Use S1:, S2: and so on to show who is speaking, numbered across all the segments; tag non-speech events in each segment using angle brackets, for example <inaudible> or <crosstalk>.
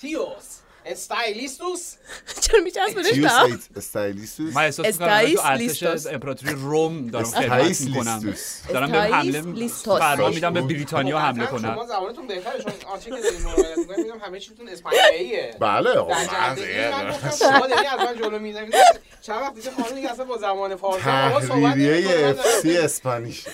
S1: تیوس استایلیستوس <laughs>
S2: چرا میچسبونش
S3: ایت- استایلیستوس
S4: من احساس می‌کنم تو ارتش. امپراتوری روم دارم خدمت می‌کنم. دارم به حمله. فرمان میدم به بریتانیا حمله کنم
S1: شما زبانتون بهتره چون آنچه که داریم مراقبت می‌کنیم می‌دونم همه چیزتون اسپانیاییه.
S3: بله
S1: شما داری از من جلو می‌زنید چند وقت دیگه خانم دیگه اصلا با زبان فارسی. صحبت
S3: تحریریه
S1: نمی‌کنه.
S3: اسپانیش.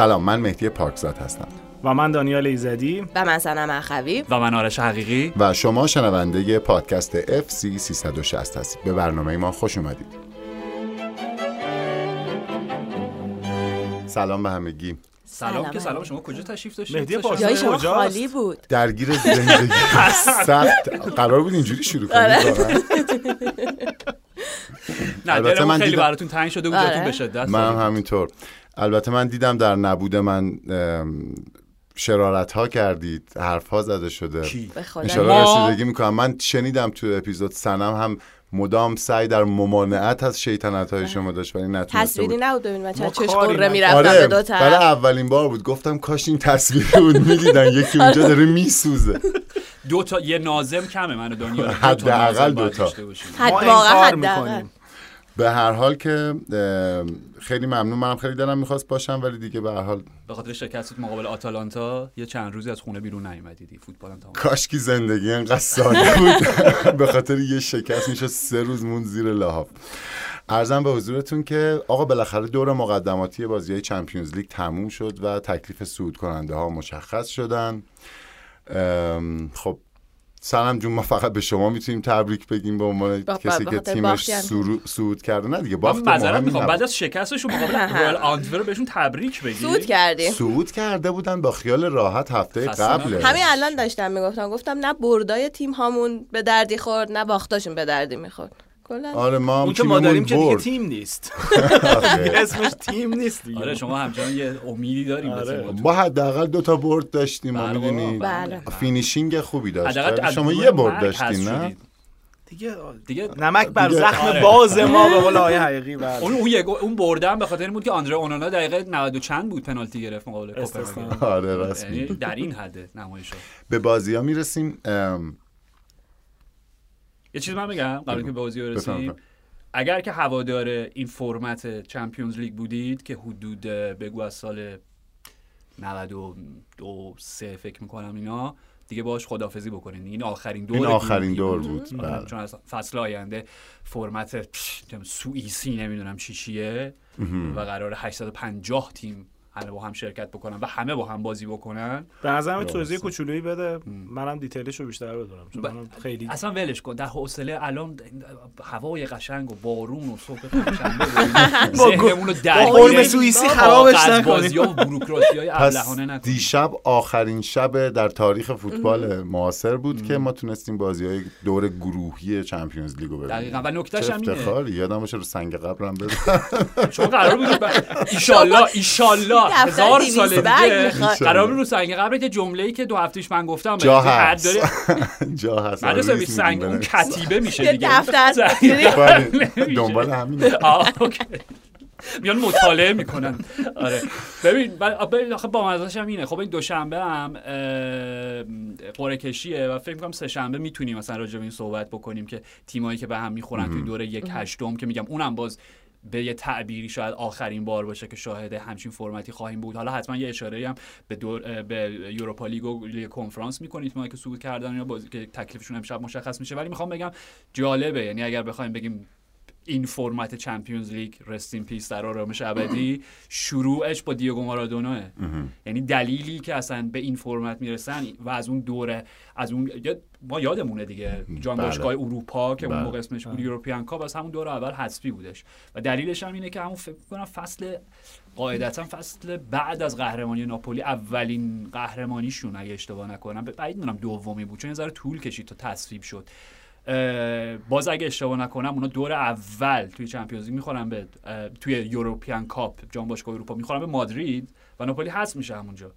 S3: سلام من مهدی پاکزاد هستم.
S5: و من دانیال ایزدی.
S2: و من سنم اخوی.
S4: و من آرش حقیقی.
S3: و شما شنونده پادکست FC 360 هستید. به برنامه ما خوش اومدید.
S4: سلام
S3: سلام به همگی.
S4: که سلام. شما کجا تشریف داشتید؟
S5: مهدی
S4: داشتید؟
S2: شما؟ خالی بود.
S3: درگیر زندگی <laughs> سخت. قرار بود اینجوری شروع کنیم.
S2: آره.
S4: نه
S3: البته
S4: دلمون
S3: من
S4: خیلی
S3: دیدم-
S4: براتون تنگ شده بود
S2: آره.
S4: به شدت.
S3: من همینطور. البته من دیدم در نبود من شرارت ها کردید حرف ها زده شده؟
S2: به
S3: انشالله رسیدگی می‌کنم. من شنیدم تو اپیزود سنم هم مدام سعی در ممانعت از شیطنت های شما داشت ولی نتونسته
S2: تصویری
S3: بود
S2: نبود ببین من چه چش قره. می‌رفتم به
S3: آره
S2: دو
S3: برای
S2: طرف
S3: اولین بار بود. گفتم کاش این تصویر بود می‌دیدن. یکی <laughs> اونجا داره میسوزه.
S4: دو تا یه نازم کمه من و دانیال دو تا
S3: حداقل دو تا.
S2: حد واقعا حداقل.
S5: می‌کنیم.
S3: به هر حال که خیلی ممنون. منم خیلی دلم می‌خواست باشم ولی دیگه به هر حال
S4: به خاطر شکست مقابل آتالانتا یه چند روزی از خونه بیرون نیومدیدی. فوتبال هم تمام
S3: کاشکی زندگی انقدر ساده بود. <laughs> به خاطر یه شکست میشه سه روز مون زیر لحاف. ارزم به حضورتون که آقا بالاخره دور مقدماتی بازی های چمپیونز لیگ تموم شد و تکلیف صعود کننده ها مشخص شدن. خب سلام جون ما فقط به شما می‌تونیم تبریک بگیم به عنوان کسی که تیمش صعود کرده. نه دیگه
S4: من
S3: باخت
S4: معذرت می‌خوام.
S3: نبود.
S4: بعد از شکستشون مقابل رویال <laughs> آنتور بهشون تبریک بگی.
S2: سود کردیم.
S3: صعود کرده بودن با خیال راحت هفته قبل.
S2: همین الان داشتم می‌گفتم گفتم نه بردای تیم هامون به دردی خورد نه باختاشون به دردی می‌خورد. کلا
S3: آره ما هم
S5: اون که ما داریم که دیگه. تیم نیست <laughs>
S3: آره.
S5: اسمش تیم نیست دیگه
S4: آره شما همچنان یه امیدی داریم
S5: آره.
S3: ما حداقل دو تا برد داشتیم ما
S4: بله
S3: می‌دونی
S2: بله.
S3: فینیشینگ خوبی داشت شما یه برد داشتین نه.
S5: دیگه
S4: دیگه
S5: نمک بر
S3: دیگه-
S5: زخم
S4: آره.
S5: باز ما به <laughs> قول آیه حقیقی بله.
S4: اون اون اون بردن به خاطر این بود که آندره اونانا دقیقه 90 و چند بود پنالتی گرفت مقابل
S5: استثنا.
S4: کوپنهاگن
S3: آره راست
S4: یعنی
S3: میگی.
S4: در این حد نمایش
S3: به بازی ها می‌رسیم
S4: یه چیز من بگم قبل. که به بازی برسیم. اگر که هوادار این فرمت چمپیونز لیگ بودید که حدود بگو از سال 92 سه فکر می‌کنم اینا دیگه باش خدافزی بکنین این آخرین دور
S3: این آخرین دور بود
S4: آره،
S3: بله.
S4: چون از فصل آینده فرمت سوئیسی نمی‌دونم چی چیه و قرار 850 تیم همه با هم شرکت بکنن و همه با هم بازی بکنن.
S5: به نظرم. توضیح کوچولویی بده. منم دیتیلش رو بیشتر بدونم چون
S4: ب-
S5: منم خیلی
S4: اصلا ولش کن. در حوصله الان هوای قشنگ و بارون و صبح پنجشنبه <laughs> و ذهنمون رو
S5: با قرم سوئیسی خرابش
S4: ها و های <laughs>
S3: پس
S4: ابلهانه
S3: دیشب آخرین شب در تاریخ فوتبال معاصر بود که ما تونستیم بازی های دور گروهی Champions League و ببینیم.
S4: دقیقا. و نکتهش هم اینه.
S3: یادم باشه رو سنگ قبرم بزن <laughs>
S4: شما قرار بود ایشالله ایشالله
S2: دفتر
S4: هزار سال دیگه. قرار رو سنگ قبر که جمله‌ای که دو هفتهش من گفتم
S3: جا
S4: حد
S3: هست.
S4: داره. <laughs>
S3: جا هست. ریس
S4: سنگ اون. کتیبه میشه دیگه.
S2: دفتر
S3: بله،. <laughs> دنبال همینه. <laughs>
S4: آه اوکی. میان مطالعه می‌کنن. آره. ببین آخه با مزاش هم اینه. خب این دوشنبه هم قرعه کشیه و فکر می‌کنم سه شنبه می‌تونیم مثلا راجع به این صحبت بکنیم که تیمایی که به هم می‌خورن توی دوره یک هشتم که میگم اونم باز به یه تعبیری شاید آخرین بار باشه که شاهد همچین فرمتی خواهیم بود. حالا حتما یه اشاره هم به دور به یوروپا لیگ و لیگ کنفرانس می‌کنید تیمایی که صعود کردن یا بازی که تکلیفشون امشب مشخص میشه. ولی می‌خوام بگم جالبه. یعنی اگر بخوایم بگیم این فرمت Champions League rest in peace در آرامش ابدی شروعش با دیگو مارادوناه. یعنی دلیلی که اصلا به این فرمت می‌رسن و از اون دوره از اون ما یادمونه دیگه جام
S3: بله.
S4: باشگاه اروپا که اون
S3: بله.
S4: موقع اسمش بود European Cup از همون دوره اول حذفی بودش. و دلیلش هم اینه که همون فکر کنم فصل قاعدتا فصل بعد از قهرمانی ناپولی اولین قهرمانیشون اگه اشتباه نکنم بعید می‌دونم دومی بود چون یه ذره طول کشید تا تصویب شد. باز اگه اشتباه نکنم اونا دور اول توی چمپیونز لیگ می‌خورن به توی یوروپیان کاپ جام باشگاه اروپا می‌خورن به مادرید و ناپولی حذف میشه همونجا.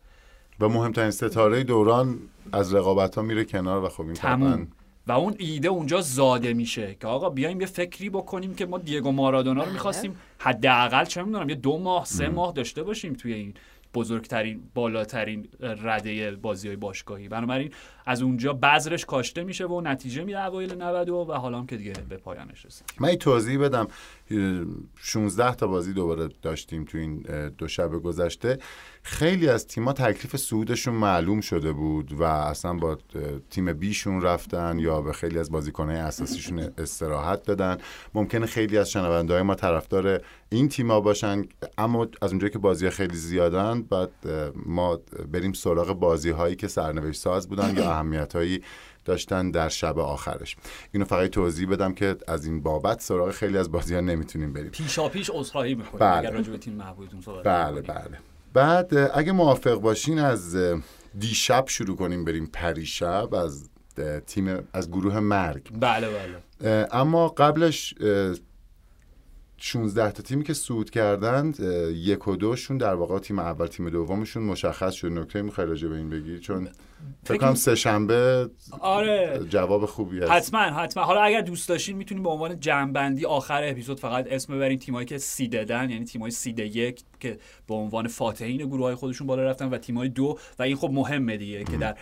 S3: و مهمترین ستاره دوران از رقابت ها میره کنار و خب این
S4: تموم. و اون ایده اونجا زاده میشه که آقا بیایم یه فکری بکنیم که ما دیگو مارادونا رو می‌خواستیم حداقل چه می‌دونم یه دو ماه سه ماه داشته باشیم توی این. بزرگترین بالاترین رده بازی های باشگاهی. بنابراین از اونجا بذرش کاشته میشه و نتیجه میده اوایل 90 و حالا هم که دیگه به پایانش رسید
S3: من این توضیح بدم. 16 تا بازی دوباره داشتیم تو این دو شب گذشته. خیلی از تیما تکلیف صعودشون معلوم شده بود و اصلا با تیم بیشون رفتن یا به خیلی از بازیکنهای اساسیشون استراحت دادن ممکنه خیلی از شنونده ما طرفدار این تیما باشن اما از اونجایی که بازی خیلی زیادن بعد ما بریم سراغ بازی هایی که سرنوشت ساز بودن یا اهمیت هایی داشتن در شب آخرش اینو فقط توضیح بدم که از این بابت سراغ خیلی از بازی ها نمی‌تونیم بریم
S4: پیشا پیش عذرخواهی می‌کنیم
S3: بله.
S4: اگر راجع به تیم محبوبتون صحبت
S3: بله. بله بعد اگه موافق باشین از دیشب شروع کنیم بریم پریشب از تیم از گروه مرگ.
S4: بله بله.
S3: اما قبلش 16 تا تیمی که صعود کردند یک و دوشون در واقع تیم اول تیم دومشون مشخص شد. نکته می‌خوای راجع به این بگی؟ چون فکر کنم سه شنبه
S4: آره.
S3: جواب خوبی هست.
S4: حتما حتما. حالا اگر دوست داشتین می‌تونیم به عنوان جنبندی آخر اپیزود فقط اسم ببرین تیمایی که سیددن یعنی تیمای سید یک که به عنوان فاتحین گروه های خودشون بالا رفتن و تیمای دو. و این خب مهمه دیگه که در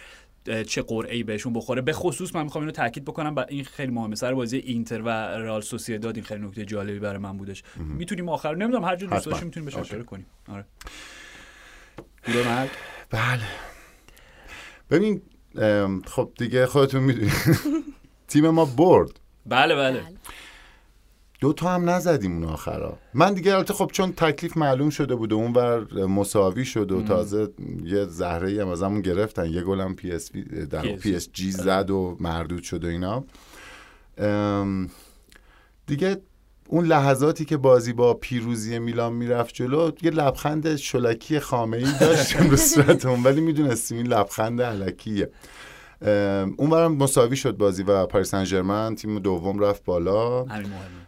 S4: چه قرعه بهشون بخوره. به خصوص من می‌خوام اینو تاکید بکنم و این خیلی مهمه. سر بازی اینتر و رئال سوسییداد این خیلی نکته جالبی برای من بودش. می‌تونیم آخر نمی‌دونم هر جا دوست. داشتیم می‌تونیم بهش. اشاره کنیم. آره.
S3: بله. ببین خب دیگه خودتون می‌دونید <laughs> تیم ما برد.
S4: بله. بله.
S3: دو تا هم نزدیم اون آخرا. من دیگه البته خب چون تکلیف معلوم شده بود و اون ور مساوی شد و تازه یه زهره ای هم از همون گرفتن. یه گل هم PS در.
S4: PSG
S3: زد و مردود شد و اینا. دیگه اون لحظاتی که بازی با پیروزی میلان می‌رفت جلو یه لبخند الکی خامه ای داشتیم رو <laughs> صورتمون ولی می‌دونستیم این لبخند الکیه. ام، اون برم مساوی شد بازی و پاریس سن تیم دوم رفت بالا.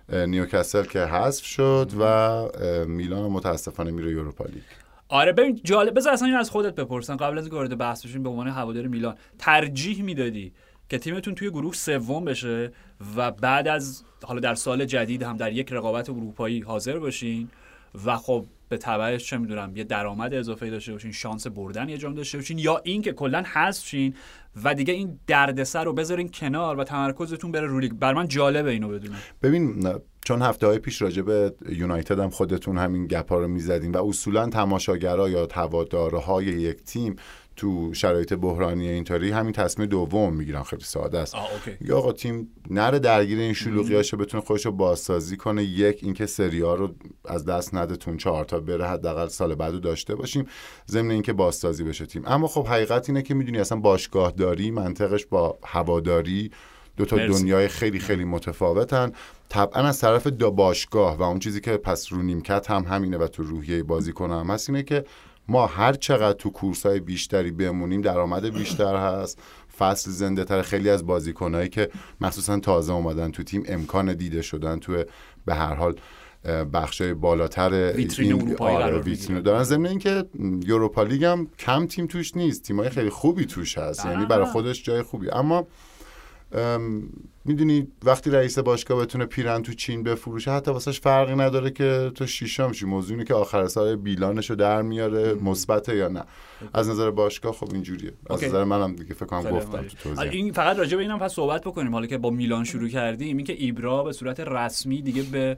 S3: نیوکاسل که حذف شد و میلان متاسفانه میره یوروپا لیگ.
S4: آره ببین جالب بذار اصلا اینو از خودت بپرسن قبل از وارد بحث بشیم به عنوان هوادار میلان ترجیح می‌دادی که تیمتون توی گروه سوم بشه و بعد از حالا در سال جدید هم در یک رقابت اروپایی حاضر باشین و خب به تبعش چه می‌دونم یه درآمد اضافه داشته باشین شانس بردن یه جام داشته باشین یا این که کلا حذف شین و دیگه این دردسر رو بذارین کنار و تمرکزتون بره رو لیگ. بر من جالبه اینو بدونم.
S3: ببین چون هفته های پیش راجع به یونایتد هم خودتون همین گپا رو می‌زدین و اصولا تماشاگرها یا هوادارهای یک تیم تو شرایط بحرانی اینطوری همین تصمیم دوم می‌گیرن. خیلی ساده است. یا آقا تیم نره درگیر این شلوغیاشه بتونه خودش رو بازسازی کنه. یک اینکه سری ها رو از دست نده تون چهار تا بره حداقل سال بعدو داشته باشیم ضمن اینکه بازسازی بشه تیم. اما خب حقیقت اینه که می‌دونی اصلا باشگاه داری منطقش با هواداری دو تا
S4: مرسی.
S3: دنیای خیلی خیلی متفاوتن. طبعا از طرف دا باشگاه و اون چیزی که پس رو نیمکت هم همینه و تو روحیه بازی هم هست اینه که ما هر چقدر تو کورس های بیشتری بمونیم درآمد بیشتر هست. فصل زنده تر خیلی از بازیکنهایی که مخصوصا تازه اومدن تو تیم امکان دیده شدن تو به هر حال بخشای بالاتر
S4: ویترین اروپایی قرار
S3: ویترین
S4: می‌گیرن.
S3: دارن. ضمن اینکه Europa League هم کم تیم توش نیست. تیمای خیلی خوبی توش هست. یعنی برای خودش جای خوبی اما ام، می‌دونی وقتی رئیس باشگاه بتونه پیرهن تو چین بفروشه حتی واسش فرقی نداره که تو شیشم شی. موضوع اینه که آخر سال بیلانش رو در میاره مثبته یا نه. از نظر باشگاه خب اینجوریه. از
S4: اوکی.
S3: نظر منم دیگه فکر کنم گفتم. تو
S4: آره،
S3: توضیح.
S4: این فقط راجع به اینم پس صحبت بکنیم. حالا که با میلان شروع کردیم این که ایبرا به صورت رسمی دیگه به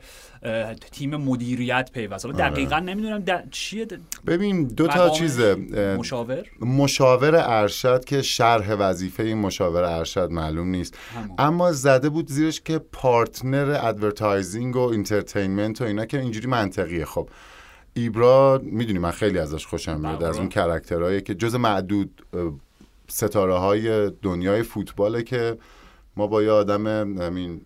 S4: تیم مدیریت پیوست. حالا دقیقا نمی‌دونم د... چیه د...
S3: ببین دو تا؟ چیزه.
S4: مشاور؟
S3: مشاور ارشد که شرح وظیفه این مشاور ارشد معلوم نیست.
S4: همون.
S3: اما زده بود زیرش که partner advertising و entertainment و اینا که اینجوری منطقیه. خب ایبرا می‌دونی من خیلی ازش خوشم میاد. از اون character هایی که جز معدود ستاره های دنیای فوتباله که ما با یه آدم همین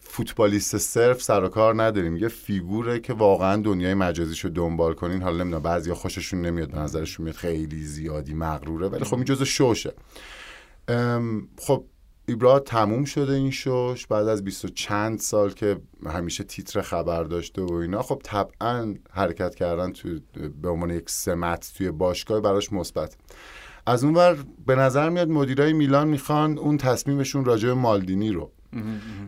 S3: فوتبالیست صرف سر و کار نداریم. یه فیگوره که واقعا دنیای مجازیشو دنبال کنین. حالا نمی‌دونم بعضیا خوششون نمیاد به نظرشون میاد خیلی زیادی مغروره ولی خب این جزء شوشه. خب ایبرا تموم شده این شوش بعد از بیست و چند سال که همیشه تیتر خبر داشته و اینا خب طبعا حرکت کردن تو به عنوان یک سمت توی باشگاه براش مثبت. از اونور به نظر میاد مدیرای میلان می‌خوان اون تصمیمشون راجع به مالدینی رو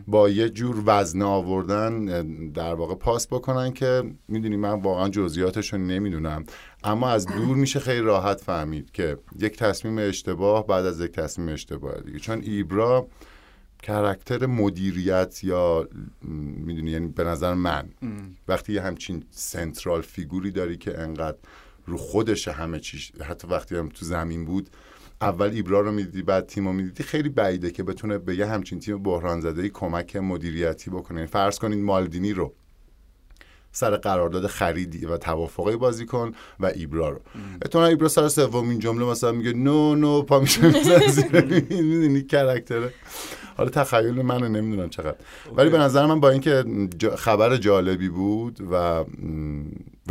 S3: با یه جور وزنه آوردن در واقع پاس بکنن که می‌دونی من واقعا جزئیاتش رو نمی‌دونم. اما از دور میشه خیلی راحت فهمید که یک تصمیم اشتباه بعد از یک تصمیم اشتباه دیگه. چون ایبرا کرکتر مدیریت یا می‌دونی یعنی به نظر من وقتی یه همچین سنترال فیگوری داری که انقدر رو خودش همه چیش حتی وقتی هم تو زمین بود اول ایبرا رو می‌دیدی بعد تیم رو می‌دیدی. خیلی بعیده که بتونه به یه همچین تیم بحران زده کمک مدیریتی بکنه. فرض کنید مالدینی رو سر قرارداد خریدی و توافقی بازی کن و ایبرا رو. اتونا ایبرا سر سومین جمله مثلا میگه نو نو پا میشه <laughs> می‌زنه کرکتره. حالا تخیل منو نمی‌دونم چقدر. ولی به نظر من با اینکه خبر جالبی بود و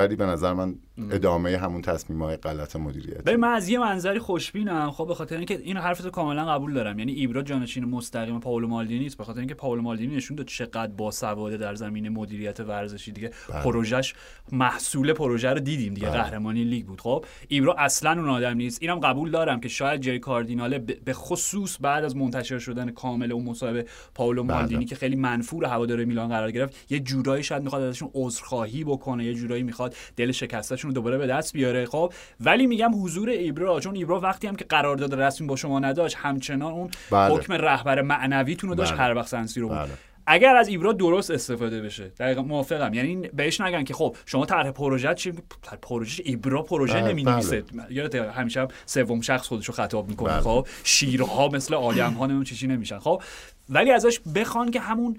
S3: ولی به نظر من ادامه همون تصمیم های غلط مدیریتی.
S4: ببین من از یه منظری خوشبینم. خب به خاطر اینکه این حرفتو کاملا قبول دارم. یعنی ایبرا جانشین مستقیم پاولو مالدینی نیست. به خاطر اینکه پاولو مالدینی نشون داد چقدر باسواده در زمین مدیریت ورزشی دیگه پروژش محصول پروژه رو دیدیم دیگه. قهرمانی لیگ بود. خب ایبرا اصلا اون آدم نیست. اینم قبول دارم که شاید جری کاردیناله به خصوص بعد از منتشر شدن کامل اون مصاحبه پاولو مالدینی که خیلی منفور هوادار میلان قرار گرفت یه جورایی شاید می‌خواد ازشون عذرخواهی بکنه یه جورایی می‌خواد دل شکستشون رو دوباره به دست بیاره خب ولی میگم حضور ایبرا چون ایبرا وقتی هم که قرارداد رسمی با شما نداشت همچنان اون
S3: بله.
S4: حکم رهبر معنویتون رو داشت
S3: بله.
S4: هر وقت سنسی رو بود
S3: بله.
S4: اگر از ایبرا درست استفاده بشه دقیقا موافقم یعنی بهش نگن که خب شما طرح پروژه چی طرح پروژه ایبرا پروژه
S3: بله،
S4: نمی‌نویسه یادت همیشه هم سوم شخص خودشو خطاب می‌کنه
S3: بله.
S4: خب شیرها مثل آدم ها نمی‌دونم چیزی نمیشن خب ولی ازش بخوان که همون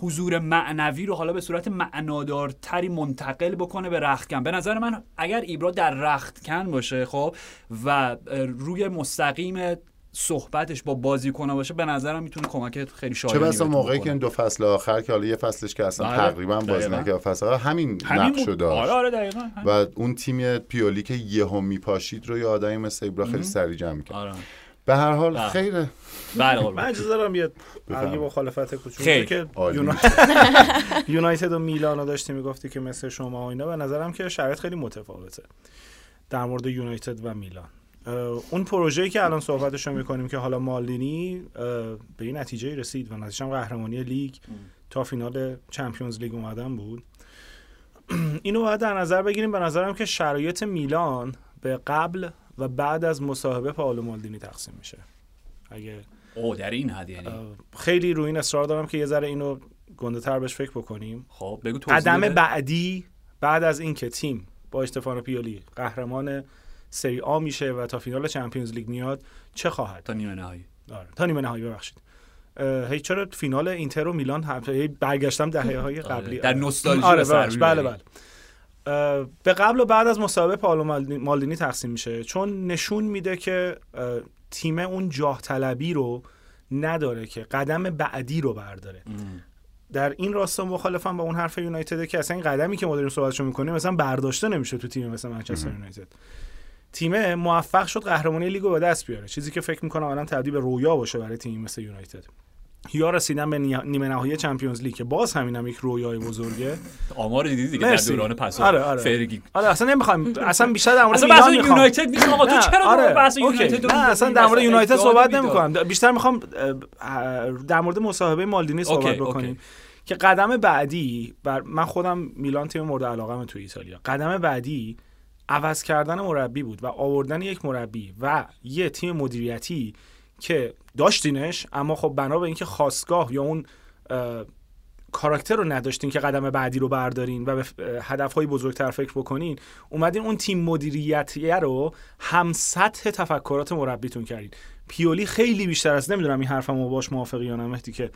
S4: حضور معنوی رو حالا به صورت معنادارتری منتقل بکنه به رختکن به نظر من اگر ایبرا در رختکن باشه خب و روی مستقیم صحبتش با بازیکن‌ها باشه به نظرم می‌تونه کمک خیلی
S3: چه
S4: شایانی
S3: بسا
S4: بهتون
S3: موقعی که. این دو فصل آخر که حالا یه فصلش که اصلا
S4: بله.
S3: تقریبا بازی
S4: دقیقاً.
S3: نکرد فصل آخر همین
S4: همین
S3: نقشو. داشت
S4: آره آره دقیقاً همین.
S3: و اون تیم پیولی که یهو میپاشید رو یه آدمی مثل ایبرا خیلی سریع جمع می‌کرد
S4: آره
S3: به هر حال
S4: بله.
S3: خیره
S4: بله
S5: من. اجازه دارم یه. یه مخالفت کوچولو. که <laughs> یونایتد و میلان رو داشتی می‌گفتی که مثل شما و اینا به نظرم که شرایط خیلی متفاوته در مورد یونایتد و میلان اون پروژه‌ای که الان صحبتش رو می‌کنیم که حالا مالدینی به این نتیجه رسید و نتیجه هم قهرمانی لیگ تا فینال چمپیونز لیگ اومدن بود <clears throat> اینو باید در نظر بگیریم به نظرم که شرایط میلان به قبل و بعد از مصاحبه پائولو مالدینی تقسیم میشه اگه
S4: او در این حد یعنی
S5: خیلی روی این اصرار دارم که یه ذره اینو گنده تر بهش فکر بکنیم
S4: خب بگو توضیح
S5: قدم. بعدی بعد از اینکه تیم با استفانو پیولی قهرمان سری آ میشه و تا فینال چمپیونز لیگ میاد چه خواهد
S4: تا نیمه نهایی
S5: آره. تا نیمه نهایی ببخشید هی چرا فینال اینتر و میلان هم هی برگشتم دهه های قبلی
S4: در
S5: آره.
S4: نوستالژی
S5: آره
S4: به سر
S5: ببخشید. بله. بله به قبل و بعد از مسابقه پائولو مالدینی- تقسیم میشه چون نشون میده که تیم اون جاه طلبی رو نداره که قدم بعدی رو برداره. در این راستا مخالفم با اون حرف یونایتد که اصلا این قدمی که ما داریم صحبتشو می‌کنیم مثلا برداشته نمیشه تو تیم مثل منچستر یونایتد. تیم موفق شد قهرمانی لیگو به دست بیاره. چیزی که فکر می‌کنم الان تبدیل به رویا باشه برای تیم مثل یونایتد. یا رسیدن به نی- نیمه نهایی چمپیونز لیگ که باز همین هم یک رویای بزرگه
S4: آمار دیدی دیگه در. دوران پس
S5: آره، آره.
S4: فرگی
S5: آره اصلا نمی‌خوایم اصلا بیشتر در مورد میلان می‌خوام
S4: یونایتد نیست آقا تو چرا
S5: آره،.
S4: بحث. یونایتد
S5: نه اصلا؟ در مورد یونایتد صحبت. نمی‌کنم بیشتر می‌خوام در مورد مصاحبه مالدینی صحبت بکنیم. که قدم بعدی بر من خودم میلان تیم مورد علاقه تو ایتالیا قدم بعدی عوض کردن مربی بود و آوردن یک مربی و یه تیم مدیریتی که داشتینش اما خب بنا به اینکه خواستگاه یا اون کاراکتر رو نداشتین که قدم بعدی رو بردارین و به هدفهای بزرگتر فکر بکنین اومدین اون تیم مدیریتیه رو هم سطح تفکرات مربیتون کردین پیولی خیلی بیشتر از نمی‌دونم این حرفمو باش موافقی یا نه مهدی که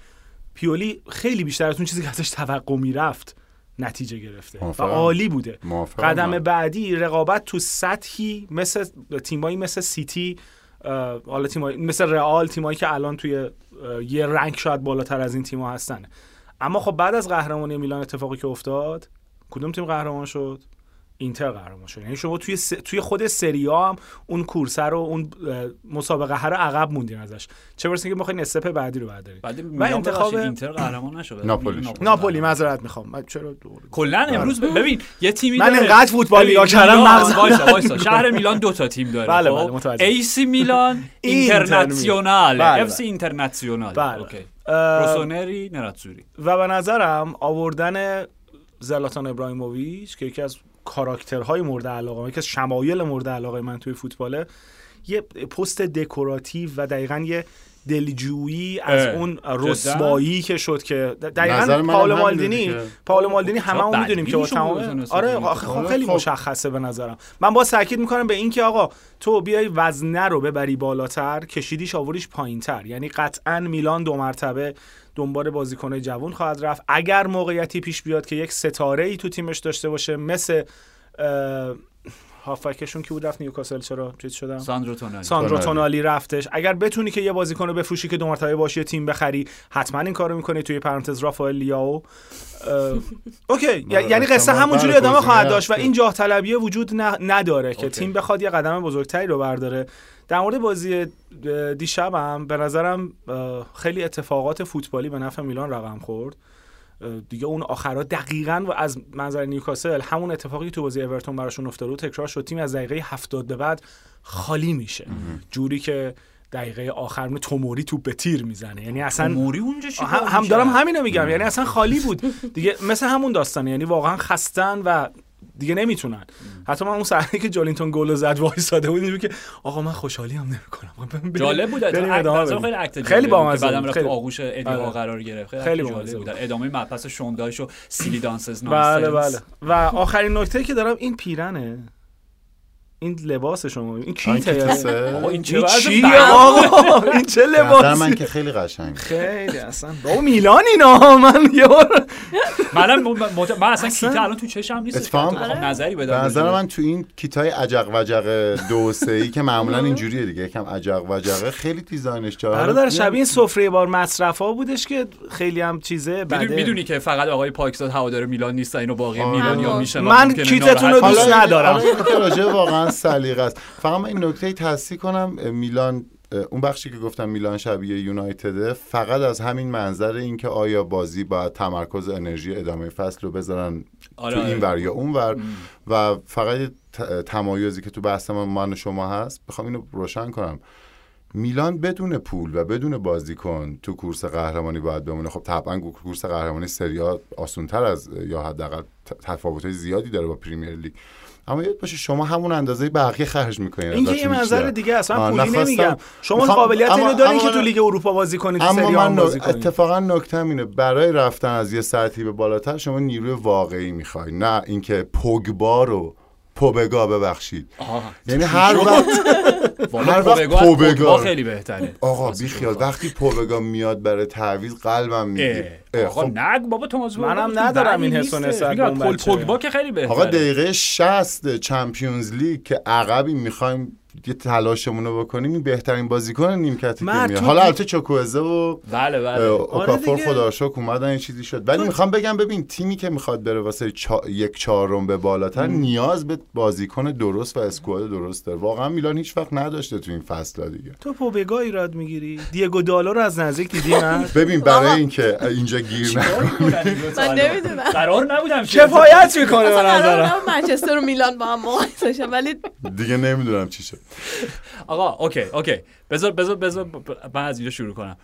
S5: پیولی خیلی بیشتر از اون چیزی که ازش توقع می‌رفت نتیجه گرفته و
S3: موافقم.
S5: عالی بوده
S3: موافقم
S5: قدم
S3: من.
S5: بعدی رقابت تو سطحی مثل تیمایی مثل سیتی حالا تیمایی مثل رئال تیمایی که الان توی یه رنگ شاید بالاتر از این تیم‌ها هستن. اما خب بعد از قهرمانی میلان اتفاقی که افتاد کدوم تیم قهرمان شد؟ اینتر قهرمان شد. یعنی شما توی س... توی خود سری آ هم اون کورس رو اون مسابقه رو عقب موندین ازش. چه برسه که بخواین step بعدی رو بردارین
S4: بعد
S5: و
S4: میلان
S5: انتخاب
S4: اینتر قهرمان <clears throat> نشد.
S3: ناپولی.
S5: ناپولی معذرت می‌خوام. من چرا
S4: کلا امروز ب- ببین یه تیمی
S5: من انقدر فوتبال نگاه کردم
S4: میلان-
S5: مغزم-
S4: وایسا وایسا. <laughs> شهر میلان دو تا تیم داره.
S5: بله،
S4: خب؟
S5: بله، متوجه.
S4: AC میلان <laughs>
S5: اینتر
S4: اینترناسیونال
S5: بله، FC.
S4: اینترناسیونال
S5: بله.
S4: اوکی. روسونری نراتسوری.
S5: و به نظرم آوردن زلاتان ابراهیموویچ که یکی از کاراکترهای مورد علاقه یکی از شمایل مورد علاقه من توی فوتباله یه پست دکوراتیو و دقیقا یه دلجویی از اون؟ رسوایی که شد که
S3: نظر
S5: دقیقا پاول مالدینی. پاول مالدینی همه اون می‌دونیم که با تمام آره. آخه خب
S3: آره،
S5: خیلی
S3: خب.
S5: مشخصه به نظرم من با تاکید می‌کنم به این که آقا تو بیای وزنه رو ببری بالاتر کشیدیش آوریش پایینتر یعنی قطعا میلان دو مرتبه دنبال بازیکنه جوون خواهد رفت. اگر موقعیتی پیش بیاد که یک ستاره ای تو تیمش داشته باشه مثل هافبکشون کی بود؟ رفت نیوکاسل چرا؟ چیز شدم؟
S4: ساندرو تونالی.
S5: ساندرو
S3: تونالی.
S5: رفتش. اگر بتونی که یه بازیکن رو بفروشی که دو مرتبه باشی یه تیم بخری حتما این کارو می‌کنی توی پرانتز رافائل لیاو. اوکی <laughs> یعنی قصه همونجوری
S3: بله،
S5: ادامه خواهد داشت و. این جاه طلبیه وجود نداره که. تیم بخواد یه قدم بزرگتری رو برداره در مورد بازی اه، دیشبم به نظرم خیلی اتفاقات فوتبالی به نفع میلان رقم خورد دیگه اون آخرا دقیقا و از منظر نیوکاسل همون اتفاقی که تو بازی اورتون براشون افتاده بود تکرار شد تیم از دقیقه 70 به بعد خالی میشه جوری که دقیقه آخر می توموری توپ به تیر می‌زنه. یعنی اصلا
S4: موری اونجا
S5: هم, هم دارم همینو میگم. یعنی اصلا خالی بود. <laughs> دیگه مثل همون داستانه. یعنی واقعا خستن و دیگه نمی‌تونن. حتی من اون صحنه که جولینتون گل زد وایساده بود اینجوری که آقا من خوشحالی هم نمی‌کنم
S4: جالب بود. خیلی اکت
S5: خیلی
S4: که بعدم. رفت آغوش ادیها
S5: آره.
S4: قرار گرفت. خیلی, جالب بود. ادامه مبحث شوندایش و سیلی دانسز
S5: بله. بله. و آخرین نکته که دارم این پیرنه. این لباس شما این کیته
S3: کیسه؟
S4: آقا این چه بد-
S5: آقا این چه لباسی؟
S3: من که خیلی قشنگ
S5: خیلی اصلا. بابا میلان اینا من یه بار
S4: منم من اصلا
S5: اصلا-
S4: کیت الان تو چشم نیست.
S3: اتفاقا-
S4: که بخوام نظری بدم
S3: به نظر من تو این کیتای عجق وجق دو سه ای که معمولا اینجوریه دیگه. یکم عجق وجقه. خیلی دیزاینش جالب.
S5: برادر شبیه این سفره بار مصرف ها بودش که خیلی هم چیزه بده.
S4: می‌دونی که فقط آقای پاکزاد هوادار میلان نیستن اینو باقی
S3: آره.
S4: میلان یا
S2: اما
S4: میشه
S5: من کیتتون رو دوست
S3: حالا-
S5: ندارم.
S3: حالا این که راجع واقعا سلیقه است. فقط من این نکته تصحیح کنم میلان اون بخشی که گفتم میلان شبیه یونایتده فقط از همین منظر اینکه آیا بازی باید تمرکز انرژی ادامه فصل رو بذارن
S4: آره،
S3: تو
S4: آره.
S3: این ور یا اون ور. و فقط تمایزی که تو بحث من من و شما هست بخوام اینو روشن کنم. میلان بدون پول و بدون بازیکن تو کورس قهرمانی باید بمونه. خب طبعا کورس قهرمانی سریا آسونتر از یا حداقل تفاوت زیادی داره با پریمیر لیگ. اما یاد باشه شما همون اندازه بقیه خرج می‌کنین
S5: این یه منظر دیگه اصلا
S3: آه،
S5: پولی نمیگم. شما قابلیت اینو دارین که تو
S3: من-
S5: لیگ اروپا بازی کنید تو
S3: اما من
S5: بازی کنید.
S3: اتفاقا نکتم اینه. برای رفتن از یه سطحی به بالاتر شما نیروی واقعی می‌خوای نه اینکه پوگبا رو پوبگا ببخشید. یعنی هر وقت هر وقت
S4: پوبگا خیلی بهتره.
S3: آقا بیخیال. وقتی پوبگا میاد برای تعویض قلبم میگه
S4: اه، آقا نگ بابا تو موضوع
S5: منم ندارم این حس و بچه.
S4: پوگبا که خیلی بهتره.
S3: آقا دقیقه 60 چمپیونز لیگ که عقبی می‌خوایم یه تلاشمون رو بکنیم این بهترین بازیکن
S5: مرد
S3: میاد حالا البته چوکوزه و
S4: بله بله.
S3: اوکافور
S5: دیگه.
S3: خدا شکر اومدن یه چیزی شد. ولی می‌خوام بگم ببین تیمی که می‌خواد بره واسه چا... یک چهارم به بالاتر نیاز به بازیکن درست و اسکواد درست داره. واقعا میلان هیچ وقت نداشته تو این فصل دیگه.
S5: تو پوبگا ایراد می‌گیری. دیگو دالو رو از نزدیک دیدی من <laughs>
S3: ببین برای. اینکه اینجا گیر
S2: من نمی‌دونم.
S4: قرار نبودم که-
S5: کفایت می‌کنه به نظرم.
S2: منچستر و میلان با هم مقایسه ولی
S3: دیگه نمی‌دونم چی شد.
S4: آقا اوکی اوکی. بذار بذار بذار من از اینجا شروع کنم.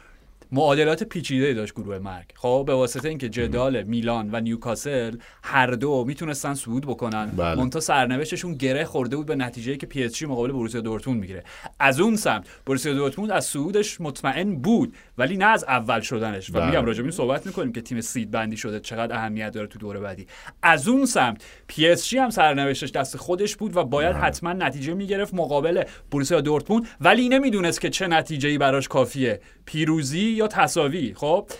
S4: معادلات پیچیده داشت گروه مرگ. خب به واسطه اینکه جدال میلان و نیوکاسل هر دو می‌تونستن صعود بکنن
S3: بله.
S4: منتها سرنوشتشون گره خورده بود به نتیجه که PSG مقابل بروسیا دورتموند می‌گیره. از اون سمت بروسیا دورتموند از صعودش مطمئن بود ولی نه از اول شدنش. و
S3: بله.
S4: میگم راجع به این صحبت می‌کنیم که تیم seed بندی شده چقدر اهمیت داره تو دوره بعدی. از اون سمت PSG هم سرنوشتش دست خودش بود و باید حتما نتیجه می‌گرفت مقابل بروسیا دورتموند. ولی نمی‌دونست که چه نتیجه‌ای براش کافیه. پیروزی یا تساوی؟ خب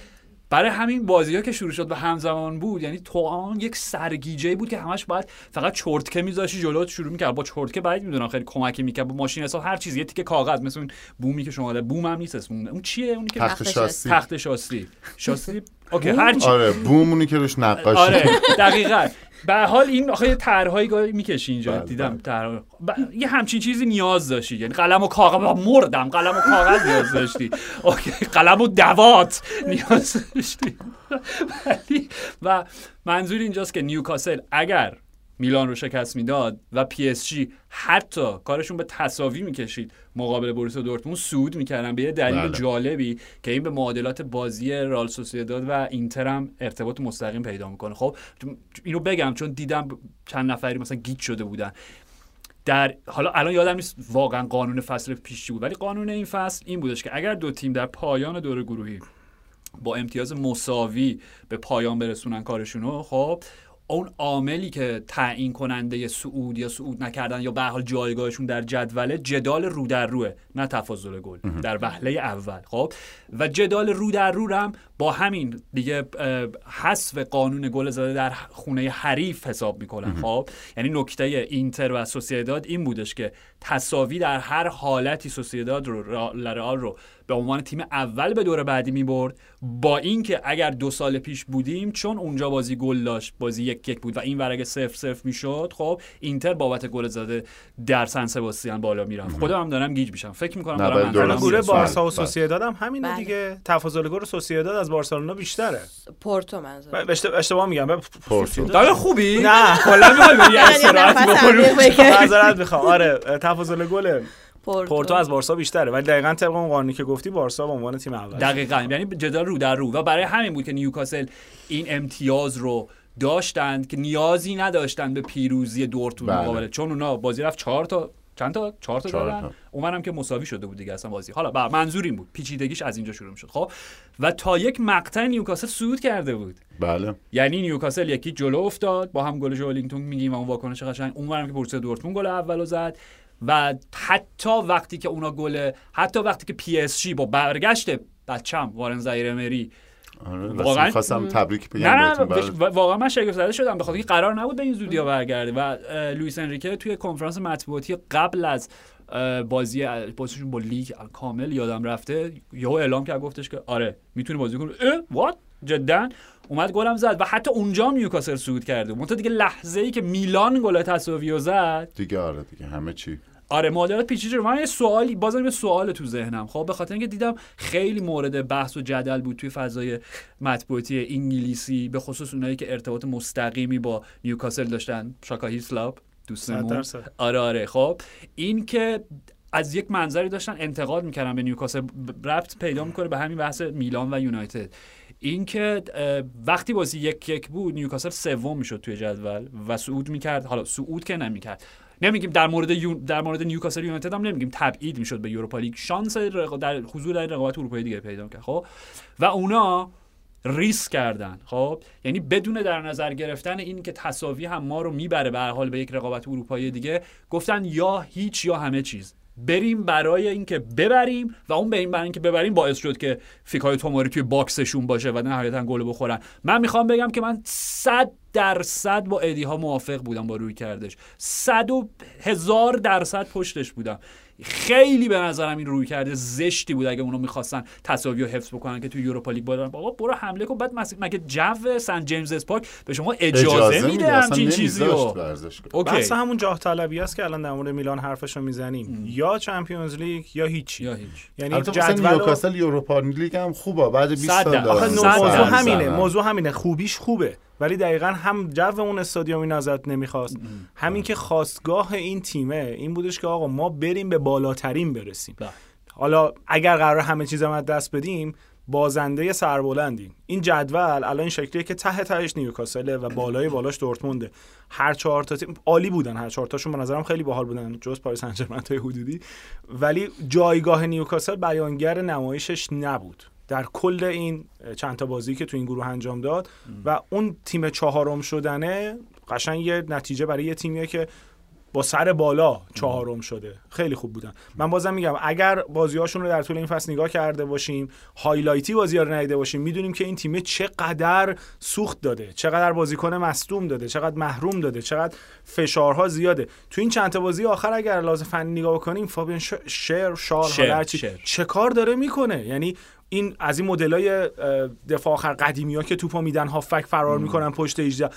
S4: برای همین بازی ها که شروع شد و همزمان بود یعنی تو آن یک سرگیجه بود که همش باید فقط چرتکه میذاشتی جلو شروع می‌کرد با چرتکه. بعید می‌دونم خیلی کمکی می‌کرد با ماشین حساب. هر چیز یه تیکه کاغذ مثل اون بومی که شما داره. بوم هم نیست اسم اون اون چیه؟ اونی که
S3: تخت
S2: تخت
S3: شاسی.
S4: تخت شاسی. شاسی. اوکی هر چی.
S3: آره بومونی که روش نقاشی.
S4: آره دقیقا. به هر حال این آخه طرحهایی گاهی می‌کشی اینجا
S3: بله،
S4: دیدم
S3: بله.
S4: طرح ب- یه همچین چیزی نیاز داشتی. یعنی قلم و کاغذ مردم قلم و کاغذ نیاز داشتی. اوکی قلم و دوات نیاز داشتی. <laughs> ولی و منظور اینجاست که نیوکاسل اگر میلان رو شکست می‌داد و PSG حتی کارشون به تساوی می‌کشید مقابل بوروسیا دورتموند صعود می‌کردن به یه دلیل
S3: بله.
S4: جالبی که این به معادلات بازی رئال سوسیداد و اینتر هم ارتباط مستقیم پیدا می‌کنه خب اینو بگم چون دیدم چند نفری مثلا گیت شده بودن در حالا الان یادم نیست واقعا قانون فصل پیش چی بود ولی قانون این فصل این بودش که اگر دو تیم در پایان دور گروهی با امتیاز مساوی به پایان برسونن کارشونو خب اون عاملی که تعیین کننده صعود یا صعود نکردن یا به هر حال جایگاهشون در جدوله جدال رو در روه نه تفاضل گل در وهله اول. خب؟ و جدال رو در رو هم با همین دیگه حذف قانون گل زده در خونه حریف حساب می‌کنن خب یعنی نکته اینتر و سوسیداد این بودش که تساوی در هر حالتی سوسیداد رو را- لرئال رو به عنوان تیم اول به دور بعدی می‌برد با اینکه اگر دو سال پیش بودیم چون اونجا بازی گل داشت بازی یک یک بود و این ور اگه صفر صفر می‌شد خب اینتر بابت گل زده در سن سباستیان بالا می‌رفت خودم هم دارم گیج میشم فکر.
S5: گروه
S3: بله،
S5: بارسا و. سوسییداد هم همینه
S2: بله.
S5: دیگه تفاضل گل سوسییداد از بارسلونا بیشتره.
S2: پورتو منظور
S5: ب- اشت- اشتباه میگم.
S3: پورتو.
S4: داره خوبی؟
S5: نه.
S4: کلا می‌خوای بری <laughs>
S2: یه
S4: استراحت. <laughs>
S5: معذرت می‌خوام. آره تفاضل گل
S2: پورتو
S5: پورتو از بارسا بیشتره. ولی دقیقا طبق اون قانونی که گفتی بارسا به عنوان تیم اول.
S4: دقیقا. یعنی جدال رو در رو. و برای همین بود که نیوکاسل این امتیاز رو داشتند که نیازی نداشتند به پیروزی دورتموند
S3: بله.
S4: مقابل. چون اونا بازی رفت چهار تا چند تا؟ چهار تا دادن. اونم که مساوی شده بود دیگه اصلا بازی. حالا بر منظور این بود. پیچیدگیش از اینجا شروع شد خب و تا یک مقطع نیوکاسل صعود کرده بود.
S3: بله.
S4: یعنی نیوکاسل یکی جلو افتاد با گل جولینگتون میگیم و اون واکنش قشنگ. اونورم که بروسیا دورتموند گل اولو زد و حتی وقتی که اونا گل حتی وقتی که PSG با برگشت بچم وارن زایر مری
S3: آره
S4: واقعاً؟
S3: خواستم تبریک بگم
S4: نه نه بش- واقعا من شگفت زده شدم به خاطر اینکه قرار نبود به این زودی ها برگرده. و لوئیس انریکه توی کنفرانس مطبوعاتی قبل از بازی بازیشون با لیگ کامل یادم رفته. یهو اعلام کرد گفتش که آره می‌تونی بازی کنی. اه what جدا؟ اومد گلم زد. و حتی اونجا نیوکاسل صعود کرده منتها دیگه لحظه ای که میلان گل تساوی زد.
S3: دیگه آره دیگه همه چی.
S4: آره معادلات پیچیده. من یه سوالی بازم یه سوال تو ذهنم. خب به خاطر اینکه دیدم خیلی مورد بحث و جدل بود توی فضای مطبوعاتی انگلیسی به خصوص اونایی که ارتباط مستقیمی با نیوکاسل داشتن. شاکا هیسلاپ
S5: صد
S4: دوستمون. آره آره. خب این که از یک منظری داشتن انتقاد می‌کردن به نیوکاسل ربط پیدا می‌کنه به همین بحث میلان و یونایتد. اینکه وقتی بازی یک یک بود نیوکاسل سوم می‌شد توی جدول و صعود می‌کرد. حالا صعود که نمی‌کرد. نمیگیم در مورد. در مورد نیوکاسل یونایتد هم نمیگیم تبعید می‌شد به یوروپا لیگ. شانس رق... در حضور در رقابت اروپایی دیگه پیدا می‌کرد خب؟ و اونا ریسک کردن خب؟ یعنی بدون در نظر گرفتن این که تساوی هم ما رو می‌بره به حال به یک رقابت اروپایی دیگه گفتن یا هیچ یا همه چیز. بریم برای اینکه ببریم و اون این برای اینکه ببریم باعث شد که فیکای توماری توی باکسشون باشه و نهایتا گل بخورن. من می‌خوام بگم که من صد درصد با ادی ها موافق بودم با روی کردش. صد و هزار درصد پشتش بودم. خیلی به نظرم این روی کرده زشتی بود اگه اونا می‌خواستن تساوی رو حفظ بکنن که توی یوروپا لیگ بودن. آقا برو حمله کن. بعد مگه جو سن جیمز پارک به شما اجازه, میده
S3: اصلا
S4: همچین چیزی رو. اوکی.
S5: بحث همون جاه طلبی است که الان در مورد میلان حرفش رو می‌زنیم یا چمپیونز لیگ یا هیچی.
S4: یا هیچ.
S5: یعنی جدول
S3: نیوکاسل یوروپا لیگ هم خوبه. بعد 20
S4: صد
S3: سال
S5: موضوع. همینه. موضوع همینه. خوبیش خوبه. ولی دقیقا هم جو اون استادیوم این ازت نمی‌خواست. همین که خاستگاه این تیمه این بودش که آقا ما بریم به بالاترین برسیم.
S4: بله.
S5: حالا اگر قرار همه چیز هم از دست بدیم بازنده سربلندیم این جدول الان این شکلیه که ته تهش نیوکاسله و بالای بالاش دورتموند ه. هر چهار تا تیم عالی بودن هر چهار تاشون به نظرم خیلی باحال بودن جز پاریس سن ژرمن حدودی. ولی جایگاه نیوکاسل بیانگر نمایشش نبود. در کل این چند تا بازی که تو این گروه انجام داد و اون تیم چهارم شدنه قشنگ یه نتیجه برای یه تیمیه که با سر بالا چهارم شده. خیلی خوب بودن. من بازم میگم اگر بازیهاشون رو در طول این فصل نگاه کرده باشیم highlight ی بازی رو ندیده باشیم می‌دونیم که این تیم چقدر سوخت داده چقدر بازیکن مصدوم داده چقدر محروم داده چقدر فشارها زیاده. تو این چند تا بازی آخر اگر لازم فنی نگاه بکنیم فابین شر شار. چه کار داره می‌کنه؟ یعنی این از این مدلای دفاع آخر قدیمی ها که توپا میدن هافک فرار می‌کنن پشت 18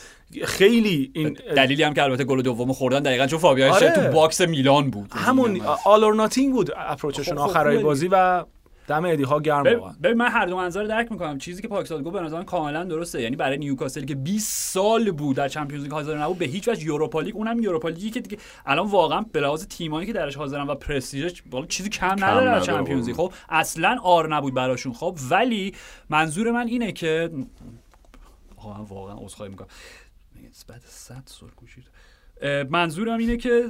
S5: خیلی این
S4: دلیلی هم که البته گل دوم خوردن دقیقا چون فابیان
S5: آره.
S4: تو باکس میلان بود.
S5: همون آل اور ناتینگ بود اپروچشون
S4: خب، خب،
S5: آخرای بازی و دم ادی ها گرم
S4: ببین
S5: واقعا.
S4: ببین من هر دو منظر درک می‌کنم. چیزی که پاکستان گفت به نظرم کاملا درسته. یعنی برای نیوکاسل که 20 سال بود در چمپیونز لیگ حاضر نبود به هیچ وجه یوروپا لیگ اونم یوروپا لیگی که دیگه الان واقعا به لحاظ تیمایی که درش حاضرن و پرستیژش والا چیزی کم نداره در چمپیونز لیگ. خب اصلا آر نبود براشون. خب ولی منظور من اینه که آقا واقعا عذرخواهی می‌کنم. بعد 100 سرگوشی اه، منظورم اینه که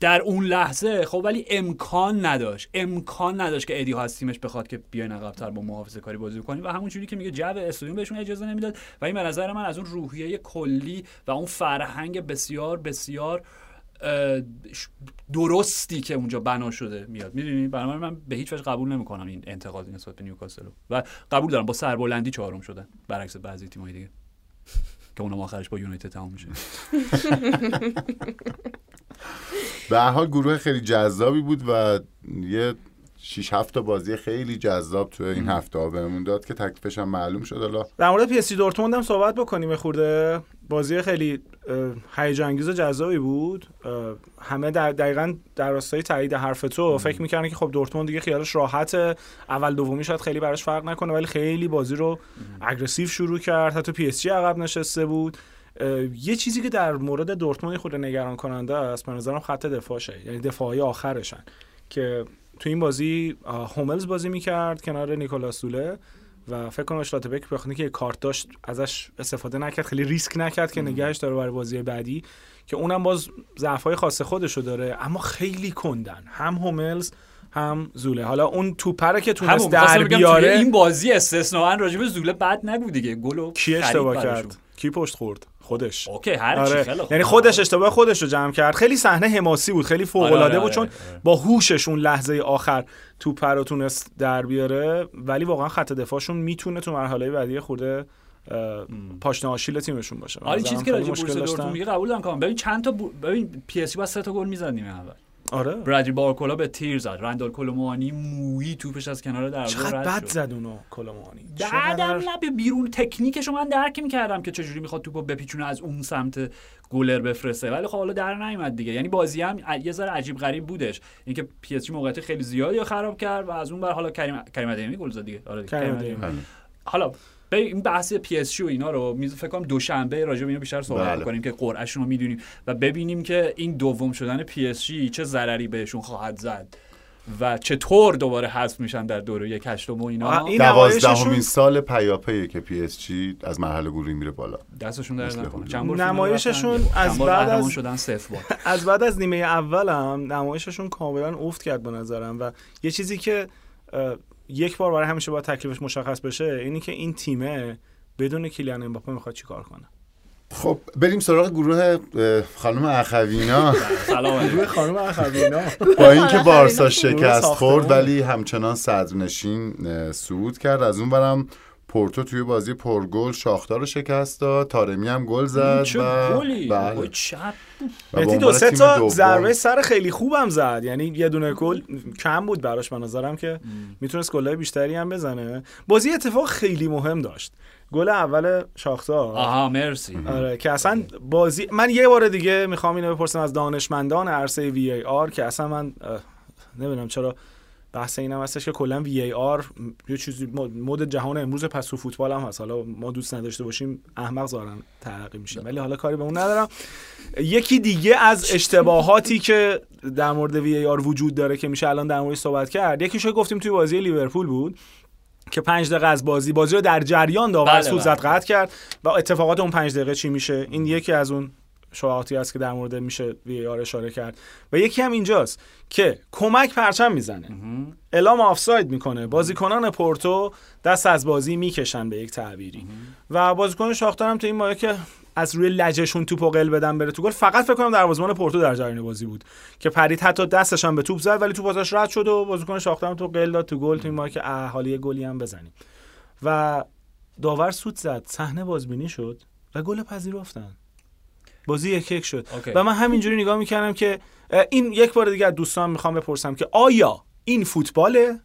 S4: در اون لحظه خب ولی امکان نداشت. امکان نداشت که ادی ها از تیمش بخواد که بیاین عقب‌تر با محافظه کاری بازی کنیم و همون جوری که میگه جو استادیوم بهشون اجازه نمی‌داد و این به نظر من از اون روحیه کلی و اون فرهنگ بسیار بسیار درستی که اونجا بنا شده میاد. می‌دونی؟ برای من به هیچ وجه قبول نمی‌کنم این انتقاد نسبت به نیوکاسل. و قبول دارم با سربلندی چهارم شدن. برعکس بعضی تیم‌های دیگه. که اونم آخرش با یونایتد تموم میشه. <laughs>
S3: به حال گروه خیلی جذابی بود و یه 6 7 تا بازی خیلی جذاب تو این هفته ها بهمون داد که تکلیفش هم معلوم شد. حالا
S5: در مورد PSG دورتموند هم صحبت بکنیم. خورده بازی خیلی هیجان انگیز و جذابی بود. همه در دقیقا در راستای تایید حرف تو فکر می‌کردن که خب دورتموند دیگه خیالش راحته. اول دومی شاید خیلی براش فرق نکنه ولی خیلی بازی رو aggressive شروع کرد. حتی PSG عقب نشسته بود. یه چیزی که در مورد دورتموند خود نگران کننده است به نظرم خط دفاعشه. یعنی دفاعی آخرشن که تو این بازی هوملز بازی می‌کرد کنار نیکلاس زوله و فکر کنم اشلاتبک خاطر که کارت داشت ازش استفاده نکرد خیلی ریسک نکرد که نگهش داره برای بازی بعدی که اونم باز ضعفای خاص خودشو داره اما خیلی کندن. هم هوملز هم زوله. حالا اون توپره که تونست در بیاره
S4: این بازی استثناا راجع به زوله بد نگو دیگه. گلو
S5: کی اشتباه. کرد؟ کی پشت خورد خودش
S4: اوکی هر چی
S5: آره.
S4: خوب.
S5: یعنی خودش اشتباه خودش رو جمع کرد خیلی صحنه حماسی بود خیلی فوق
S4: آره،
S5: العاده
S4: آره،
S5: بود چون
S4: آره،.
S5: با هوشش اون لحظه آخر توپ رو تونست در بیاره ولی واقعا خط دفاعشون می‌تونه تو مرحله بعدی خورده پاشنه آشیل تیمشون باشه
S4: آره چیزی که راجع به بورس. دورتموند میگه قبول دارم کاملا ببین چند تا ببین PSG با سه تا گل می‌زد نیمه اول
S5: آره
S4: برادلی بارکولا به تیر زد رندال کولو موانی توپش از کنار دروازه
S5: چقدر بد. زد اونو کولو موانی
S4: بعدم نه به بیرون تکنیکشو من درک می‌کردم که چجوری می‌خواد توپو بپیچونه از اون سمت گلر بفرسته ولی خب حالا در نیومد دیگه یعنی بازی هم یه ذره عجیب غریب بودش اینکه PSG موقعیت خیلی زیادی رو خراب کرد و از اون بر حالا کریم کریم گل زد دیگه آره دیگه.
S5: کریم.
S4: آدیمی. حالا این بحث PSG و اینا رو میز فکر کنم دوشنبه راجع به اینا بیشتر صحبت
S3: بله.
S4: کنیم که قرعهشون رو می‌دونیم و ببینیم که این دوم شدن PSG چه ضرری بهشون خواهد زد و چطور دوباره حذف میشن در دوره یک هشتم و اینا.
S5: این
S3: دوازدهمین سال پیاپیه که PSG از مرحله گروهی میره بالا.
S4: دستشون در نکنه.
S5: نمایششون از بعد از-
S4: شدن صفر <laughs>
S5: از بعد از نیمه اولم نمایششون کاملا افت کرد به نظرم و یه چیزی که یک بار برای همیشه باید تکلیفش مشخص بشه اینی که این تیمه بدون کیلیان امباپه می‌خواد چیکار کنه.
S3: خب بریم سراغ گروه خانم اخوینا. <laughs>
S4: سلام علیکم.
S5: خانم اخوینا.
S3: با اینکه بارسا
S2: گروه
S3: شکست. خورد ولی همچنان صدرنشین اه، صعود کرد. از اون برم پورتو توی بازی پرگل شاختار رو شکست داد. تارمی هم گل زد
S4: چه
S3: و
S4: گلی؟
S3: بله.
S4: چپ
S5: دو سه تا ضربه سر خیلی خوبم زد. یعنی یه دونه گل کم بود براش به نظرم که می‌تونست گلای بیشتری هم بزنه. بازی اتفاق خیلی مهم داشت. گل اول شاختار
S4: آها مرسی.
S5: آره که اصلا بازی من یه بار دیگه می‌خوام اینو بپرسم از دانشمندان عرصه وی ای آر که اصلا من نمی‌دونم چرا بحث اینم هستش که کلا وی ای آر یه چیزی مد مد جهان امروز پس تو فوتبال هم هست. حالا ما دوست نداشته باشیم احمق ظاهرا ترقی میشیم. ولی حالا کاری به اون ندارم. یکی دیگه از اشتباهاتی که در مورد وی ای آر وجود داره که میشه الان در موردش صحبت کرد یکیشو گفتیم توی بازی لیورپول بود که پنج دقیقه از بازی بازی رو در جریان داور
S4: بله،
S5: سود
S4: بله.
S5: قطع کرد و اتفاقات اون پنج دقیقه چی میشه؟ این یکی از اون شواهدی است که در مورد میشه وی آر اشاره کرد. و یکی هم اینجاست که کمک پرچم می‌زنه. اعلام آفساید می‌کنه. بازیکنان پورتو دست از بازی می‌کشن به یک تعبیری. و بازیکن شاختار هم تو این مایه که از روی لجشون توپ و قل بدن بره تو گل. فقط فکر کنم دروازه‌بان پورتو در جریان بازی بود. که پرید حتی دستش هم به توپ زد ولی توپ ازش رد شد و بازیکن شاختار هم تو قل داد تو گل تو این مایه که یه گلی هم بزنیم. و داور سوت زد. صحنه بازبینی شد و گل پذیرفتن. بازی یک یک شد.
S4: اوکی.
S5: و من همینجوری نگاه می‌کردم که این یک بار دیگه از دوستان می‌خوام بپرسم که آیا این فوتباله؟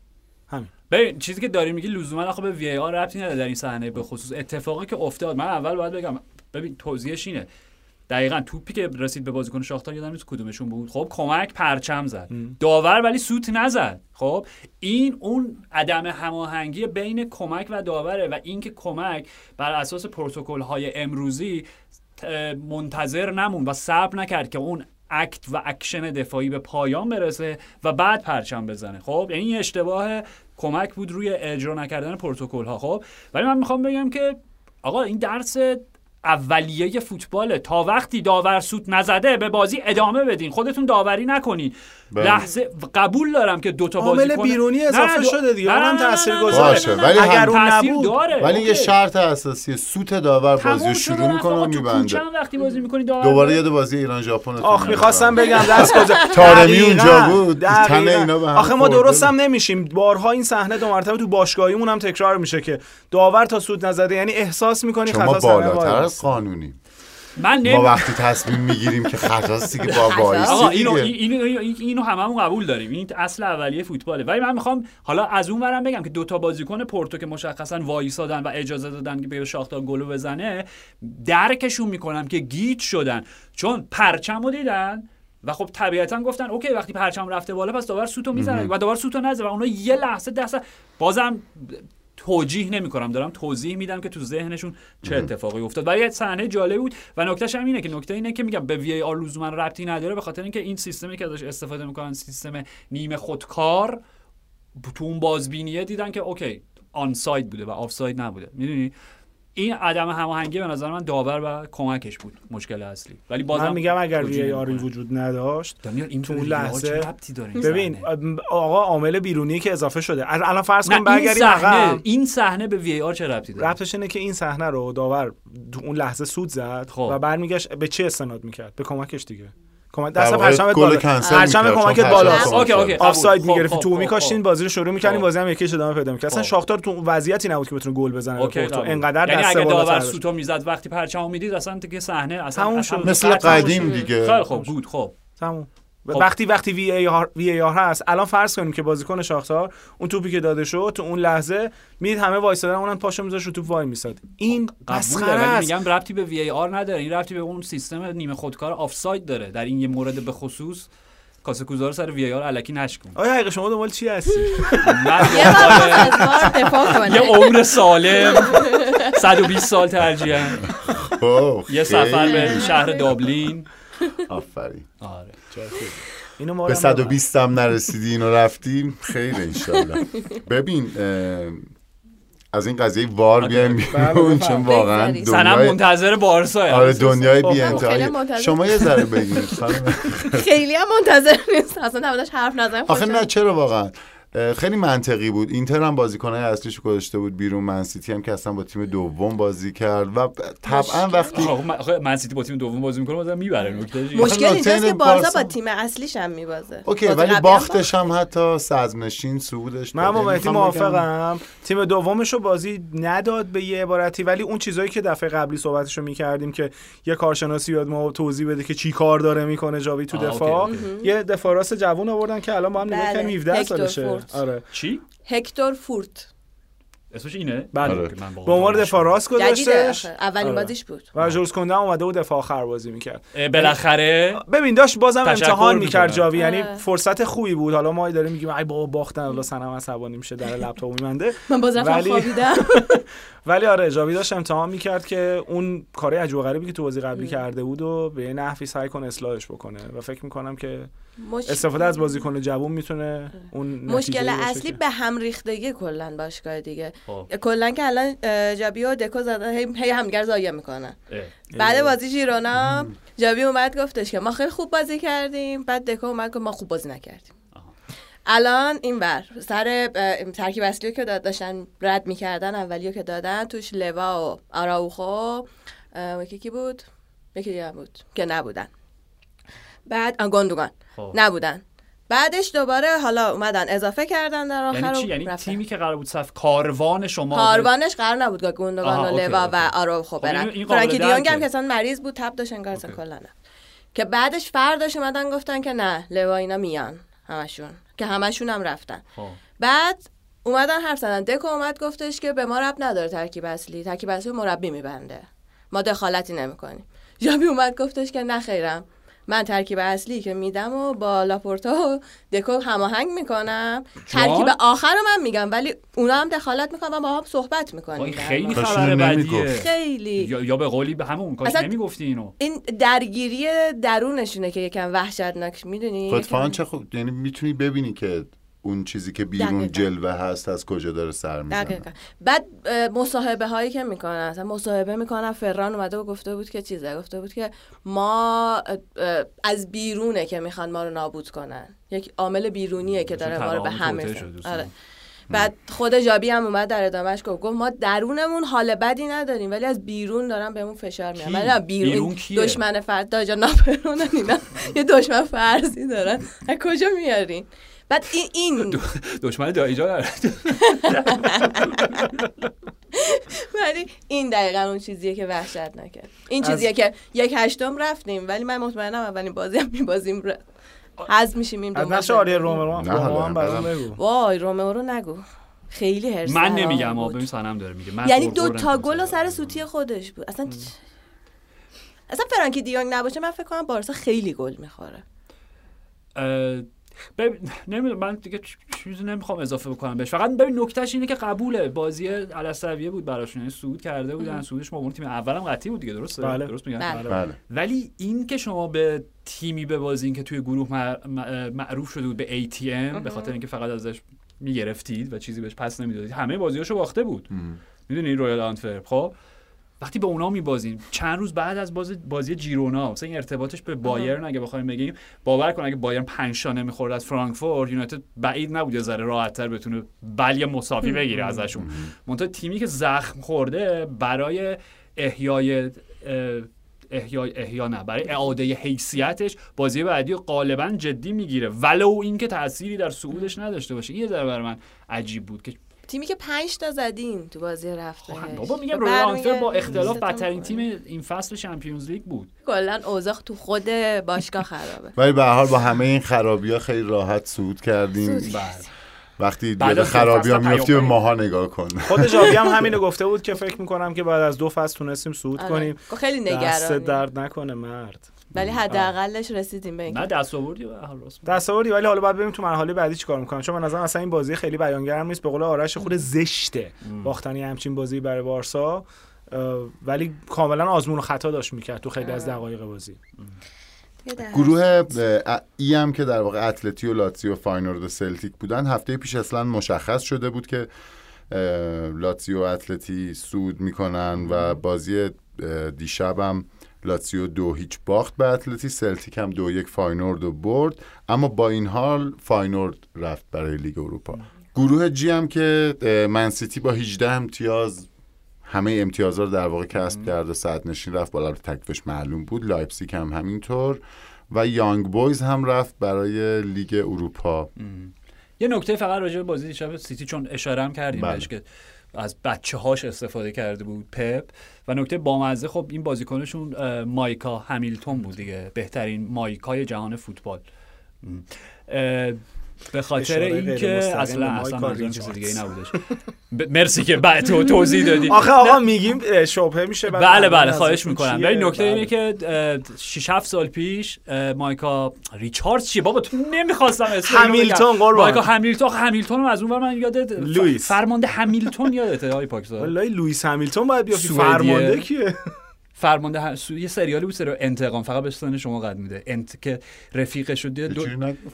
S5: همین.
S4: ببین چیزی که داری میگی لزوما آخه به VAR ربطی نداره در این صحنه به خصوص. اتفاقی که افتاد من اول باید بگم ببین توضیحش اینه. دقیقا توپی که رسید به بازیکن شاختار یادم نیست کدومشون بود. خب کمک پرچم زد. داور ولی سوت نزد. خب این اون عدم هماهنگی بین کمک و داوره و اینکه کمک بر اساس پروتکل های امروزی منتظر نمون و صبر نکرد که اون act و اکشن دفاعی به پایان برسه و بعد پرچم بزنه. خب یعنی این اشتباه کمک بود روی اجرا نکردن پروتکل ها خب ولی من می‌خوام بگم که آقا این درس اولیه فوتباله تا وقتی داور سوت نزده به بازی ادامه بدین خودتون داوری نکنین
S3: بله.
S4: لحظه قبول دارم که دوتا
S5: عامل
S4: بازیکن
S5: بیرونی
S4: نه،
S5: اضافه
S4: دو-
S5: شده دیگه
S4: نه،
S5: اونم
S4: نه، نه، نه،
S5: تاثیرگذاره.
S4: نه،
S3: باشه،
S4: نه،
S3: ولی
S4: اگر اون نبود
S5: داره.
S3: ولی یه
S4: اوکی.
S3: شرط اساسی سوت داور بازی شروع. می‌کنه و
S4: تو
S3: میبنده
S4: هم وقتی بازی می‌کنی داور
S3: دوباره یاد بازی ایران ژاپن
S5: آخ می‌خواستم بگم دست کجا <laughs>
S3: تارمی اونجا بود.
S5: دقیقاً.
S3: تن اینا به
S5: آخه ما درست هم. نمیشیم بارها این صحنه دو مرتبه تو باشگاهیمون هم تکرار میشه که داور تا سوت نزده یعنی احساس می‌کنی
S3: شما
S5: خطا
S3: بالاتر. قانونی.
S4: من
S3: ما. وقتی تصمیم می‌گیریم که خطاست دیگه با <laughs> وایسی
S4: آقا اینو. اینو اینو, اینو هممون قبول داریم. این اصل اولیه فوتباله. ولی من می‌خوام حالا از اون ورم بگم که دوتا بازیکن پورتو که مشخصا وایسادن و اجازه دادن که به شاختار گلو بزنه درکشون می‌کنم که گیج شدن. چون پرچمو دیدن و خب طبیعتا گفتن okay وقتی پرچم رفته بالا پس داور سوتو می‌زنه و داور سوتو نزنه و اونا یه لحظه دست بازم توجیه نمی‌کنم. دارم توضیح میدم که تو ذهنشون چه اتفاقی افتاد. ولی صحنه جالب بود و نکتهش هم اینه که نکته اینه که میگم به VAR لزوما ربطی نداره به خاطر اینکه این سیستمی که ازش استفاده می‌کنن سیستم نیمه خودکار تو اون بازبینیه دیدن که okay onside بوده و آفساید نبوده. می‌دونی؟ این عدم هماهنگی به نظر من داور و کمکش بود مشکل اصلی ولی بازم
S5: من میگم اگر VAR ی
S4: نمی‌کنم.
S5: وجود نداشت
S4: این
S5: تو
S4: لحظه این
S5: ببین. آقا عامل بیرونی که اضافه شده الان فرض کن
S4: این
S5: برگردیم
S4: صحنه
S5: عقب
S4: این صحنه به وی آر چه ربطی داره
S5: ربطش اینه که این صحنه رو داور تو اون لحظه سود زد
S4: خب.
S5: و برمیگشت به چه استناد می‌کرد به کمکش دیگه کمک
S3: در
S5: دست پرچمت
S3: گل
S5: پرچم کمکت
S3: پرچم
S5: بالا
S3: کمک
S4: اوکی،
S3: کرد.
S4: اوکی.
S5: آفساید
S4: خب،
S5: می‌گرفتی تو
S4: خب،
S5: میکاشتین
S4: خب.
S5: بازی رو شروع می‌کردین. بازی هم یکیش ادامه پیدا می‌کرد اصلا. شاختار تو وضعیتی نبود که بتونه گل بزنه پورتو. انقدر
S4: یعنی
S5: دست
S4: اگه داور. سوتو می‌زد وقتی پرچمو می‌دید اصلا دیگه صحنه اصلا.
S3: مثل قدیم. دیگه.
S4: خیلی خوب گود خب
S5: تموم
S4: خب.
S5: وقتی وقتی وی ای آر وی ای آر هست الان فرض کنیم که بازیکن شاختار اون توپی که داده شد تو اون لحظه می‌دید همه وایسادن اونم پاشو میذاشت رو توپ وای میساد. این
S4: قبوله
S5: مسخره
S4: ولی میگم ربطی به VAR نداره. این ربطی به اون سیستم نیمه خودکار آفساید داره. در این یه مورد به خصوص کاسه سر VAR الکی نشکن.
S5: آیا حقیقه شما دنبال چی هستی؟ <laughs> <laughs>
S2: یه
S4: عمر سالم. <laughs> 120 سال ترجیحاً. یه سفر به. شهر دابلین.
S3: آفرین.
S4: آره.
S5: اینو ما
S3: به
S5: رو هم
S3: 120 هم نرسیدی اینو رفتیم. خیر انشالله. ببین از این قضیه وار بیایم
S5: بله،
S3: بیرون
S5: بفرمایید.
S3: چون واقعا دنیای
S4: منتظر بارسا
S3: آره دنیای
S5: خب،
S3: بی
S2: خیلی
S3: انتهای. شما یه ذره بگید. <laughs>
S2: خیلی هم منتظر نیست. اصلا نبودش حرف نزنم
S3: آخه نه چرا واقعا؟ خیلی منطقی بود. اینتر هم بازیکنهای اصلیش گذاشته بود بیرون. منسیتی هم که اصلا با تیم دوم بازی کرد و طبعا وقتی
S4: من سیتی با تیم دوم بازی می‌کنه بازم می‌بره. نکته
S2: مشکل اینجاست که بارسا- با تیم اصلیش هم میبازه.
S3: اوکی ولی باختش هم حتی صدرنشین صعودش
S5: من. با موافقم. تیم دومش رو بازی نداد به یه عبارتی ولی اون چیزایی که دفعه قبلی صحبتش رو می‌کردیم که یه کارشناسی یاد ما توضیح بده که چی کار داره می‌کنه جاوی تو دفاع. یه دفاع راست جوون آوردن که الان با هم نگاه
S2: بله.
S5: کردیم 17
S2: هکتور
S5: سالشه. آره.
S4: چی؟
S2: هکتور فورت.
S4: اسمش اینه
S5: بله.
S3: آره.
S5: به عنوان دفاع راست گذاشتش
S2: آخه. اولین
S5: آره.
S2: بازیش بود
S5: و جولز کنده اومده بود دفاع آخر بازی می‌کرد
S4: بالاخره
S5: ببین داشت بازم امتحان می‌کرد. جاوی یعنی
S2: آره.
S5: فرصت خوبی بود حالا ما داریم میگیم ای بابا باختن حالا سنم عصبانی میشه در لپتاپ میمنده
S2: من باز رفتم
S5: ولی-
S2: خوابیدم <laughs>
S5: ولی آره جاوی داشت امتحان می‌کرد که اون کارهای عجیب غریبی که تو بازی قبلی کرده بود و به نحوی سعی کنه اصلاحش بکنه و فکر می‌کنم که
S2: مش...
S5: استفاده از بازیکن جوون می‌تونه اون
S2: مشکل اصلی
S5: که-
S2: به هم ریختگی کلا باشگاه دیگه. کلا که الان جابی و دکو زدن هی, هی همدیگر ضایع می‌کنن. بعد بازی ژیرونا جابی اومد گفتش که ما خیلی خوب بازی کردیم. بعد دکو اومد گفت ما خوب بازی نکردیم. الان این ور سر ترکیب اصلی که داد- داشتن رد می‌کردن اولیو که دادن توش لوا و آراوخو یکی کی بود؟ یکی دیگه بود که نبودن. بعد گندوگان
S4: خب.
S2: نبودن. بعدش دوباره حالا اومدن اضافه کردن در آخر
S4: یعنی چی یعنی
S2: رفتن.
S4: تیمی که قرار بود صف کاروان شما
S2: کاروانش قرار نبود که گوندوگان و لوا و. آراوخو
S4: خب
S2: برن فرانکی دیونگ هم. که مریض بود تب داشت انگار. کلا نه که بعدش فرداش اومدن گفتن که نه لوا اینا میان همشون که همشون هم رفتن
S4: خب.
S2: بعد اومدن حرف زدن دکو اومد گفتش که به ما رب نداره ترکیب اصلی ترکیب اصلی مربی میبنده ما دخالتی نمی‌کنیم جابی اومد گفتش که نه خیرم من ترکیب اصلی که میدم و با لاپورتا و دکو هماهنگ می‌کنم. ترکیب آخر رو من میگم ولی اونا هم دخالت می‌کنن و با هم صحبت
S4: وای، خیلی خبر بدیه.
S2: خیلی.
S4: یا, یا به قولی به همون کاش
S2: اصلا-
S4: نمی‌گفتی اینو.
S2: این درگیری درونشونه که یکم وحشتناک می‌دونی؟
S3: اتفاقا چه خوب یعنی می‌تونی ببینی که اون چیزی که بیرون
S2: دقیقاً.
S3: جلوه هست از کجا داره سر می‌زنه
S2: دقیقا بعد مصاحبه هایی که می‌کنن اصلا مصاحبه می‌کنن فران اومده و گفته بود که چیزه گفته بود که ما از بیرونه که می‌خوان ما رو نابود کنن یک عامل بیرونیه که داره ما رو به هم. آره. بعد خود جابی هم اومد در ادامهش گفت گفت ما درونمون حال بدی نداریم ولی از بیرون دارن بهمون فشار میارن؟ ولی بیرون,
S4: بیرون کیه؟
S2: دشمن فرد داجا ناپرونن اینا یه دشمن فرضی دارن از کجا میارین بعد این این
S4: دشمن دایجا داره
S2: ولی این دقیقا اون چیزیه که وحشت نکرد این چیزیه که یک هشتم رفتیم ولی من مطمئنم اولین بازی هم میبازیم. حذف میشیم این
S5: از نقش آریا رومرو رومرو هم بگو.
S2: وای رومئو رو نگو. خیلی هرس
S4: من نمیگم
S2: بود.
S4: آب ببین سنم داره میگه. من
S2: یعنی دو تا گل و
S4: سر
S2: سوتی خودش بود. اصلا اصلا فرانکی دیونگ نباشه من فکر کنم بارسا خیلی گل می‌خوره.
S4: ببین نمی‌دونم من دیگه چیزی نمی‌خوام اضافه بکنم بهش. فقط ببین نکتهش اینه که قبوله. بازی علی‌السویه بود براشون یعنی صعود کرده بودن صعودش ما تیم اولم قطعی بود دیگه درسته؟
S5: بله.
S4: درست میگم؟
S2: بله.
S3: بله.
S4: ولی این که شما به تیمی ببازین که توی گروه مع- مع- معروف شده بود به ATM به خاطر اینکه فقط ازش می‌گرفتید و چیزی بهش پس نمی‌دادید همه بازیاشو باخته بود. می‌دونی رویال آنتورپ خب؟ وقتی به اونا میبازیم چند روز بعد از بازی بازی جیرونا مثلا این ارتباطش به بایرن اگه بخوایم بگیم باور کن اگه بایرن 5 تا نمی‌خورد از فرانکفورت یونایتد بعید نبود یه ذره راحت‌تر بتونه بلی مساوی بگیره ازشون. منتها تیمی که زخم خورده برای احیای احیا احیا نه برای اعاده حیثیتش بازی بعدی رو غالبا جدی می‌گیره. ولو اینکه تأثیری در صعودش نداشته باشه. این یه ذره برای من عجیب بود که
S2: تیمی که پنج تا زدین تو بازی رفته.
S4: خب، بابا میگم رویال آنتورپ با اختلاف بدترین تیم این فصل چمپیونز لیگ بود.
S2: کلا اوضاع تو خود باشگاه خرابه.
S3: ولی به هر حال با همه این خرابی ها خیلی راحت صعود کردیم.
S2: صعود
S3: وقتی
S4: بعد از
S3: خرابی ها میفتی به. ماها نگاه کن.
S5: خود ژاوی هم همینو <laughs> گفته بود که فکر می‌کنم که بعد از دو فصل تونستیم صعود
S2: آره.
S5: کنیم.
S2: خیلی
S5: دست
S2: نگران
S5: درد نکنه مرد.
S2: ولی حداقلش رسیدیم به این
S4: نه دست آوردی به حال راست میگی.
S5: دست آوردی ولی حالا باید ببینیم تو مرحله بعدی چیکار می‌کنن چون من نظرم اصلا این بازی خیلی بیانگرم نیست به قول آرش خود زشته باختنی همچین بازی برای بارسا. ولی کاملا آزمون و خطا داشت می‌کرد تو خیلی از دقایق بازی.
S3: گروه E هم که در واقع اتلتی و لاتزیو و فاینورد و سلتیک بودن هفته پیش اصلا مشخص شده بود که لاتزیو و اتلتی صعود می‌کنن و بازی اه، لاتزیو دو هیچ باخت به اتلتی سلتیک هم دو یک فاینورد و برد. اما با این حال فاینورد رفت برای لیگ اروپا. گروه G هم که منسیتی با 18 امتیاز همه امتیازها رو در واقع کسب کرد و صدرنشین رفت بالا. رو تکلیفش معلوم بود. لایپزیگ هم همینطور. و یانگ بویز هم رفت برای لیگ اروپا.
S4: یه نکته فقط راجع به بازی دیشب سیتی چون اشاره هم کردیم
S3: بله.
S4: که از بچه هاش استفاده کرده بود پپ. و نکته بامزه خب این بازیکنشون مایکا همیلتون بود دیگه. بهترین مایکای جهان فوتبال. به خاطر اینکه اصلا اصلا. دیگه ای نبودش مرسی که بعد تو توضیح دادی
S5: آخه آقا میگیم شبهه میشه
S4: بله بله خواهش می‌کنم. ولی نکته
S5: بله.
S4: اینه که 6 7 سال پیش مایکا ریچاردز چیه بابا تو نمی‌خواستم اسم.
S5: همیلتون، قربان.
S4: مایکا همیلتون همیلتون از اون ور من یادت
S5: لوئیس.
S4: فرمانده همیلتون یادته آقای پاکزاد
S5: والله لوئیس همیلتون باید بیافتی
S4: سوئدیه.
S5: فرمانده کیه
S4: فرمانده ه- سو- یه سریالی بود سریال انتقام. فقط به سن شما قد میده. انت که رفیق شده دو...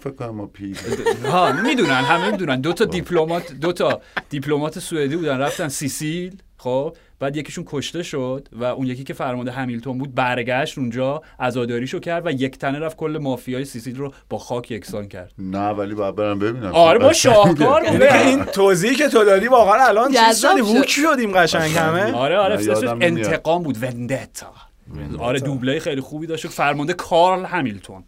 S3: فکر کنم پیر <laughs>
S4: ها می‌دونن همه می‌دونن. دو تا دیپلمات دو تا دیپلمات سوئدی بودن رفتن سیسیل. خب بعد یکیشون کشته شد و اون یکی که فرمانده همیلتون بود برگشت اونجا عزاداریشو کرد و یک تنه رفت کل مافیای سیسیل رو با خاک یکسان کرد.
S3: نه ولی باید برم ببینم.
S4: آره با. <laughs> شاهکار
S5: که این توضیحی که تو دادی واقعا الان چیز شدیم
S2: شد.
S5: ووک شدیم قشنگ همه.
S4: آره آره. انتقام بود. وندتا. آره دوبله خیلی خوبی داشت. فرمانده کارل همیلتون.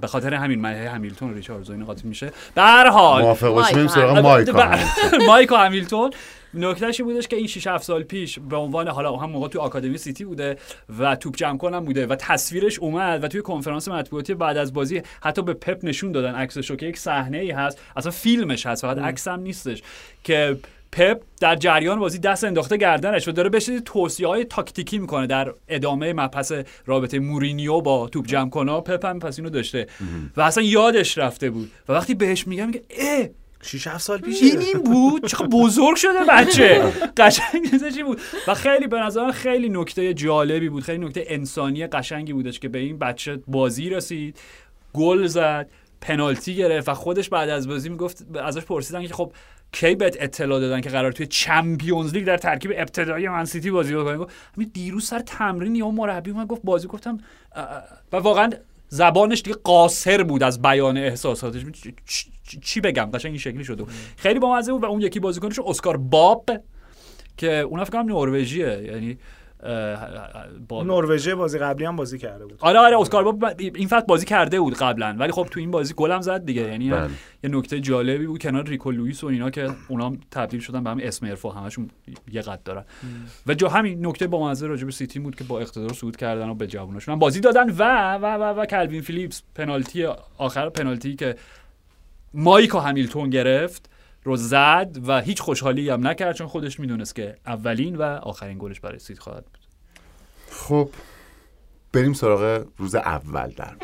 S4: به خاطر همین من همیلتون و ریچاردز و اینا قاطی میشه. به هر حال.
S3: موافق باشیم؟ سراغ
S2: هم.
S3: مایک <laughs>
S4: همیلتون. نکتهش بودش که این 6 7 سال پیش به عنوان حالا هم موقع توی آکادمی سیتی بوده و توپ جمع کنم بوده و تصویرش اومد و توی کنفرانس مطبوعاتی بعد از بازی حتی به پپ نشون دادن عکسشو که یک صحنه ای هست. اصلا فیلمش هست فقط عکس هم نیستش. که پپ در جریان بازی دست انداخته گردنش و داره بهش توصیه های تاکتیکی می‌کنه در ادامه مبحث رابطه مورینیو با توپ جمع کنا پپ هم پس اینو داشته. و اصلا یادش رفته بود. و وقتی بهش میگم میگه اه
S5: 6 7 سال پیش
S4: این این بود؟ چقدر بزرگ شده بچه. <laughs> قشنگ چی بود. و خیلی به نظر خیلی نکته جالبی بود. خیلی نکته انسانی قشنگی بودش که به این بچه بازی رسید گل زد پنالتی گرفت و خودش بعد از بازی می‌گفت ازش پرسیدن که خب کی بهت اطلاع دادن که قرار توی چمپیونز لیگ در ترکیب ابتدایی من سیتی بازی بکنه گفت همین دیروز سر تمرین یا مربی من گفت بازی گفتم. و واقعا زبانش دیگه قاصر بود از بیان احساساتش. چی بگم؟ قشنگ این شکلی شده. خیلی بامزه بود و اون یکی بازیکنش اسکار باب که اون فکر کنم نروژیه یعنی با
S5: نروژی بازی قبلی هم بازی کرده بود.
S4: آره آره اسکار باب این فصل بازی کرده بود قبلا ولی خب تو این بازی گلم زد دیگه. یعنی
S3: بله.
S4: یه نکته جالبی بود کنار ریکو لوئیس و اینا که اونا هم تبدیل شدن به هم اسم ارفا همشون یه قد دارن. و جا همین نکته با مزه راجع به سیتی بود که با اقتدار صعود کردن و به جووناشون هم بازی دادن و و و و کلوین فیلیپس پنالتی آخر پنالتی که مایکا همیلتون گرفت رو زد و هیچ خوشحالی هم نکرد چون خودش می‌دونست که اولین و آخرین گلش برای سیتی خواهد بود.
S3: خب بریم سراغ روز اول در.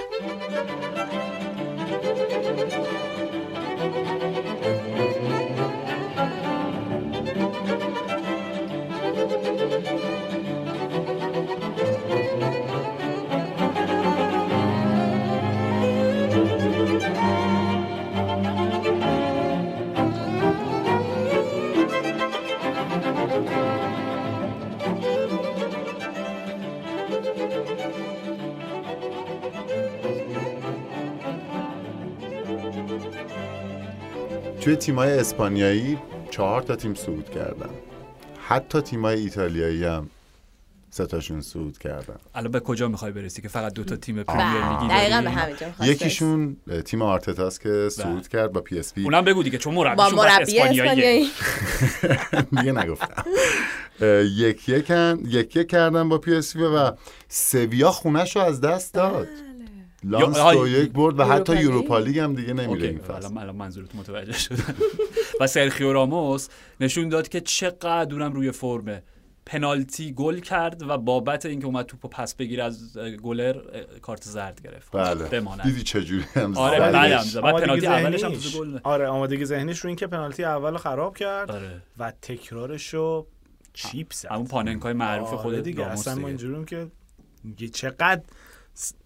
S3: توی تیمای اسپانیایی چهار تا تیم صعود کردن. حتی تیمای ایتالیایی هم سه تاشون صعود کردن.
S4: الان به کجا می‌خوای برسی که فقط دو تا تیم پریمیر
S2: بله
S4: لیگی
S2: دقیقا
S4: داری؟
S2: به همینجا
S3: یکیشون تیم آرتتاست که صعود کرد با پی اس وی
S4: اونم بگو دیگه چون
S2: با
S4: مربیشون
S2: مربی
S4: اسپانیاییه
S2: اسپانیایی. <laughs>
S3: دیگه نگفتم. اه، یک یکن یک یک کردن با پی اس وی و سویا خونش رو از دست داد. لانس دو یک برد و حتی
S2: یوروپا لیگ؟
S3: هم دیگه نمیره
S4: okay
S3: این فصل
S4: الان الان منظورت متوجه شدم <laughs> و سرخیو راموس نشون داد که چقدر اونم روی فرمه پنالتی گل کرد و بابت اینکه اومد توپو پس بگیره از گلر کارت زرد گرفت
S3: بله
S4: بماند
S3: دیدی چجوری هم
S4: آره،؟ بله. هم زد. بعد پنالتی اولش هم گل.
S5: آره آمادگی ذهنیش رو این که پنالتی اول رو خراب کرد
S4: آره
S5: و تکرارش رو chip زد
S4: همون پاننکای معروف
S5: آره
S4: خود
S5: دیگه اصلا ما. اینجوریم که چقدر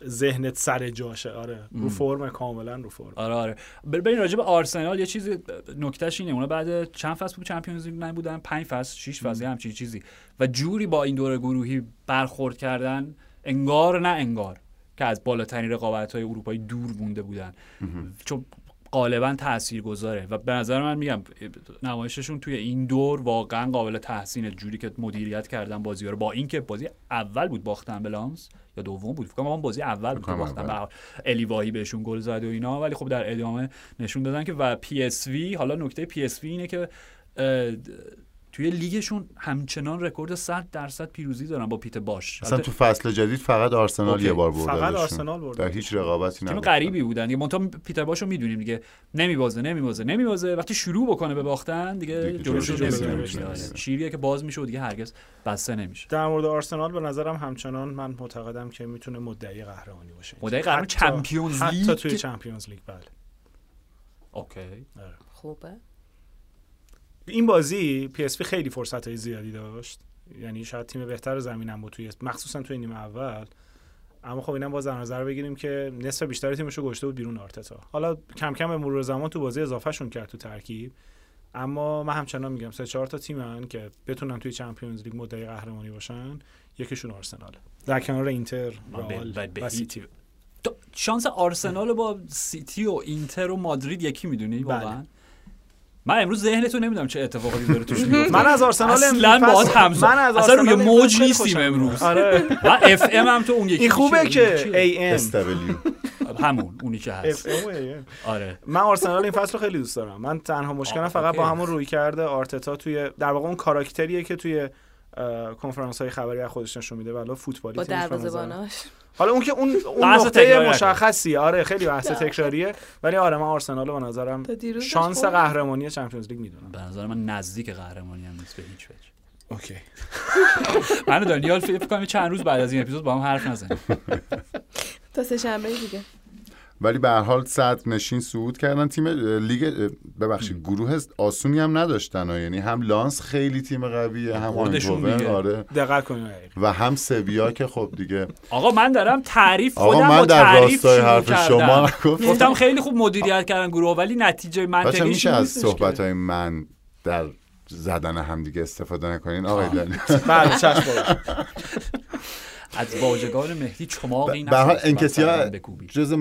S5: ذهنت سر جاشه. آره. رو فرم کاملا رو فرم.
S4: آره آره. بریم راجع به آرسنال یه چیزی نکتهش اینه. اونا بعد چند فصل بود؟ چمپیونز لیگ نبودن. پنج فصل شش فصل یه همچین چیزی. و جوری با این دور گروهی برخورد کردن انگار نه انگار که از بالاترین رقابت های اروپایی دور مونده بودن. چون غالبا تأثیر گذاره و به نظر من میگم نمایششون توی این دور واقعا قابل تحسینه جوری که مدیریت کردن بازی رو با اینکه بازی اول بود باختن به لانس یا دوم بود فکر کنم بازی اول بود باختن. به هر حال. الیواهی بهشون گل زد و اینا ولی خب در ادامه نشون دادن که و پی اس وی حالا نکته پی اس وی اینه که توی لیگشون همچنان رکورد 100 درصد پیروزی دارن با پیت باش
S3: اصلا تو فصل جدید فقط آرسنال
S4: اوکی.
S3: یه بار برده
S5: فقط آرسنال برده.
S3: در هیچ رقابتی
S4: تیم
S3: نبود
S4: غریبی بودن دیگه منتها پیتر باشو می‌دونیم دیگه نمیبازه نمیبازه نمیبازه وقتی شروع بکنه به باختن دیگه. نمی‌گیره. آره. شیریه که باز میشه و دیگه هرگز بسته نمیشه
S5: در مورد آرسنال به نظرم همچنان من معتقدم که می‌تونه مدعی قهرمانی باشه
S4: مدعی قهرمان
S5: حتی-
S4: Champions
S5: حتی
S4: لیگ؟
S5: توی Champions League بله
S4: okay
S2: خوبه
S5: این بازی PSV خیلی فرصت های زیادی داشت. یعنی شاید تیم بهتر زمینم بود توی مخصوصا توی نیمه اول. اما خب اینم باز در نظر بگیریم که نصف بیشتر تیمش رو گذاشته بود بیرون آرتتا. حالا کم کم به مرور زمان تو بازی اضافه شون کرد تو ترکیب. اما من همچنان میگم سه چهار تا تیمن که بتونن توی چمپیونز لیگ مدعی قهرمانی باشن. یکیشون آرسناله. در کنار اینتر رئال و سیتی.
S4: شانس آرسنال رو با سیتی و اینتر و مادرید یکی می‌دونی؟
S5: بله.
S4: واقعا. من امروز ذهنتو نمی‌دونم چه اتفاقاتی داره توش <laughs> میفته
S5: من از آرسنال
S4: اصلا باهات همزه
S5: من از
S4: اصلا روی
S5: آرسنال
S4: موج نیستیم. امروز.
S5: آره. <laughs>
S4: من اف ام هم تو اون یکی
S5: این خوبه؟ که؟ AM
S3: SW <laughs>
S4: همون اونی که هست.
S5: و.
S4: آره.
S5: من آرسنال این فصل رو خیلی دوست دارم. من تنها مشکلم فقط. با همون روی کرده آرتتا توی در واقع اون کاراکتریه که توی کنفرانس های خبری از خودش نشون میده. ولی فوتبالی
S2: با دروازه‌باناش.
S5: حالا اون که اون اون نقطه مشخصی. آره خیلی بحث تکراریه. ولی آره من آرسنال رو به نظرم شانس. قهرمانی چمپیونز لیگ می‌دونم.
S4: به نظر من نزدیک قهرمانی هم نیست به هیچ وجه.
S5: اوکی. <laughs>
S4: من دانیال فکر کنم چند روز بعد از این اپیزود با هم حرف نزنیم.
S2: تا سه شنبه دیگه.
S3: ولی به هر حال صدر نشین صعود کردن تیم لیگ ببخشید گروه آسونی هم نداشتن ها. یعنی هم لانس خیلی تیم قویه هم
S4: دیگه.
S3: آره
S5: دقت کنید.
S3: و هم سویا که خب دیگه
S4: آقا من دارم تعریف
S3: آقا
S4: خودم
S3: من
S4: با
S3: در
S4: تعریف
S3: راستای حرف
S4: کردم.
S3: شما.
S4: گفتم خیلی خوب مدیریت کردن گروه ولی نتیجه
S3: بچه
S4: منطقیش
S3: میشه از. صحبت های من در زدن همدیگه استفاده نکنین آقای
S5: بله. <laughs>
S4: از واژگان مهدی چماقی
S3: به هر حال
S4: بکوبی.
S3: جز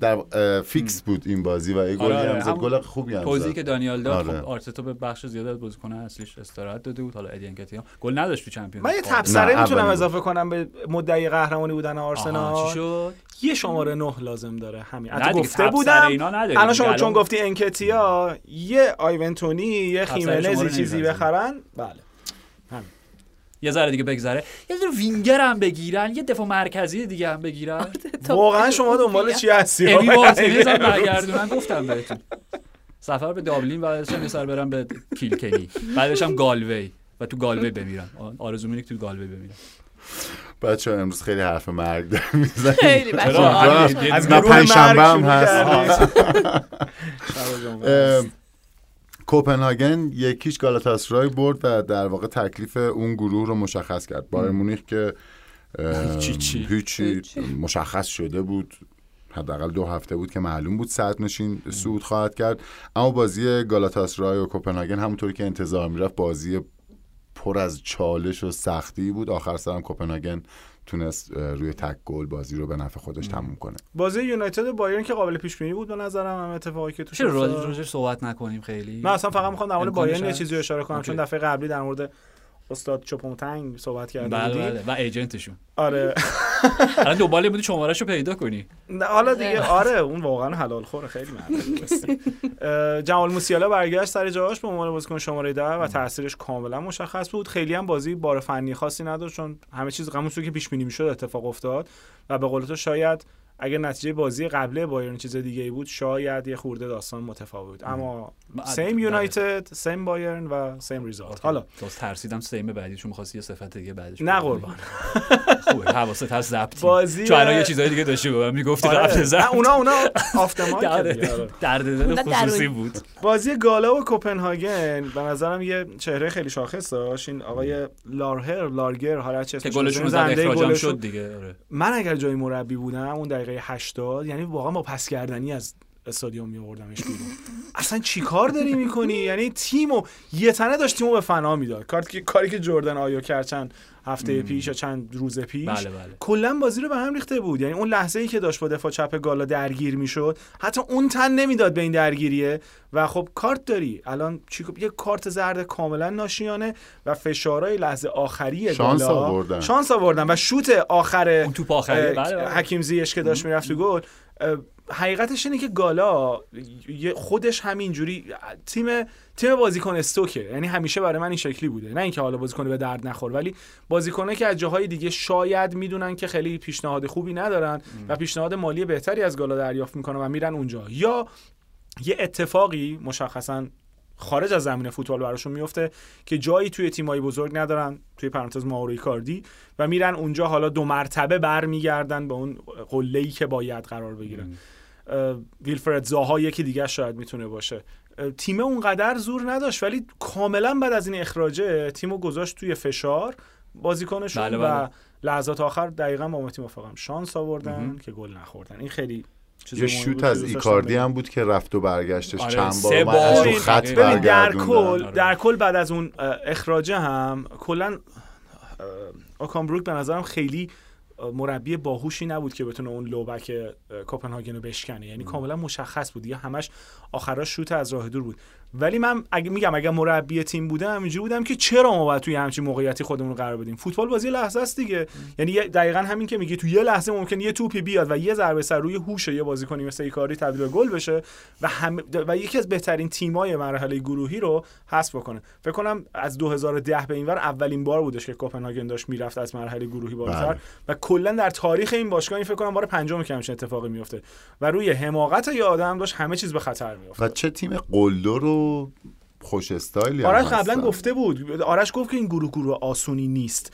S3: در فیکس بود این بازی و یه گلی
S4: آره،
S3: هم زد
S4: همون
S3: گل خوبی هم
S4: توضیحی که دانیال داد
S3: آره.
S4: خب آرتتا به بخش زیاد از بازیکن اصلیش استراحت داده بود حالا ادی انکتیا گل نداشت تو چمپیونز
S5: من یه. تبصره می‌تونم اضافه کنم به مدعی قهرمانی بودن
S4: آها، چی
S5: آرسنال
S4: شد
S5: یه شماره نه لازم داره همین حتی گفته بودم. الان شما چون گفتی انکتیا یه آیونتونی یه خیمنزی چیزی. بخرن بله
S4: یه ذره دیگه بگذره. یه ذره وینگر هم بگیرن. یه دفاع مرکزی دیگه هم بگیرن.
S5: واقعا شما دنبال چی هستی؟ <laughs>
S4: امی
S5: آقای
S4: مارتینز هم؟ <laughs> برگردونن گفتم بهتون. سفر به دابلین بعدش هم یه سر برم به کیلکنی. بعدش هم گالوی. و تو گالوی بمیرم. آرزو که تو گالوی بمیرم.
S3: بچه امروز خیلی حرف مرگ داریم. می‌زنیم.
S2: خیلی بچه.
S5: از گروه
S3: پنجشنبه هم هست <laughs>
S5: کردیم. شب جمعه.
S3: اه، کوپنهاگن یکیش گالاتاسرای برد و در واقع تکلیف اون گروه رو مشخص کرد. بایر مونیخ که
S4: هیچی.
S3: هیچی
S2: هیچی.
S3: مشخص شده بود. حداقل دو هفته بود که معلوم بود صد نشین صعود خواهد کرد. اما بازی گالاتاسرای و کوپنهاگن همونطوری که انتظار می‌رفت بازی پر از چالش و سختی بود. آخر سرم کوپنهاگن تونست روی تک گل بازی رو به نفع خودش تموم کنه
S5: بازی یونایتد و بایرن که قابل پیش بینی بود به نظرم هم اتفاقی که توش
S4: چرا راجع صحبت نکنیم خیلی
S5: من اصلا فقط می‌خوام در مورد بایرن یه؟ چیزی رو اشاره کنم
S4: اوکی.
S5: چون دفعه قبلی در مورد استاد چوپومتنگ صحبت کرده
S4: بله بله. و ایجنتشون.
S5: آره.
S4: الان دنبال بودی شمارهشو پیدا کنی.
S5: نه، حالا دیگه آره اون واقعا حلال خوره خیلی مردم جمال موسیالا برگشت سر جاش به عنوان بازیکن شماره ده و تاثیرش کاملا مشخص بود. خیلی هم بازی بار فنی خاصی نداشت چون همه چیز همون که پیش بینی می‌شد اتفاق افتاد. و به قول تو شاید اگر نتیجه بازی قبلی بایرن چیز دیگه ای بود شاید یه خورده داستان متفاوت بود. اما سیم. یونایتد سیم بایرن و سیم ریزالت حالا.
S4: ترسیدم سیم بعدی چون می‌خواستی یه صفت دیگه بعدش
S5: نه. قربان. <laughs>
S4: خوبه. حواست هست ضبطی
S5: بازی-
S4: چون الان یه چیزای دیگه داشتی به من می‌گفتی.
S5: آره.
S4: قبل ضبط.
S5: نه، اونا اونا آفت
S4: آره. درد دل خصوصی. بود.
S5: بازی گالا و کوپنهاگن به نظرم یه چهره خیلی شاخص داشت. این آقای لارهر لارگر حالا چه
S4: گلشون
S5: زنده
S4: اخراجم
S5: گلشون.
S4: شد دیگه آره.
S5: من اگر جای مربی بودم اون دقیقه 80 یعنی واقعا با پس کردنی از استادیوم میآوردمش بیرون. اصلا چی کار داری می‌کنی؟ یعنی تیمو یه تنه داشت تیمو به فنا می‌داد. کاری که کاری که جردن آیو کرد چند هفته پیش یا چند روز پیش
S4: بله بله.
S5: کلا بازی رو به هم ریخته بود. یعنی اون لحظه ای که داشت با دفاع چپ گالا درگیر می‌شد حتی اون تن نمی‌داد به این درگیریه. و خب کارت داری. الان چی یه کارت زرد کاملا ناشیانه و فشارهای لحظه آخری
S3: شانس
S5: گالا
S3: آوردن.
S5: شانس آوردن و شوت آخر
S4: اون توپ آخری، بله، بله.
S5: حکیم زیش که داشت می‌رفت گل حقیقتش اینه که گالا خودش همینجوری تیم تیم بازیکن استوکه. یعنی همیشه برای من این شکلی بوده. نه اینکه حالا بازیکن به درد نخور ولی بازیکنه که از جاهای دیگه شاید می‌دونن که خیلی پیشنهاد خوبی ندارن و پیشنهاد مالی بهتری از گالا دریافت می‌کنن و میرن اونجا. یا یه اتفاقی مشخصا خارج از زمین فوتبال براشون میفته که جایی توی تیمایی بزرگ ندارن توی پرانتز ماوروی کاردی و میرن اونجا حالا دو مرتبه برمیگردن به اون قله‌ای که باید قرار بگیرن ویلفرد زاها یکی دیگه شاید می‌تونه باشه تیم اونقدر زور نداشت ولی کاملا بعد از این اخراجه تیمو گذاشت توی فشار بازیکنشون
S4: بله،
S5: و
S4: بله.
S5: لحظات آخر دقیقا با متی موافقم شانس آوردن که گل نخوردن این خیلی چیز
S3: یه شوت
S5: بود که
S3: از ایکاردی. هم بود که رفت و برگشتش
S4: آره،
S3: چند بار اومد از رو خط
S5: در. کل در کل بعد از اون اخراجه هم کلا اوکامبروک به نظرم خیلی مربی باهوشی نبود که بتونه اون لوبک کوپنهاگن رو بشکنه. یعنی کاملا مشخص بود. دیگه همش آخراش شوت از راه دور بود. ولی من اگه میگم اگه مربی تیم بودم اینجوری بودم که چرا ما باید توی همچین موقعیتی خودمون رو قرار بدیم؟ فوتبال بازی لحظه است دیگه. یعنی دقیقا همین که میگی تو یه لحظه ممکن یه توپی بیاد و یه ضربه سر روی هوش یه بازیکنی مثل ایکاری تبدیل به گل بشه و هم و یکی از بهترین تیمای مرحله گروهی رو حذف بکنه. فکر کنم از 2010 به اینور اولین بار بودش که کوپنهاگن داشت می‌رفت از مرحله گروهی بالاتر
S3: بله.
S5: و کلا در تاریخ این باشگاه این فکر کنم بار پنجم که همچین اتفاقی میفته و روی حماقت یه آدم داشت همه چیز به خطر میفته
S3: و چه تیم قلدر و خوش استایلی
S5: آرش قبلا. گفته بود آرش گفت که این گروه گروه آسونی نیست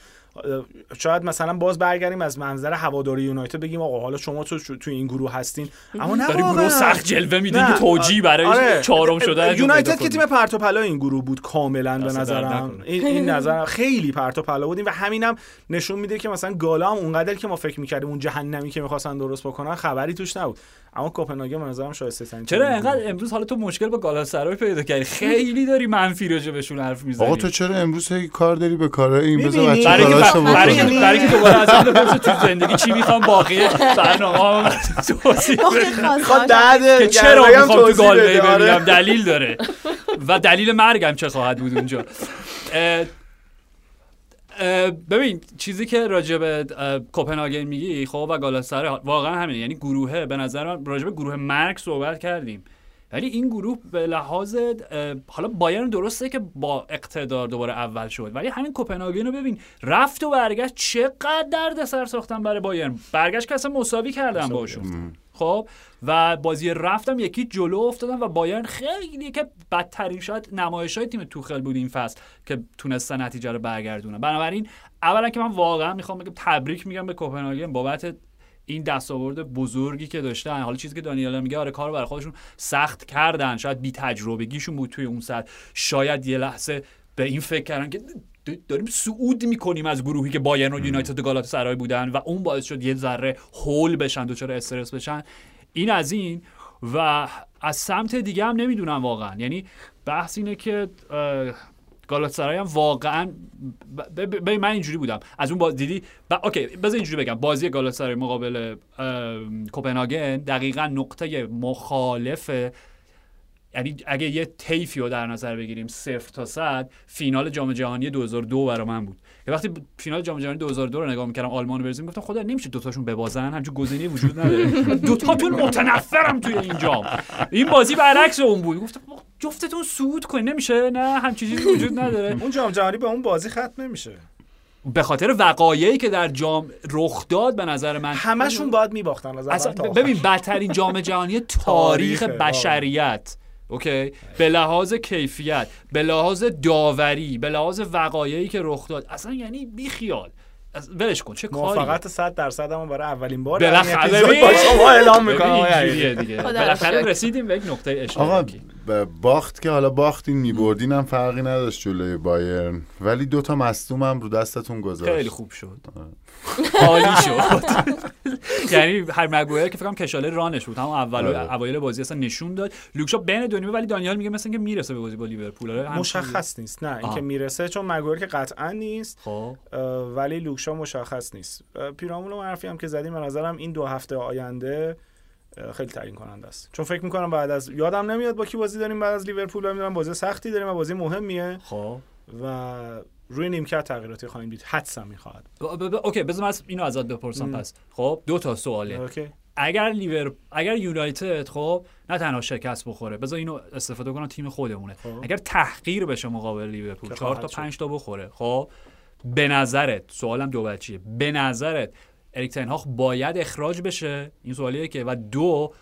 S5: شاید مثلا باز برگردیم از منظر هواداری یونایتد بگیم آقا حالا شما تو تو این گروه هستین اما نه
S4: داری گروه. سخت جلوه میدی
S5: نه.
S4: که توجیه برای
S5: آره.
S4: چهارم شده
S5: یونایتد که تیم پرت و پلا این گروه بود کاملا به نظرم. این, این نظر خیلی پرت و پلا بودیم و همینم نشون میده که مثلا گالا هم اونقدر که ما فکر می‌کردیم اون جهنمی که می‌خواستن درست بکنن خبری توش نبود اما کوپنهاگن به نظرم شایسته ترین
S4: چرا انقدر امروز حالا تو مشکل با گالاتاسرای پیدا کردی؟ خیلی داری منفی راجع بهشون حرف می‌زنی.
S3: آقا تو چرا امروز هی کار داری به کارهای این
S5: می‌بینی؟
S3: بچه
S4: برای
S3: کاراشو بکنه.
S4: برای که دوباره از من بپرسه تو زندگی چی می‌خوام باقی برنامه توضیح.
S5: خب
S4: که چرا می‌خوام تو گالوی ببینم؟ دلیل داره. و دلیل مرگم چه خواهد بود اونجا؟ ببین چیزی که راجع به اه، کوپنهاگن میگی خب و گالاتاسرای واقعا همینه. یعنی گروهه به نظر من راجع به گروه مرگ صحبت کردیم. ولی این گروه به لحاظ حالا بایرن درسته که با اقتدار دوباره اول شد. ولی همین کوپنهاگن رو ببین رفت و برگشت چقدر درد سر ساختن برای بایرن. برگشت که اصلا مساوی کردن باشون. خب و بازی رفتم یکی جلو افتادن و بایرن خیلی که بدترین شاید نمایش های تیم توخل بود این فصل که تونستن نتیجه رو برگردونن. بنابراین اولا که من واقعا می‌خوام بگم تبریک میگم به کوپنهاگن بابت این دستاورد بزرگی که داشتن. حالا چیزی که دانیالا میگه آره کارو برای خودشون سخت کردن. شاید بی تجربگیشون بود توی اون سطح. شاید یه لحظه به این فکر کردن که داریم صعود می‌کنیم از گروهی که بایرن و یونایتد و گالاتاسرای بودن و اون باعث شد یه ذره هول بشن دچار استرس بشن. این از این و از سمت دیگه هم نمی‌دونم واقعا. یعنی بحث اینه که اه، گالاتاسرای هم واقعا ب- ب- ببین من اینجوری بودم. از اون باز دیدی؟ ب... اوکی بذار اینجوری بگم. بازی گالاتاسرای مقابل اه، کوپنهاگن دقیقا نقطه مخالف یعنی اگه یه تیفی رو در نظر بگیریم صفر تا صد فینال جام جهانی 2002 برای من بود. یه وقتی فینال جام جهانی 2002 رو نگاه می‌کردم آلمان رو برزیل گفتم خدا نمیشه دوتاشون ببازن همچون گزینه وجود نداره. <laughs> دوتاتون متنفرم توی این جام. این بازی برعکس اون بود. گفتم جفتتون صعود کنین. نمیشه؟ نه همچین چیزی وجود نداره. <laughs>
S5: اون جام جهانی به اون بازی ختم نمیشه.
S4: به خاطر وقایعی که در جام رخ داد به نظر من
S5: همشون باید میباختن. از.
S4: ببین بدترین جام جهانی <laughs> تاریخ بشریت. اوکی به لحاظ کیفیت به لحاظ داوری به لحاظ وقایعی که رخ داد. اصلا یعنی بی خیال. ولش کن چه کاری
S5: موافقت 100 درصد هم برای اولین بار
S4: بالاخره.
S5: با شما اعلام می‌کنم.
S4: دیگه. بالاخره. رسیدیم به یک نقطه
S3: آقا
S4: اشتراکی
S3: باخت که حالا باختین میبردین هم فرقی نداشت جلوی بایرن. ولی دوتا مصدوم هم رو دستتون گذاشت.
S4: خیلی خوب شد. عالی <laughs> شد. یعنی هر مگویر که فکر کنم کشاله رانش بود. همون اول
S3: آره.
S4: اوایل بازی اصلا نشون داد. لوکشا بین دو نیمه ولی دانیال میگه مثلا که می‌رسه به بازی با لیورپول. آره
S5: مشخص نیست. نه اینکه. می‌رسه چون مگویر که قطعا نیست
S4: خب.
S5: ولی لوکشا مشخص نیست. پیرامون حرفی هم که زدیم به نظرم این دو هفته آینده خیلی تعیین کننده است. چون فکر می‌کنم بعد از یادم نمیاد با کی بازی داریم بعد از لیورپول می‌دونم بازی سختی داریم و بازی مهمیه.
S4: خب.
S5: و روی نیمکت تغییراتی خواهیم دید. حدسم می‌خواد
S4: ب- ب- ب- okay بذار من از اینو ازت بپرسم. پس. خب دو تا سواله
S5: okay.
S4: اگر لیور اگر یونایتد خب نه تنها شکست بخوره بذار اینو استفاده کنم تیم خودمونه.
S5: خب.
S4: اگر تحقیر بشه مقابل لیورپول
S5: که
S4: چهار تا
S5: خواهد شد.
S4: پنج تا بخوره خب به نظرت سوالم دو بچیه به نظرت اریک تنهاخ باید اخراج بشه؟ این سوالیه که و دو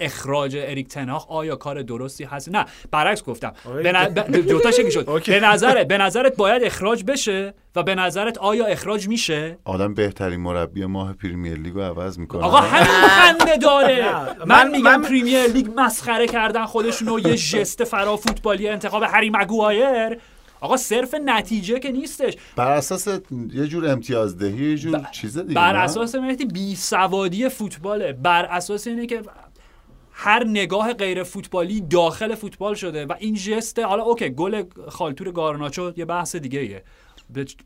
S4: اخراج اریک تنهاخ آیا کار درستی هست؟ نه برعکس گفتم.
S5: آره.
S4: به ن... ب- دو تا شکلی شد. <laughs> به نظرت به نظرت باید اخراج بشه و به نظرت آیا اخراج میشه؟
S3: آدم بهترین مربی ماه پریمیر لیگو عوض می‌کنه.
S4: آقا همین خنده داره. من, میگم
S5: من-
S4: پریمیر لیگ مسخره کردن خودشون و یه ژست فرا فوتبالی انتخاب هری مگوایر آقا صرف نتیجه که نیستش.
S3: بر اساس یه جور امتیازدهی یه جور
S4: ب-
S3: چیز دیگه
S4: بر؟ اساس مهدی بی سوادی فوتباله. بر اساس اینه که هر نگاه غیر فوتبالی داخل فوتبال شده و این ژست حالا okay گل خالتور گارناچو یه بحث دیگه ایه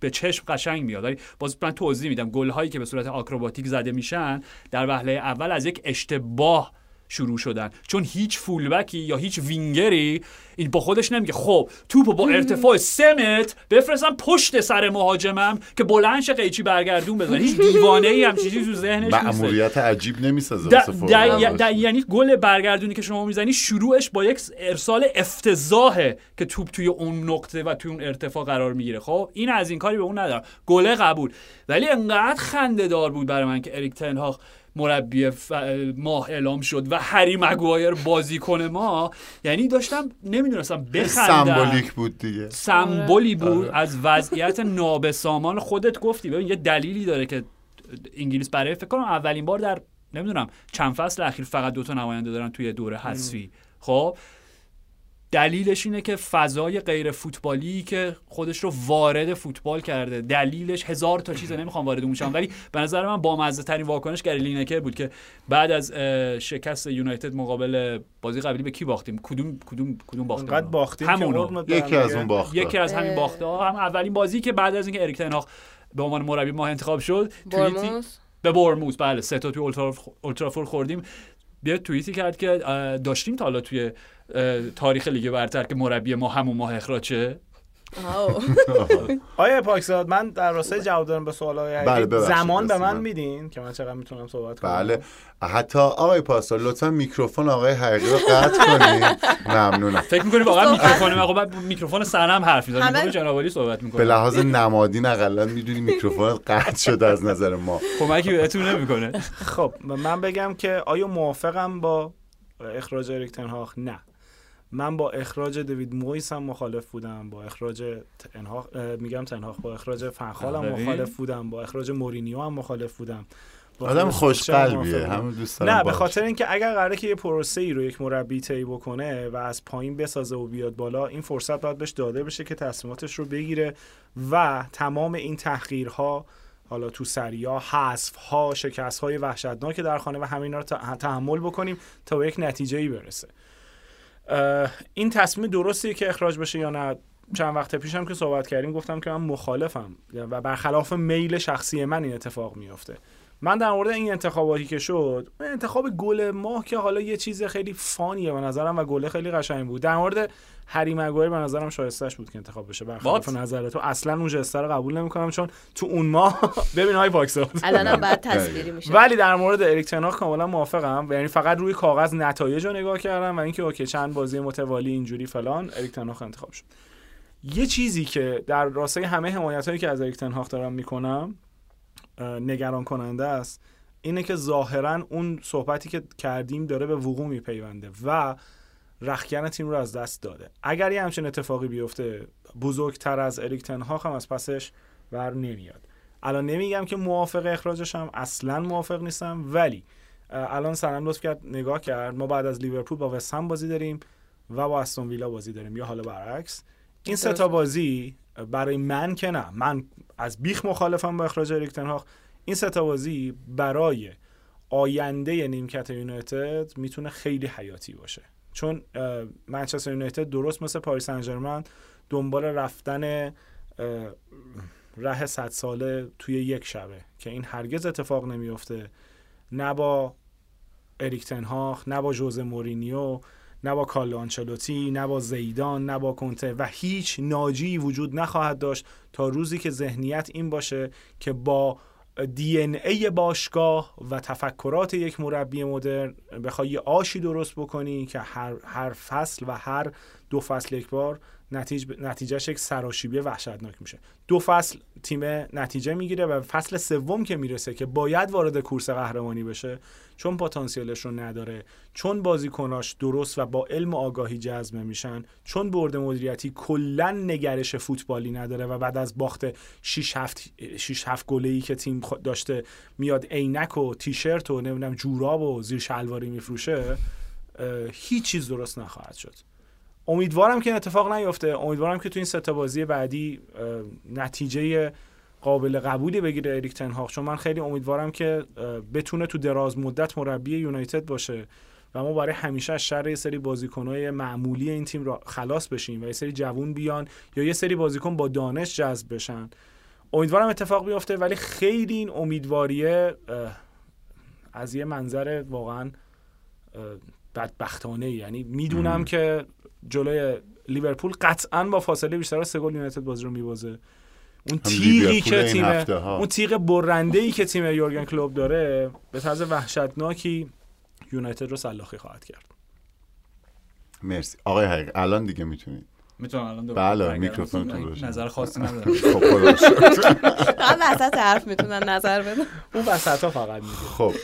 S4: به- چشم قشنگ میاد. ولی باز من توضیح میدم گل هایی که به صورت آکروباتیک زده میشن در وهله اول از یک اشتباه شروع شدن. چون هیچ فولبکی یا هیچ وینگری این با خودش نمیگه. خب توپو با ارتفاع سه متر بفرستم پشت سر مهاجمم که بلندش قیچی برگردون بزنه. هیچ دیوانه ای هم چیزی تو ذهنش نیست.
S3: مأموریت عجیب نمی‌سازه
S4: د-
S3: واسه
S4: د-
S3: فوتبال.
S4: د- یعنی گل برگردونی که شما می‌زنی شروعش با یک ارسال افتضاحه که توپ توی اون نقطه و توی اون ارتفاع قرار می‌گیره. خب این از این کاری به اون ندارم. گله قبول. ولی انقدر خنده دار بود برای من که اریک تنهاخ مربی ف- ماه اعلام شد و هری مگوایر بازیکن ما یعنی داشتم نمی‌دونستم بخندم.
S3: سمبولیک بود دیگه.
S4: سمبولی بود
S3: آره.
S4: از وضعیت نابسامان خودت گفتی. ببین یه دلیلی داره که انگلیس برای فکر کنم اولین بار در نمی‌دونم چند فصل اخیر فقط دوتا نماینده دارن توی دوره حذفی. خب؟ دلیلش اینه که فضای غیر فوتبالی که خودش رو وارد فوتبال کرده. دلیلش هزار تا چیزه نمی‌خوام وارد اون شم. ولی به نظر من با مزه ترین واکنش گری لینکر بود که بعد از شکست یونایتد مقابل بازی قبلی به کی باختیم؟ کدوم کدوم کدوم باختیم؟
S5: انقدر باختیم برم
S3: یکی از. اون باخت
S4: یکی از همین. باخته ها هم اولین بازی که بعد از اینکه اریک تنهاخ به عنوان مربی ماه انتخاب شد توییتی
S2: برموس
S4: به برموز بله سه تا توی اولترا- اولترافورد خوردیم. بیا توییتی کرد که داشتیم تا حالا توی تاریخ لیگ برتر که مربی ما همون ماه اخراج. <laughs>
S5: آیا پاکزاد من در راستای جواب دادن به سوالای
S3: بله،
S5: زمان به من. میدین که من چقدر می‌تونم صحبت کنم؟
S3: بله. حتی آقای پاسدار لطفا میکروفون آقای حقیقی رو قطع کنید. ممنونم.
S4: فکر می‌کنی واقعا. میکروفون من؟ خب میکروفون سرم حرف می‌زنم.
S2: همه-
S4: میگم جناب صحبت
S3: به
S4: می‌کنه
S3: لحاظ نمادین اقلا می‌دونی میکروفون قطع شده از نظر ما.
S4: کمکی بهتون نمی‌کنه.
S5: خب من بگم که آیا موافقم با اخراج اریک تنهاخ نه. من با اخراج دوید مویس هم مخالف بودم با اخراج تنهاخ اه، میگم تنهاخ با اخراج فنخال هم
S4: ببین.
S5: مخالف بودم با اخراج مورینیو هم مخالف بودم
S3: آدم خوش قلبیه. همون دوست دارم
S5: نه به. خاطر اینکه اگر قراره که یه پروسه ای رو یک مربی طی بکنه و از پایین بسازه و بیاد بالا این فرصت باید بهش داده بشه که تصمیماتش رو بگیره و تمام این تحقیرها حالا تو سریا حذف ها شکست های وحشتناک در خانه و همینا رو تحمل بکنیم تا به یک نتیجه ای برسه این تصمیم درستیه که اخراج بشه یا نه؟ چند وقت پیشم که صحبت کردیم گفتم که من مخالفم و برخلاف میل شخصی من این اتفاق میفته من در مورد این انتخاباتی که شد انتخاب گل ماه که حالا یه چیز خیلی فانیه به نظرم و گله خیلی قشنگ بود. در مورد هری مگوایر به نظرم شایستش بود که انتخاب بشه. برخلاف؟ نظر تو اصلا اون جسته رو قبول نمی‌کنم چون تو اون ماه <laughs> ببین های پاکساد
S2: الانم بعد <laughs> تصویری میشه.
S5: ولی در مورد اریک تنهاخ کاملا موافقم. یعنی فقط روی کاغذ نتایج رو نگاه کردم و اینکه okay چند بازی متوالی اینجوری فلان اریک تنهاخ انتخاب شد. یه چیزی که در راستای همه حمایت هایی که از اریک تنهاخ دارم می‌کنم نگران کننده است اینه که ظاهرا اون صحبتی که کردیم داره به وقوع میپیونده و رخکن تیم رو از دست داده. اگر یه همچین اتفاقی بیفته بزرگتر از اریک تنهاخ هم از پسش ور نمیاد. الان نمیگم که موافق اخراجشم اصلا موافق نیستم ولی الان سنم لطف کرد نگاه کرد. ما بعد از لیورپول با وستهم بازی داریم و با استون ویلا بازی داریم. یا حالا برعکس. این سه تا بازی برای من که نه. من از بیخ مخالفم با اخراج اریک تنهاخ این سه تا بازی برای آینده نیمکت یونایتد می‌تونه خیلی حیاتی باشه. چون منچستر یونایتد درست مثل پاریس سن دنبال رفتن ره صد ساله توی یک شبه که این هرگز اتفاق نمیفته نه با اریک تنهاخ نه با ژوزه مورینیو نه با کارلو آنچلوتی نه با زیدان نه با کنته و هیچ ناجی وجود نخواهد داشت تا روزی که ذهنیت این باشه که با دی ان ای باشگاه و تفکرات یک مربی مدرن بخوای آشی درست بکنی که هر, هر فصل و هر دو فصل یک بار نتیجه نتیجهش یک سراشیبی وحشتناک میشه. دو فصل تیم نتیجه می‌گیره و فصل سوم که می‌رسه که باید وارد کورس قهرمانی بشه چون پتانسیلش رو نداره چون بازیکناش درست و با علم و آگاهی جذب میشن چون برد مدیریتی کلا نگرش فوتبالی نداره و بعد از باخت 6 7 6 7 گله‌ای که تیم داشته میاد عینک و تیشرت و نمی‌دونم جوراب و زیر شلواری میفروشه هیچ چیز درست نخواهد شد. امیدوارم که این اتفاق نیفته. امیدوارم که تو این سه بازی بعدی نتیجه قابل قبولی بگیره اریک تنهاخ چون من خیلی امیدوارم که بتونه تو دراز مدت مربی یونایتد باشه و ما برای همیشه از شر یه سری بازیکنهای معمولی این تیم را خلاص بشیم و یه سری جوون بیان یا یه سری بازیکن با دانش جذب بشن. امیدوارم اتفاق بیفته ولی خیلی این امیدواریه از یه منظر واقعا بدبختانه یعنی می‌دونم که جلوی لیورپول قطعا با فاصله بیشتر از سه گل یونایتد بازی رو میبازه. اون تیغی که تیم اون تیغ برنده ای که تیم یورگن کلوب داره به طرز وحشتناکی یونایتد رو سلاخی خواهد کرد.
S3: مرسی. آقای حقیق الان دیگه می‌تونید
S4: می‌تونم الان
S3: بله میکروفونتون روشن
S4: نظر خاصی <laughs> ندارم.
S3: خب
S2: وسط حرف می‌تونن نظر بدن.
S5: اون وسط ها فقط میگه.
S3: خب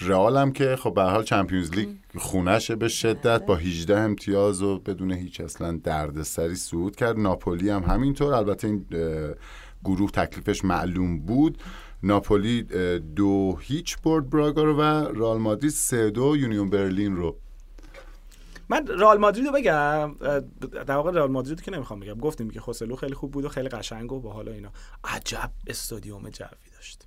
S3: رئال هم که خب به حال چمپیونز لیگ خونشه به شدت با 18 امتیاز و بدون هیچ اصلا دردسری صعود کرد. ناپولی هم همینطور. البته این گروه تکلیفش معلوم بود. ناپولی دو هیچ برد براگا رو و رئال مادرید سه دو یونیون برلین رو.
S5: من رئال مادرید رو بگم در واقع رئال مادرید که نمی‌خوام بگم. گفتیم که خوسلو خیلی خوب بود و خیلی قشنگ و باحال و اینا. عجب استادیوم جوی داشت.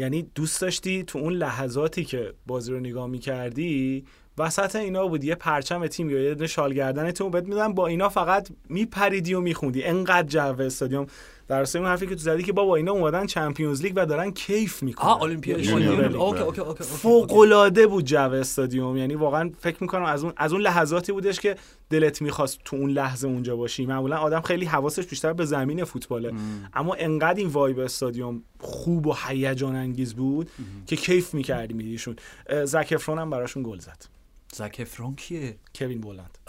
S5: یعنی دوست داشتی تو اون لحظاتی که بازی رو نگاه می‌کردی؟ وسط اینا بود یه پرچم تیم یا یه دونه شال گردن تیم بهت میدن با اینا فقط میپریدی و میخوندی. انقدر جو استادیوم در اون حرفی که تو زدی که بابا اینا اومدن Champions League و دارن کیف می‌کنن.
S3: یونیون. برلین.
S4: okay okay okay
S5: فوق العاده بود جو استادیوم. یعنی واقعا فکر می‌کنم از اون از اون لحظاتی بودش که دلت می‌خواست تو اون لحظه اونجا باشی. معمولا آدم خیلی حواسش بیشتر به زمین فوتباله. اما انقدر این وایب استادیوم خوب و هیجان انگیز بود که کیف می‌کردی میدیشون. زک افرون هم براشون گل زد.
S4: زک افرون کیه؟
S5: کوین بولند. <laughs>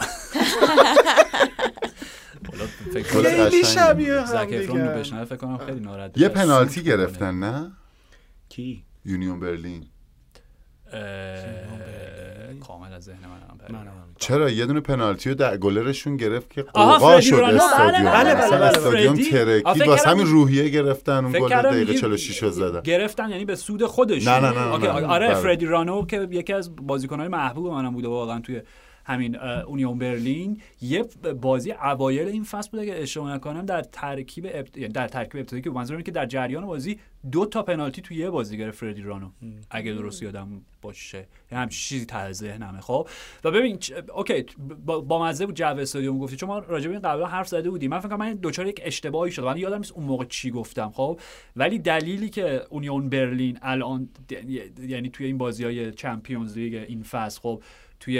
S5: خیلی شبیه. هم
S4: زک افرون رو
S5: دیگه.
S4: بشنوه فکر کنم خیلی ناراحت
S3: یه. پنالتی. گرفتن نه
S5: کی
S3: یونیون برلین
S4: کامل از ذهن من
S3: چرا یه دونه پنالتی رو در گلرشون گرفت که قوقا شد. استادیوم
S5: بله، بله،
S3: اصلا
S5: بله،
S3: استادیوم ترکید
S4: فکر
S3: واسه همین روحیه گرفتن اون گل دقیقه
S4: میگی
S3: 46 رو زدن
S4: گرفتن یعنی به سود خودش
S3: نه، نه، نه،
S4: okay،
S3: نه، نه.
S4: آره. فردی رانو که یکی از بازیکنهای محبوب منم بوده واقعا توی همین اونیون برلین. یه بازی اوایل این فصل بوده که اشتباه نکنم در ترکیب ابت... یعنی در ترکیب ابتدایی که منظورم اینه که در جریان بازی دو تا پنالتی توی یه بازی گرفت فردی رانو اگه درست یادم باشه. یعنی همچین چیزی ته ذهنمه. خب و ببین چ- okay با, با مزه بود جو استادیوم گفتی چون ما راجع به این قبلا حرف زده بودیم. من فکر کنم من دوچار یک اشتباهی شد من یادم نیست اون موقع چی گفتم. خب ولی دلیلی که اونیون برلین الان د- یعنی توی این بازی های چمپیونز لیگ این فصل خب توی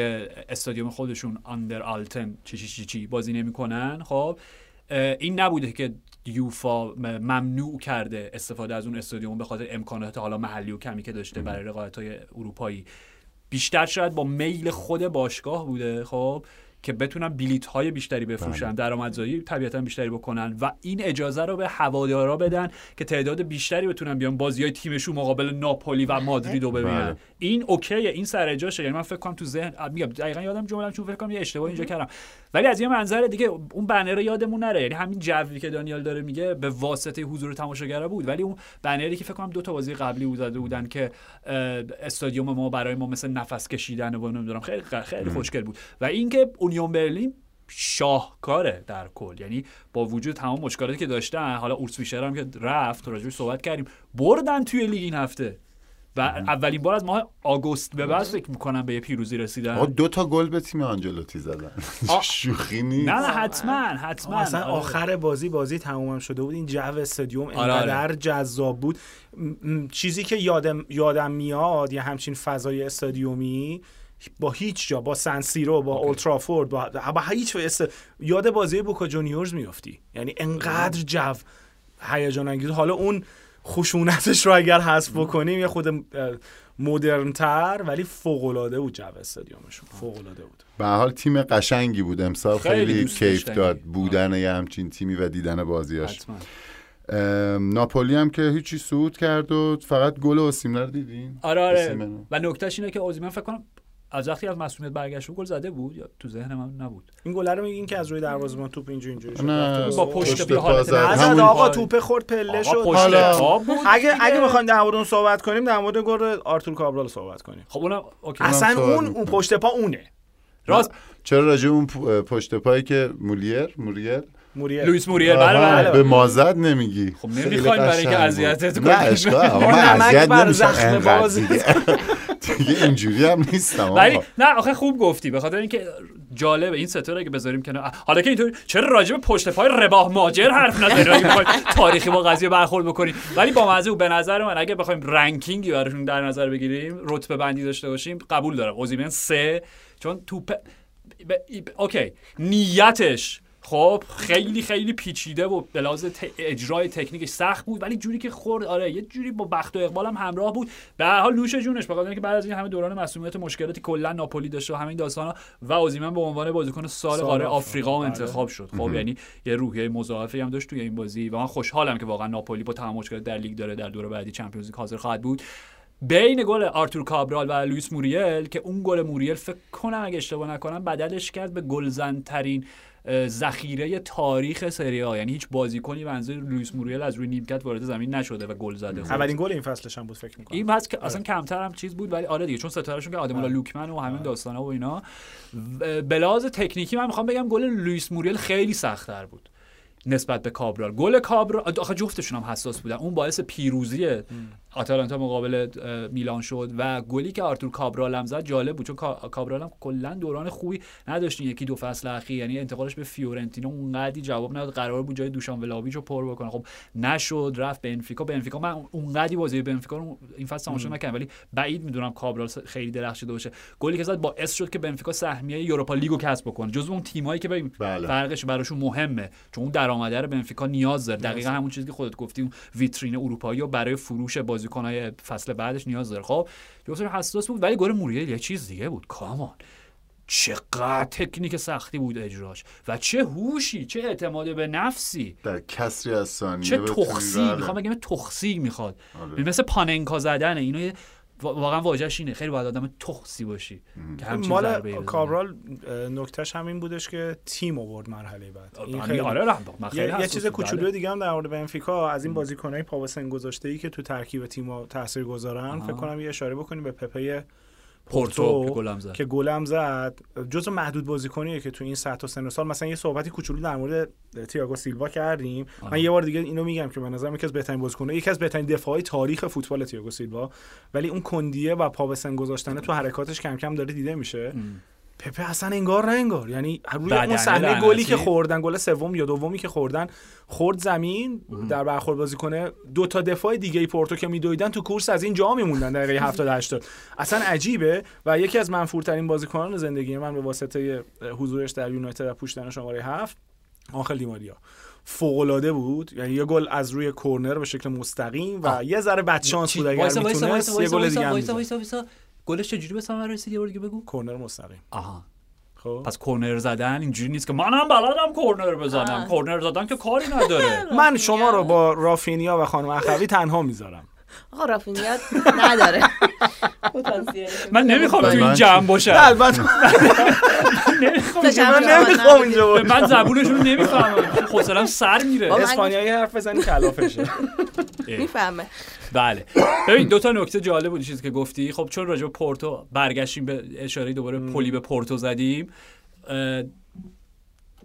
S4: استادیوم خودشون آندر آلتن چی چی چی, چی بازی نمی‌کنن. خب این نبوده که یوفا ممنوع کرده استفاده از اون استادیوم به خاطر امکانات حالا محلی و کمی که داشته برای رقابت های اروپایی. بیشتر شاید با میل خود باشگاه بوده. خب که بتونن بلیت های بیشتری بفروشن درآمدزایی طبیعتا بیشتری بکنن و این اجازه رو به هوادارا بدن که تعداد بیشتری بتونن بیان بازی های تیمشون مقابل ناپولی و مادرید رو ببینن.
S3: بله.
S4: این اوکیه این سر جاشه. یعنی من فکر کنم تو ذهن میگم دقیقا یادم جمله‌ام چون فکر کنم یه اشتباه اینجا کردم. ولی از یه منظر دیگه اون بنر یادمون نره. یعنی همین جوی که دانیال داره میگه به واسطه حضور تماشاگرا بود. ولی اون بنری که فکر کنم دو تا بازی قبلی بود زده بودن که استادیوم ما برای ما مثل نفس کشیدن و نمی‌دونم خیلی خیلی خوشگل بود. و اینکه اونیون برلین شاهکاره در کل. یعنی با وجود تمام مشکلاتی که داشتن حالا اورس فیشر هم که رفت راجعش صحبت کردیم بردن توی لیگ این هفته. و اولین بار از ماه آگوست به بعد فکر می‌کنم به یه پیروزی رسیدن.
S3: دو تا گل به تیم آنجلوتی زدن. <laughs> شوخی نیست.
S4: نه نه حتما حتما.
S5: اصلا
S4: آره.
S5: آخر بازی بازی تموم شده بود. این جو استادیوم
S4: آره،
S5: انقدر جذاب بود. م- م- چیزی که یادم یادم میاد یه همچین فضای استادیومی با هیچ جا با سنسیرو با اولترافورد با, با هیچ است... یاد بازی بوکا جونیورز میافتی. یعنی انقدر جو هیجان انگیز. حالا اون خشونتش رو اگر حذف بکنیم یه خود مدرن تر ولی فوق العاده بود جو استادیومشون. فوق العاده بود.
S3: به هر حال تیم قشنگی بود. امسال
S4: خیلی
S3: خیلی کیف. داد بودن یه همچین تیمی و دیدن بازیاش.
S4: حتما.
S3: ناپولی هم که هیچی صعود کرد و فقط گل اوسیمن رو دیدین؟
S4: آره آره. و نکتهش اینه که اوزیمن فکر کنم از وقتی از مسئولیت برگشت گل زده بود یا تو ذهن من نبود؟
S5: این گل رو میگین که از روی دروازه‌بان توپ اینجوری اینجوری شد
S3: نه.
S4: با پشت به حالت
S3: همون-
S5: آقا توپ خورد پله شد.
S4: پشت
S3: حالا-
S5: اگه
S4: دیگه.
S5: اگه می‌خوایم در مورد اون صحبت کنیم در مورد گل آرتور کابرال صحبت کنیم.
S4: خب اونم اوکی.
S5: اصلا اون. اون پشت پا اونه.
S4: راست.
S3: چرا راجع به اون پشت پایی که مولیر موریر
S5: موریل.
S4: لوئیس موریر بله بله.
S3: به مازد نمیگی.
S4: خب نمی‌خوایم برای اینکه. اذیتت
S3: نه
S4: کنیم.
S3: اشکال آقا
S5: ما
S3: من اذیت نمیشم. <laughs> <laughs> دیگه اینجوری هم نیستم
S4: ولی. نه آخه خوب گفتی به خاطر اینکه جالبه این ستاره که بذاریم کنار حالا که اینطور چرا راجع به پشت پای رباه ماجر حرف نزنیم تاریخی با قضیه برخورد بکنیم ولی با مزه به نظر من اگه بخوایم رنکینگی براشون در نظر بگیریم رتبه بندی داشته باشیم قبول دارم اوزیمن سه چون توپ. ب- اوکی نیتش خب خیلی خیلی پیچیده و به لحاظ اجرای تکنیکش سخت بود ولی جوری که خورد آره یه جوری با بخت و اقبال هم همراه بود به هر حال نوش جونش بخاطر اینکه بعد از این همه دوران مصدومیت مشکلاتی کلا ناپولی داشته و همین داستانا و اوزیمن به عنوان بازیکن سال قاره
S5: آفریقا.
S4: هم
S5: بله.
S4: انتخاب شد خب یعنی یه روحیه مضاعفی هم داشت توی این بازی و من خوشحالم که واقعا ناپولی با تمام مشکلات در لیگ داره در دور بعدی Champions League حاضر خواهد بود بین گل آرتور کابرال و لوئیس موریل که اون گل موریل فکر کنم اگه اشتباه نکنم بدلش کرد به گلزن ترین ذخیره تاریخ سری آ. یعنی هیچ بازیکنی منظور لوئیس موریل از روی نیمکت وارد زمین نشده و گل زده
S5: اولین گل این فصلش هم بود فکر می‌کنم.
S4: این بس که اصلا کمتر هم چیز بود ولی آره دیگه چون ستارهشون که آدمولا لوکمن و همین داستانا و اینا. لحاظ تکنیکی من می‌خوام بگم گل لوئیس موریل خیلی سختتر بود نسبت به کابرال. گل کابرال آخه جفتشون هم حساس بودن. اون باعث پیروزی آتالانتا مقابل میلان شد و گلی که آرتور کابرال هم زد جالب بود چون کا- کابرال هم کلا دوران خوبی نداشت یکی دو فصل اخیر یعنی انتقالش به فیورنتینا اونقدی جواب نداد. قرار بود جای دوشان ولاویچ رو پر بکنه. خب نشد رفت بنفیکا. بنفیکا من اونقدی بازی بنفیکا رو این فصل تماشا نکردم ولی بعید می‌دونم کابرال خیلی درخشیده باشه. گلی که زد باعث شد که بنفیکا سهمیه یوروپا لیگو کسب بکنه. جزو اون تیمایی که ببین
S3: بله.
S4: فرقش براشون مهمه. چون اون درآمده رو بنفیکا نیاز داره. دقیقا همون چیزی که خودت گفتی اون ویترین اروپایی و برای فروش بازیکن‌های فصل بعدش نیاز داره. خب جفتشون حساس بود ولی گل موریل یه چیز دیگه بود. کامان چقدر تکنیک سختی بود اجراش و چه هوشی چه اعتماد به نفسی.
S3: در کسری از ثانیه
S4: چه تخسی
S3: بله.
S4: می‌خوام بگم تخسی می‌خواد.
S3: آره.
S4: مثل پاننکا زدنه اینو واقعا واژه‌ش اینه. خیلی باید آدم تخسی باشی که همچین
S5: مال. کابرال نکتهش همین بودش که تیم آورد مرحله بعد. این
S4: آره
S5: خیلی
S4: آره رحم- من خیلی
S5: یه, یه چیز
S4: بله.
S5: دیگه هم در مورد بنفیکا از این بازیکنای پا به سن گذاشته ای که تو ترکیب تیم تاثیر گذارن. فکر کنم یه اشاره بکنیم به پپه
S4: پورتو که گلم زد.
S5: که گلم زد. جزو محدود بازیکنیه که تو این سطح و سن و سال. مثلا یه صحبتی کوچولو در مورد تییاگو سیلوا کردیم. من یه بار دیگه اینو میگم که به نظرم یکی از بهترین بازیکن‌ها یکی از بهترین دفاعی تاریخ فوتبال تییاگو سیلوا. ولی اون کندیه و پا گذاشتن تو حرکاتش کم کم داره دیده میشه. پپه اصلا انگار نه انگار. یعنی روی اون صحنه
S4: لعنتی.
S5: گلی که خوردن گل سوم یا دومی که خوردن خورد زمین در برخورد بازی کنه. دو تا دفاع دیگه ای پورتو که میدویدن تو کورس از این جا میموندن دقیقه <laughs> 70 80 اصلا عجیبه و یکی از منفورترین بازیکنان زندگی من به واسطه حضورش در یونایتد و پوشیدن شماره 7 آنخل دیماریا فوق بود. یعنی یه گل از روی کورنر به شکل مستقیم و
S4: آه.
S5: یه ذره بد شانس بود. اگر می‌تونست یه گل دیگه
S4: گلش چجوری به ثمر رسید یه بار دیگه بگو.
S5: کورنر مستقیم.
S4: آها.
S5: خب.
S4: پس کورنر زدن اینجوری نیست که منم بلدم کورنر بزنم.
S2: آه.
S4: کورنر زدن که کاری نداره. <laughs>
S5: من شما رو با رافینیا و خانم اخوی تنها می‌ذارم.
S2: آقا رافینیا نداره. <laughs>
S4: من نمی‌خوام تو این جمع باشم.
S5: البته من نمی‌خوام. اینجا باشم.
S4: من زبونشون رو نمی‌فهمم. حوصله‌ام سر میره.
S5: اسپانیایی حرف بزنی کلافشه <laughs>
S2: می‌فهمه.
S4: بله. ببین دو تا نکته جالب بود چیزی که گفتی. خب چون راجع به پورتو برگشتیم به اشاره دوباره پلی به پورتو زدیم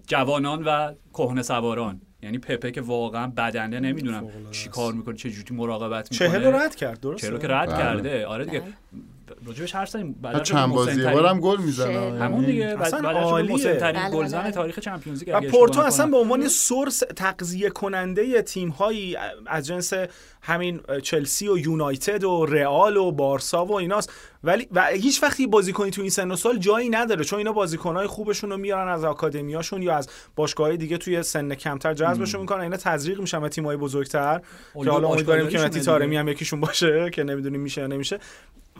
S4: جوانان و کهنه سواران. یعنی پپه که واقعا بدنه نمی‌دونم چی. کار می‌کنه چه جوری مراقبت می‌کنه
S5: چهل رو رد کرد درسته
S4: چهل که رد
S3: بله.
S4: کرده آره دیگه
S2: بله.
S4: راجبش حرف زدیم بعد
S3: چند بازی بارم گل. می‌زنه
S4: همون دیگه بعد
S5: اصلا
S4: بعد از
S5: عالیه.
S4: مسن‌ترین
S2: بله،
S4: گلزن
S2: بله.
S4: تاریخ چمپیونز لیگ
S5: و پورتو اصلا. به عنوان سورس تغذیه کننده تیم هایی از جنس همین چلسی و یونایتد و رئال و بارسا و ایناست ولی و هیچ وقتی بازیکنی تو این سن و سال جایی نداره چون اینا بازیکنهای خوبشون رو میارن از آکادمیاشون یا از باشگاه‌های دیگه توی سن کمتر جذبشون می‌کنن اینا تزریق میشن به تیم‌های بزرگتر که حالا امیدواریم که متی تارمی. هم یکیشون باشه که نمی‌دونیم میشه یا نمیشه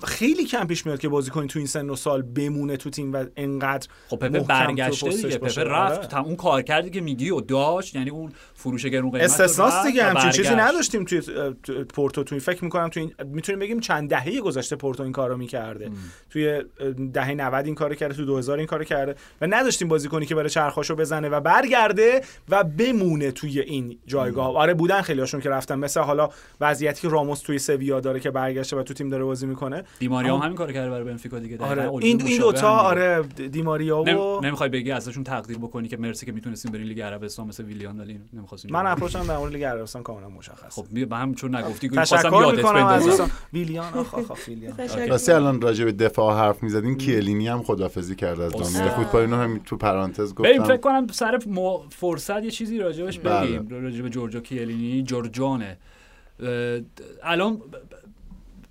S5: خیلی کم پیش میاد که بازیکن تو این سن و سال بمونه تو تیم و انقدر
S4: خب پپه برگشته دیگه. پپه رفت.
S5: آره.
S4: اون کار کردی که میگی و داشت یعنی اون فروش گرون قیمت رفت
S5: دیگه همچین چیزی. نداشتیم توی تو- پورتو. توی فکر می‌کنم توی این می‌تونیم بگیم چند دهه گذشته پورتو این کارو می‌کرده. توی دهه 90 این کارو کرده تو 2000 این کارو کرده و نداشتیم بازیکنی که بره چرخاشو بزنه و برگرده و بمونه توی این جایگاه. آره بودن خیلی هاشون که رفتن. مثل حالا وضعیتی که راموس توی سویا داره که برگشته و تو تیم داره بازی می‌کنه.
S4: دیماریا هم همین کارو کرده برای بنفیکا دیگه.
S5: آره این این
S4: هم دیگه.
S5: آره دیماریا و
S4: نم... نمی‌خوای بگی ازشون تقدیر بکنی که مرسی که می‌تونستیم برین لیگ عربستان مثل ویلیان ولی نمی‌خواستیم.
S5: من اپروچم در مورد لیگ عربستان کاملا مشخص
S4: خب به هم چون نگفتی خواستم
S5: تشکر
S4: یادت
S5: می‌کنم از
S4: بندازم
S5: ویلیان آخ آخ ویلیان.
S2: تشکر.
S3: راستی الان راجع به دفاع حرف می‌زدین. کیلینی هم خدافزی کرده از
S2: آه.
S3: فوتبال اینو هم تو پرانتز
S4: بریم فکر
S3: گفتم
S4: کنم سر. فرصت یه چیزی راجبش
S3: بله.
S4: بگیم راجب جورجو کیلینی جورجانه. الان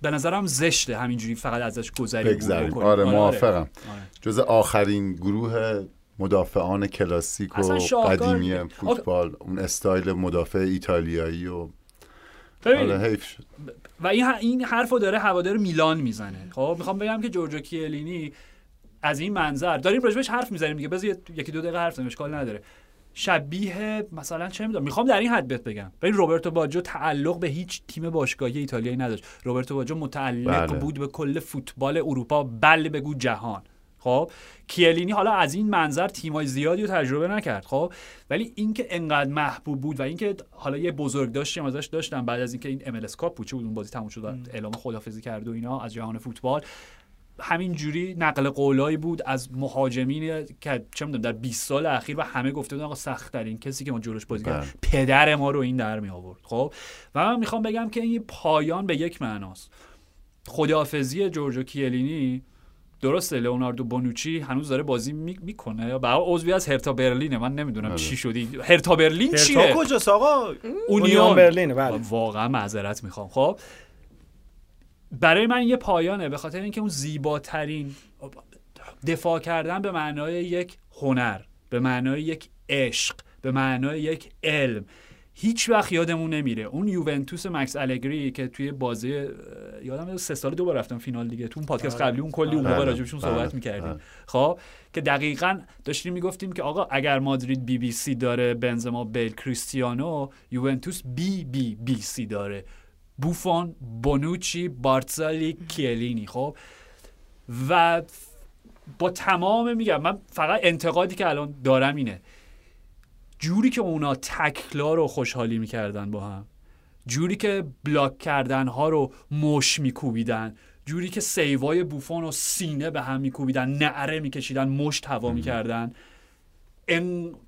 S4: به نظرم زشته همینجوری فقط ازش گذری بکنیم.
S3: آره
S4: آره.
S3: موافقم
S4: آره.
S3: جز آخرین گروه مدافعان کلاسیک و قدیمی. فوتبال اون استایل مدافع ایتالیایی و آره حیف شد
S4: و این این حرفو داره هوادار میلان می‌زنه خب می‌خوام بگم که جورجو کیلینی از این منظر داریم راجبش حرف می‌زنیم دیگه بذار یکی دو دقیقه حرف بزنیم اشکال نداره شبیه مثلا چه می‌دونم می‌خوام در این حد بهت بگم. ببین روبرتو باجو تعلق به هیچ تیم باشگاهی ایتالیایی نداشت. روبرتو باجو متعلق
S3: بله.
S4: بود به کل فوتبال اروپا. بل بگو جهان. خب؟ کیلینی حالا از این منظر تیمای زیادی رو تجربه نکرد. خب؟ ولی اینکه انقدر محبوب بود و اینکه حالا یه بزرگ داشتیم ازش داشتم بعد از اینکه این ام کاپ بود چه بود اون بازی تموم شد و اعلام خدافظی کرد و اینا از جهان فوتبال. همین جوری نقل قولایی بود از مهاجمین که چه می‌دونم در 20 سال اخیر و همه گفته بودن آقا سخت ترین کسی که ما جلوش بازی
S3: بله.
S4: کرد پدر ما رو این در می آورد خب؟ و من می‌خوام بگم که این پایان به یک معناست. خداحافظی جورجو کیلینی درسته لئوناردو بونوچی هنوز داره بازی می- می‌کنه. یا به عضوی از هرتا برلینه. من نمی‌دونم
S3: بله.
S4: چی شدی. هرتا برلین
S5: هرتا
S4: چیه؟
S5: کجاست آقا؟
S4: اونیون.
S5: اونیون برلینه بله.
S4: واقعا معذرت می‌خوام. خب؟ برای من یه پایانه به خاطر اینکه اون زیباترین دفاع کردن به معنای یک هنر به معنای یک عشق به معنای یک علم. هیچ وقت یادمون نمیره. اون یوونتوس مکس الگری که توی بازی یادم سه سال دو بار رفتم فینال دیگه. تو اون پادکست قبلی اون کلی اون موقع
S3: بله،
S4: راجبشون صحبت می‌کردیم.
S3: بله.
S4: خب که دقیقا داشتیم می‌گفتیم که آقا اگر مادرید بی بی سی داره بنزما بیل کریستیانو یوونتوس بی بی بی سی داره. بوفون بونوچی بارتزالی کیلینی خب؟ و با تمام میگم من فقط انتقادی که الان دارم اینه. جوری که اونا تکلا رو خوشحالی می‌کردن با هم جوری که بلاک کردن ها رو مش میکوبیدن جوری که سیوای بوفون و سینه به هم میکوبیدن نعره میکشیدن مشت هوا می‌کردن.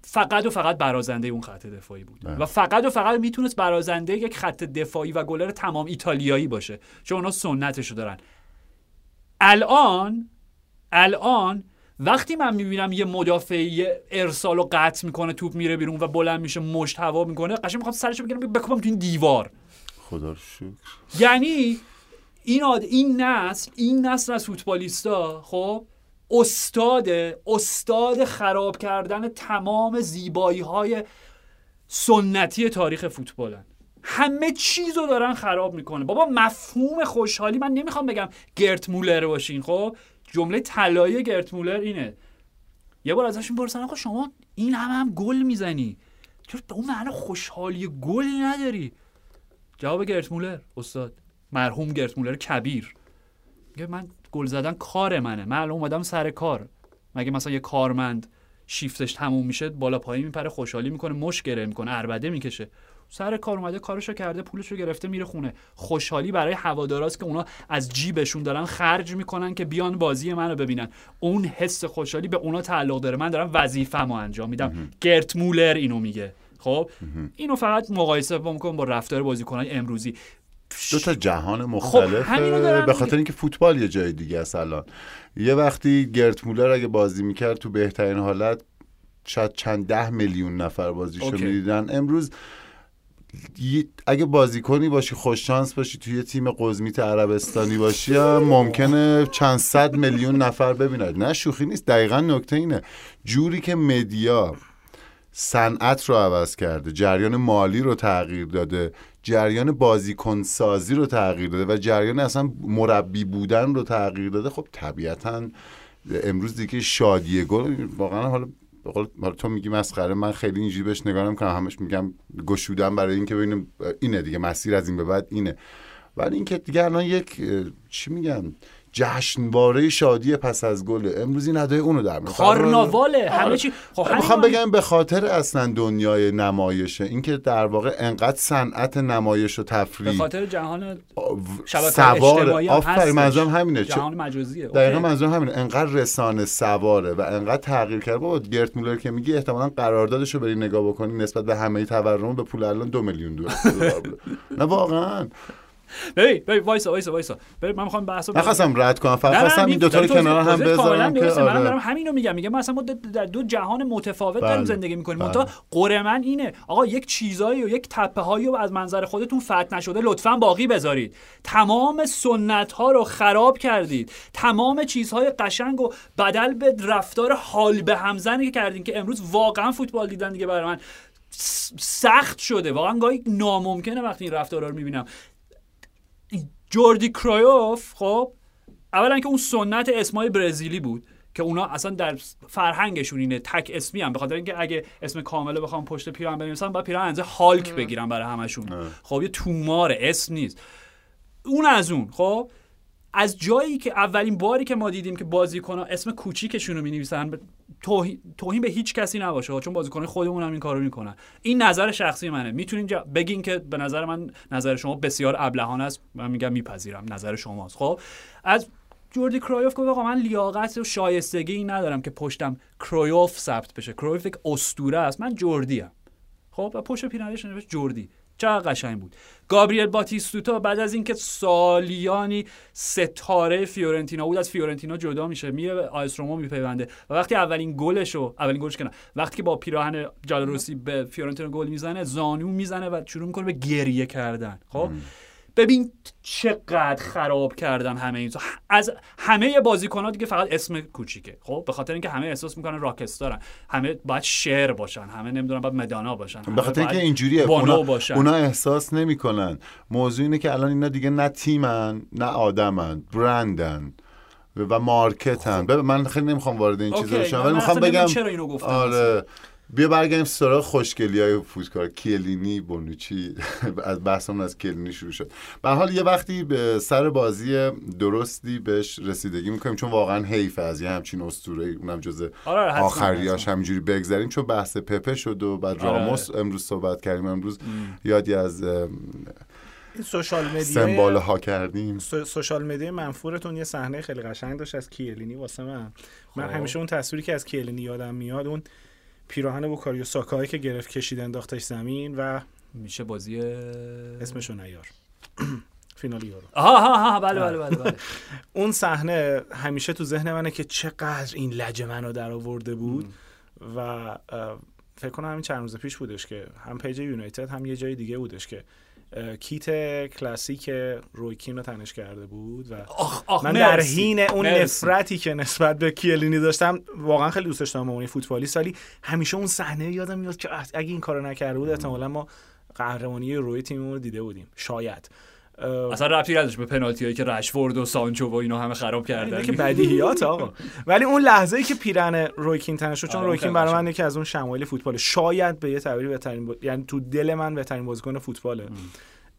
S4: فقط و فقط برازنده اون خط دفاعی بود.
S3: بله.
S4: و فقط و فقط می‌تونست برازنده یک خط دفاعی و گلر تمام ایتالیایی باشه چون اونا سنتشو دارن. الان الان وقتی من می‌بینم یه مدافع یه ارسال و قطع می‌کنه توپ میره بیرون و بلند میشه مشت هوا می‌کنه قشنگ می‌خوام سرشو بگیرم بکوبم تو این دیوار.
S3: خدا شکر.
S4: یعنی این آد... این نسل این نسل از فوتبالیستا خب استاد استاد خراب کردن تمام زیبایی های سنتی تاریخ فوتبالن. همه چیز رو دارن خراب می‌کنه. بابا مفهوم خوشحالی. من نمی‌خوام بگم گرت مولر باشین. خب جمله طلایی گرت مولر اینه. یه بار ازشون پرسن آقا شما این همه هم گل می‌زنی؟ چرا به اون معنی خوشحالی گل نداری؟ جواب گرت مولر استاد. مرحوم گرت مولر کبیر. میگه من گل زدن کار منه. من الان اومدم سر کار. مگه مثلا یه کارمند شیفتش تموم میشه بالا پایین میپره خوشحالی می‌کنه مش گره می‌کنه اربده می‌کشه. سر کار اومده کارشو کرده پولشو گرفته میره خونه. خوشحالی برای هواداراست که اونا از جیبشون دارن خرج می‌کنن که بیان بازی منو ببینن. اون حس خوشحالی به اونا تعلق داره. من دارم وظیفه‌مو انجام میدم. گرت مولر اینو میگه. خب؟ اینو فقط مقایسه بکن با رفتار بازیکنان امروزی.
S3: دو تا جهان مختلفه.
S4: دارم
S3: به خاطر. اینکه فوتبال یه جای دیگه است الان. یه وقتی گرت مولر اگه بازی می‌کرد تو بهترین حالت شاید چند ده میلیون نفر بازیشو. می‌دیدن. امروز اگه بازیکنی باشی خوش شانس باشی توی یه تیم قزمیت عربستانی باشی ممکنه چند صد میلیون نفر ببینن. نه شوخی نیست. دقیقا نکته اینه. جوری که مدیا صنعت رو عوض کرده جریان مالی رو تغییر داده جریان بازیکن سازی رو تغییر داده و جریان اصلا مربی بودن رو تغییر داده خب طبیعتا امروز دیگه شادی گل واقعا حالا حالا تو میگی مسخره من خیلی اینجوری بهش نگاه نمی‌کنم همش میگم گشودم برای اینکه ببینیم اینه دیگه مسیر از این به بعد اینه. ولی اینکه دیگه الان یک چی میگن؟ جشنواره شادی پس از گله امروز این ادای اونو در میاره.
S4: کارناواله. همه چی خب همین
S3: می‌خوام بگم به خاطر اصلا دنیای نمایشه اینکه در واقع انقدر صنعت نمایش و
S4: به
S3: تفریح
S4: خاطر جهان هم
S3: آفرین. منظورم همینه.
S4: جهان مجازیه.
S3: دقیقا. منظورم همینه. انقدر رسانه سواره و انقدر تغییر کرده بابا گرت مولر که میگی احتمالا قراردادش رو بری نگاه بکنی نسبت به همه تورم به پول الان دو میلیون دلار. <laughs> نه واقعا.
S4: ببین ببین وایسا وایسا وایسا. ببین من می‌خوام بحثو
S3: نخواستم رد کنم فقط خواستم این
S4: می-
S3: دوتا رو کنار هم بذارم که آره.
S4: دارم همینو میگم. میگم مثلا ما در دو جهان متفاوت داریم
S3: بله.
S4: زندگی می‌کنیم.
S3: بله.
S4: منتها قره من اینه. آقا یک چیزایی و یک تپه هایی رو از منظر خودتون فتح نشده لطفا باقی بذارید. تمام سنت ها رو خراب کردید. تمام چیزهای قشنگ و بدل به رفتار حال به همزنی که کردین که امروز واقعا فوتبال دیدن دیگه برای من سخت شده. واقعا گاهی ناممکنه وقتی این رفتارا رو می‌بینم. جوردی کرایوف خب اولا که اون سنت اسمای برزیلی بود که اونا اصلا در فرهنگشون اینه تک اسمی هم به خاطر اینکه اگه اسم کامل بخوام پشت پیراهن بنویسن باید پیراهن انزه هالک بگیرن برای همشون. خب یه توماره اسم نیست. اون از اون خب از جایی که اولین باری که ما دیدیم که بازیکن‌ها اسم کوچیکشون رو می‌نویسن توهین به هیچ کسی نباشه چون بازیکن خودمون هم این کارو می‌کنن. این نظر شخصی منه. می‌تونین. بگین که به نظر من نظر شما بسیار ابلهانه است. من میگم میپذیرم. نظر شماست. خب از جوردی کرایوف گفت آقا من لیاقت و شایستگی ندارم که پشتم کرایوف ثبت بشه. کرایوف یک اسطوره است. من جوردی ام. خب و پشت پیرهنش نوشت جوردی. چقدر قشنگ بود. گابریل باتیستوتا بعد از اینکه سالیانی ستاره فیورنتینا بود از فیورنتینا جدا میشه میره به آ اس روما میپیونده و وقتی اولین گلش رو اولین گلش کنه وقتی که با پیراهن giallorossi به فیورنتینا گل می‌زنه زانو می‌زنه و شروع می‌کنه به گریه کردن خب؟ ببین چقدر خراب کردن همه این از همه بازیکن‌ها دیگه فقط اسم کوچیکه. خب به خاطر اینکه همه احساس می‌کنن راکستارن. همه باید شعر باشن همه نمی‌دونم باید مدانا باشن
S3: به خاطر اینکه اینجوریه. اونا,
S4: باشن.
S3: اونا احساس نمی‌کنن. موضوع اینه که الان اینا دیگه نه تیمن نه آدمن برندن و مارکتن. ببین من خیلی نمی‌خوام وارد این چیزا بشم ولی می‌خوام بگم
S4: چرا اینو گفتم
S3: آره. بیا برگردیم سراغ خوشگلی های فوتکار کیلینی بونوچی. از بحثمون از کیلینی شروع شد. به حال یه وقتی به سر بازی درستی بهش رسیدگی می‌کنیم چون واقعا حیف از یه همچین اسطوره اونم جزء
S4: آره،
S3: آخریاش. همینجوری بگذریم. چون بحث پپه شد و بعد
S4: آره.
S3: راموس امروز صحبت کردیم. امروز یادی از ام،
S5: این سوشال مدیا
S3: سمباله ها کردیم.
S5: سو- سوشال مدیا منفورتون یه صحنه خیلی قشنگ داشت از کیلینی واسه من. من
S4: خب.
S5: همیشه اون تصویری که از کیلینی یادم میاد اون پیراهن بوکایو ساکایی که گرفت کشید انداختش زمین و
S4: میشه بازی
S5: اسمشو نیار. <clears throat> فینال یورو
S4: آها آها آها. بله بله بله, بله. <laughs>
S5: اون صحنه همیشه تو ذهن منه که چقدر این لجه منو در آورده بود و فکر کنم همین چند روز پیش بودش که هم page یونایتد هم یه جای دیگه بودش که کیت کلاسیک رو یکی رو تنش کرده بود و
S4: آخ آخ
S5: من در. حین اون
S4: مرسی.
S5: نفرتی که نسبت به کیلینی داشتم واقعا خیلی دوستش دارم به عنوان فوتبالیست ولی همیشه اون صحنه یادم میاد که اگه این کارو نکرده بود احتمالا ما قهرمانی روی تیممون رو دیده بودیم شاید
S4: اصلا ربطی نداشت به پنالتی هایی که رشفورد و سانچو و اینا همه خراب کردن.
S5: که بدیهیات آقا. ولی اون لحظه ای که پیرن رویکین تنش شد چون
S4: آره،
S5: رویکین برای من. یکی از اون شمایل فوتبال. شاید به یه تعبیری بهترین با- یعنی تو دل من بهترین بازیکن فوتباله.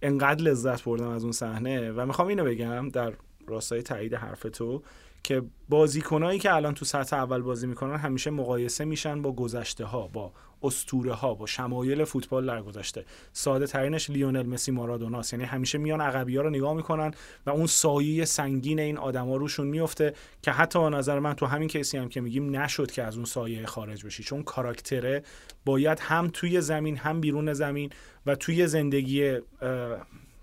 S5: انقدر لذت بردم از اون صحنه. و می‌خوام اینو بگم در راستای تایید حرف تو. که بازیکنایی که الان تو سطح اول بازی می‌کنن همیشه مقایسه میشن با گذشته ها با اسطوره ها با شمایل فوتبال در گذشته. ساده ترینش لیونل مسی مارادوناست. یعنی همیشه میان عقبی ها رو نگاه می‌کنن و اون سایه سنگین این آدما روشون میفته که حتی به نظر من تو همین کیسی هم که میگیم نشد که از اون سایه خارج بشی. چون کاراکتره باید هم توی زمین هم بیرون زمین و توی زندگی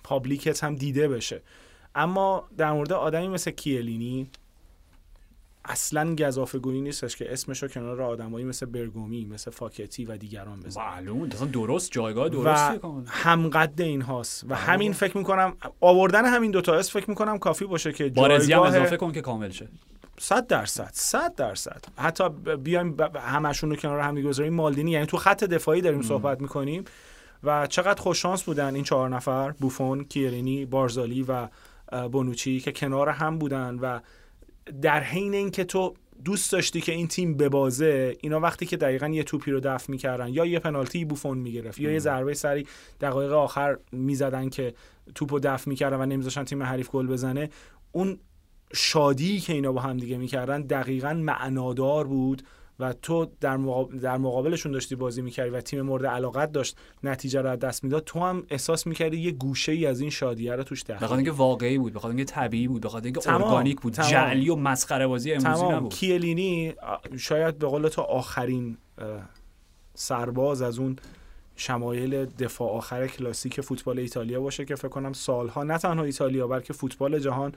S5: پابلیکت هم دیده بشه. اما در مورد آدمی مثل کیلینی اصلا گزافه گویی نیستش که اسمشو کنار آدمایی مثل برگومی مثل فاکتی و دیگران بذاره
S4: معلوم اصلا درست جایگاه درستی کاملا.
S5: همقد این هاست و همین فکر می‌کنم آوردن همین دوتا اسم فکر می‌کنم کافی باشه که
S4: بارزی هم اضافه کن که کامل شه.
S5: صد درصد صد درصد. حتی بیایم همشون رو کنار هم دیگه بذاریم مالدینی یعنی تو خط دفاعی داریم صحبت می‌کنیم و چقدر خوششانس بودن این چهار نفر بوفون کیرینی بارزالی و بونوچی که کنار هم بودن و در حین اینکه تو دوست داشتی که این تیم ببازه اینا وقتی که دقیقا یه توپی رو دفع می‌کردن یا یه پنالتی بوفون می‌گرفت یا یه ضربه سری دقایق آخر می‌زدن که توپ رو دفع می‌کردن و نمیذاشن تیم حریف گل بزنه اون شادی که اینا با هم دیگه می‌کردن دقیقا معنادار بود. و تو در, مقابل در مقابلشون داشتی بازی می‌کردی و تیم مورد علاقت داشت نتیجه رو از دست می‌داد تو هم احساس می‌کردی یه گوشه ای از این شادیه رو توش
S4: داشت بخاطر اینکه واقعی بود بخاطر اینکه طبیعی بود بخاطر اینکه ارگانیک بود تمام. جعلی و مسخره بازی امروزی نبود.
S5: کیلینی شاید به قول تو آخرین سرباز از اون شمایل دفاع آخر کلاسیک فوتبال ایتالیا باشه که فکر کنم سالها نه تنها ایتالیا بلکه فوتبال جهان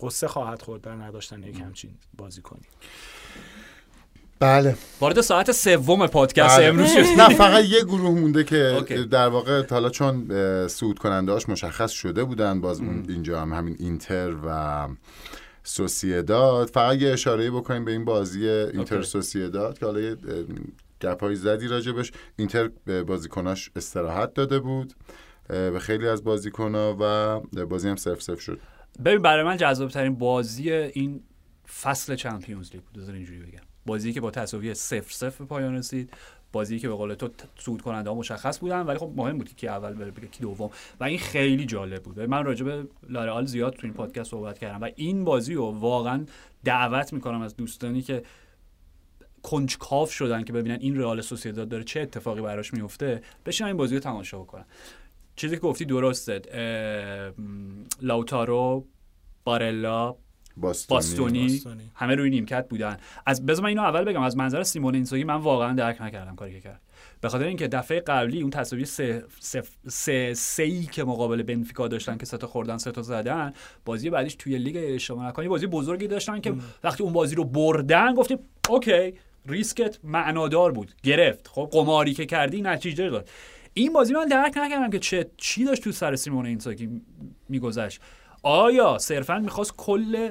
S5: قصه خواهد خورد در نداشتن یک همچین بازی کنی.
S3: بله.
S4: وارد ساعت سوم پادکست بله. امروز شد
S3: نه فقط یه گروه مونده که در واقع حالا چون سود کننده هاش مشخص شده بودن باز اینجا هم همین اینتر و سوسیداد فقط یه اشاره بکنیم به این بازی اینتر سوسیداد که حالا یه گپایی زدی راجبش اینتر به بازیکناش استراحت داده بود به خیلی از بازیکنها و بازی هم سف سف شد.
S4: ببین برای من جذاب ترین بازی این فصل چمپیونز لیگ بود. اینجوری بگم. بازی که با تساوی 0 0 به پایان رسید بازی که به قول تو صعود کننده ها مشخص بودن ولی خب مهم بود که اول بره بگه کی دوم. و این خیلی جالب بود. من راجع به لارئال زیاد تو این پادکست صحبت کردم و این بازی رو واقعا دعوت می‌کنم از دوستانی که کنجکاو شدن که ببینن این رئال سوسییداد داره چه اتفاقی براش میفته بشین این بازی رو تماشا بکنن. چیزی که گفتی درسته لاوتارو بارلا باستونی, همه روی نیمکت بودن. از بذار من اینو اول بگم از منظر سیمون اینزاگی من واقعا درک نکردم کاری که کرد. به خاطر اینکه دفعه قبلی اون تساوی سه سه, سه, سه ای که مقابل بنفیکا داشتن که سه تا خوردن سه تا زدن بازی بعدیش توی لیگ اشتباه نکنم بازی بزرگی داشتن که وقتی اون بازی رو بردن گفتیم okay ریسکت معنادار بود. گرفت. خب قماری که کردی نتیجه داد. این بازی من درک نکردم که چه چی داشت تو سر سیمون اینزاگی میگذشت. آیا صرفا می‌خواست کل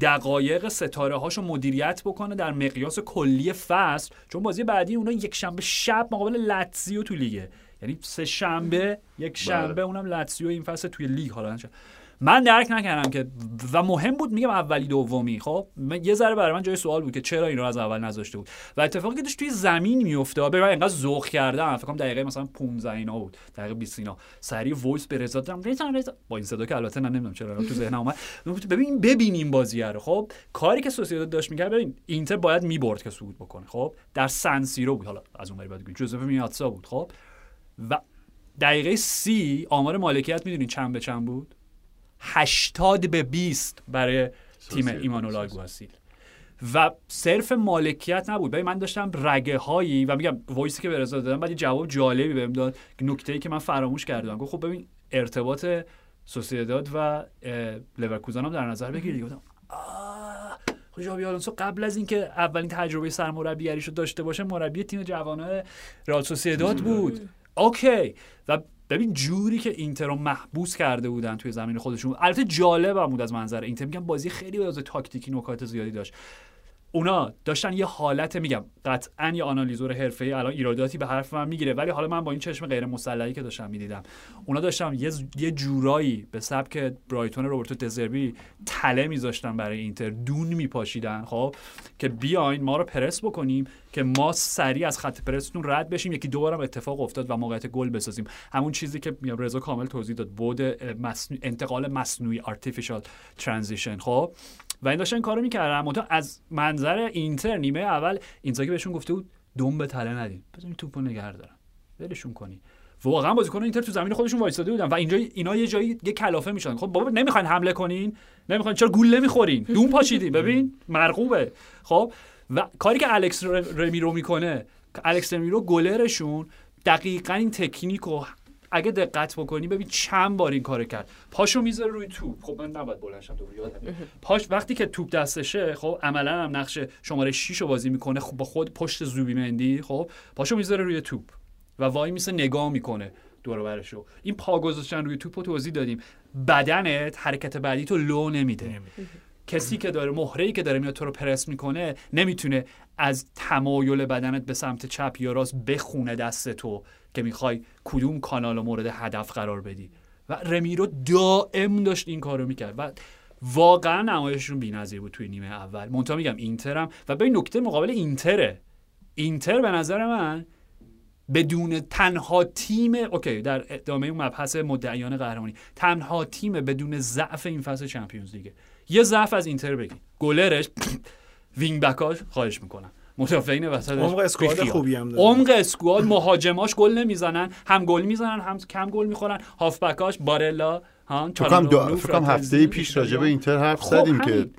S4: دقایق ستاره هاشو مدیریت بکنه در مقیاس کلی فصل؟ چون بازی بعدی اونا یک شنبه شب مقابل لاتزیو تو لیگه. یعنی سه شنبه یک شنبه بله. اونم لاتزیو این فصل توی لیگ حالا. من درک نکردم که و مهم بود میگم اولی دومی. خب یه ذره برای من جای سوال بود که چرا این رو از اول نذاشته بود. و اتفاقی که داشت توی زمین میفته به من انقدر ذوق کردم. فکر کنم دقیقه مثلا 15 اینا بود. دقیقه 20 اینا. سری voice به رضا دادم. با این صدا که البته نمی‌دونم چرا تو ذهنم اومد. ببین ببینیم بازی رو. خب کاری که سوسییداد داشت می‌کرد ببین اینتر باید می‌برد که صعود بکنه. خب در سن سیرو بود. حالا از اون بعد جوزپه مئاتزا بود. خب و دقیقه سی آمار مالکیت می‌دونین چند به چند بود؟ 80 به 20 برای تیم ایمانول آلگواسیل و صرف مالکیت نبود. ببین من داشتم رگه هایی و میگم voice ی که به رضا دادم بعد جواب جالبی بهم داد نکته ای که من فراموش کردم. گفت خب ببین ارتباط سوسییداد و لورکوزن هم در نظر بگیرید گفتم خب ژابی آلونسو قبل از اینکه اولین تجربه سرمربیگریشو داشته باشه مربی تیم جوانان رئال سوسیداد. بود. okay. و ببین جوری که اینتر رو محبوس کرده بودن توی زمین خودشون. البته جالب بود از منظر اینتر. میگم بازی خیلی از تاکتیکی نکات زیادی داشت. اونا داشتن یه حالت میگم قطعا یه آنالیزور حرفه‌ای الان ایراداتی به حرف من می‌گیره. ولی حالا من با این چشم غیر مسلحی که داشتم می‌دیدم اونا داشتم یه یه جورایی به سبک برایتون روبرتو دزربی تله میذاشتن برای اینتر دون میپاشیدن خب؟ که بیاین ما رو پرس بکنیم که ما سریع از خط پرستون رد بشیم. یکی دوبارم اتفاق افتاد و موقعیت گل بسازیم. همون چیزی که رضا کامل توضیح داد بود انتقال مصنوعی artificial transition خب؟ و این داشتن کارو می‌کردن. منتها از منظر اینتر نیمه اول اینزاگی بهشون گفته بود دم به تله ندین. بزنین توپو نگه دارن ولشون کنی واقعا بازیکن اینتر تو زمین خودشون وایساده بودن و اینجا اینا یه جایی یه کلافه میشن خب بابا نمی‌خواین حمله کنین؟ نمی‌خواین؟ چرا گول نمی‌خورین؟ دون پاشیدین ببین مرغوبه. خب؟ و کاری که الکس رمیرو می‌کنه الکس رمیرو گلرشون دقیقا این تکنیک و اگه دقت بکنی ببین چند بار این کار کرد. پاشو می‌ذاره روی توپ. خب من نباید بلنشم تو پاش وقتی که توپ دستشه خب عملا هم نقش شماره 6 رو بازی می‌کنه خب با خود پشت زوبیمندی خب پاشو می‌ذاره روی توپ و وای میسه نگاه می‌کنه دور برشو. این پا گذاشتن روی توپ رو توضیح دادیم. بدنت حرکت بعدی تو لو نمیده. کسی که داره مهره که داره میاد تو رو پرس می‌کنه نمی‌تونه از تمایل بدنت به سمت چپ یا راست بخونه دست تو. که می‌خوای کدوم کانال مورد هدف قرار بدی. و رمیرو دائم داشت این کارو می‌کرد و واقعا نمایششون بی‌نظیر بود توی نیمه اول. منتها میگم اینترم و به نکته مقابل اینتره. اینتر به نظر من بدون تنها تیم okay در ادامه اون مبحث مدعیان قهرمانی تنها تیم بدون ضعف این فصل چمپیونز لیگه یه ضعف از اینتر بگین گلرش <clears throat> wing-back اش خواهش می‌کنم. مدافعین وسطش
S5: عمق squad خوبی هم داره
S4: عمق squad مهاجماش گل نمی‌زنن هم گل می‌زنن هم کم گل می‌خورن هافبکاش بارلا ها
S3: دو... فکرم هفته پیش راجع به. اینتر حرف
S4: خب
S3: زدیم که.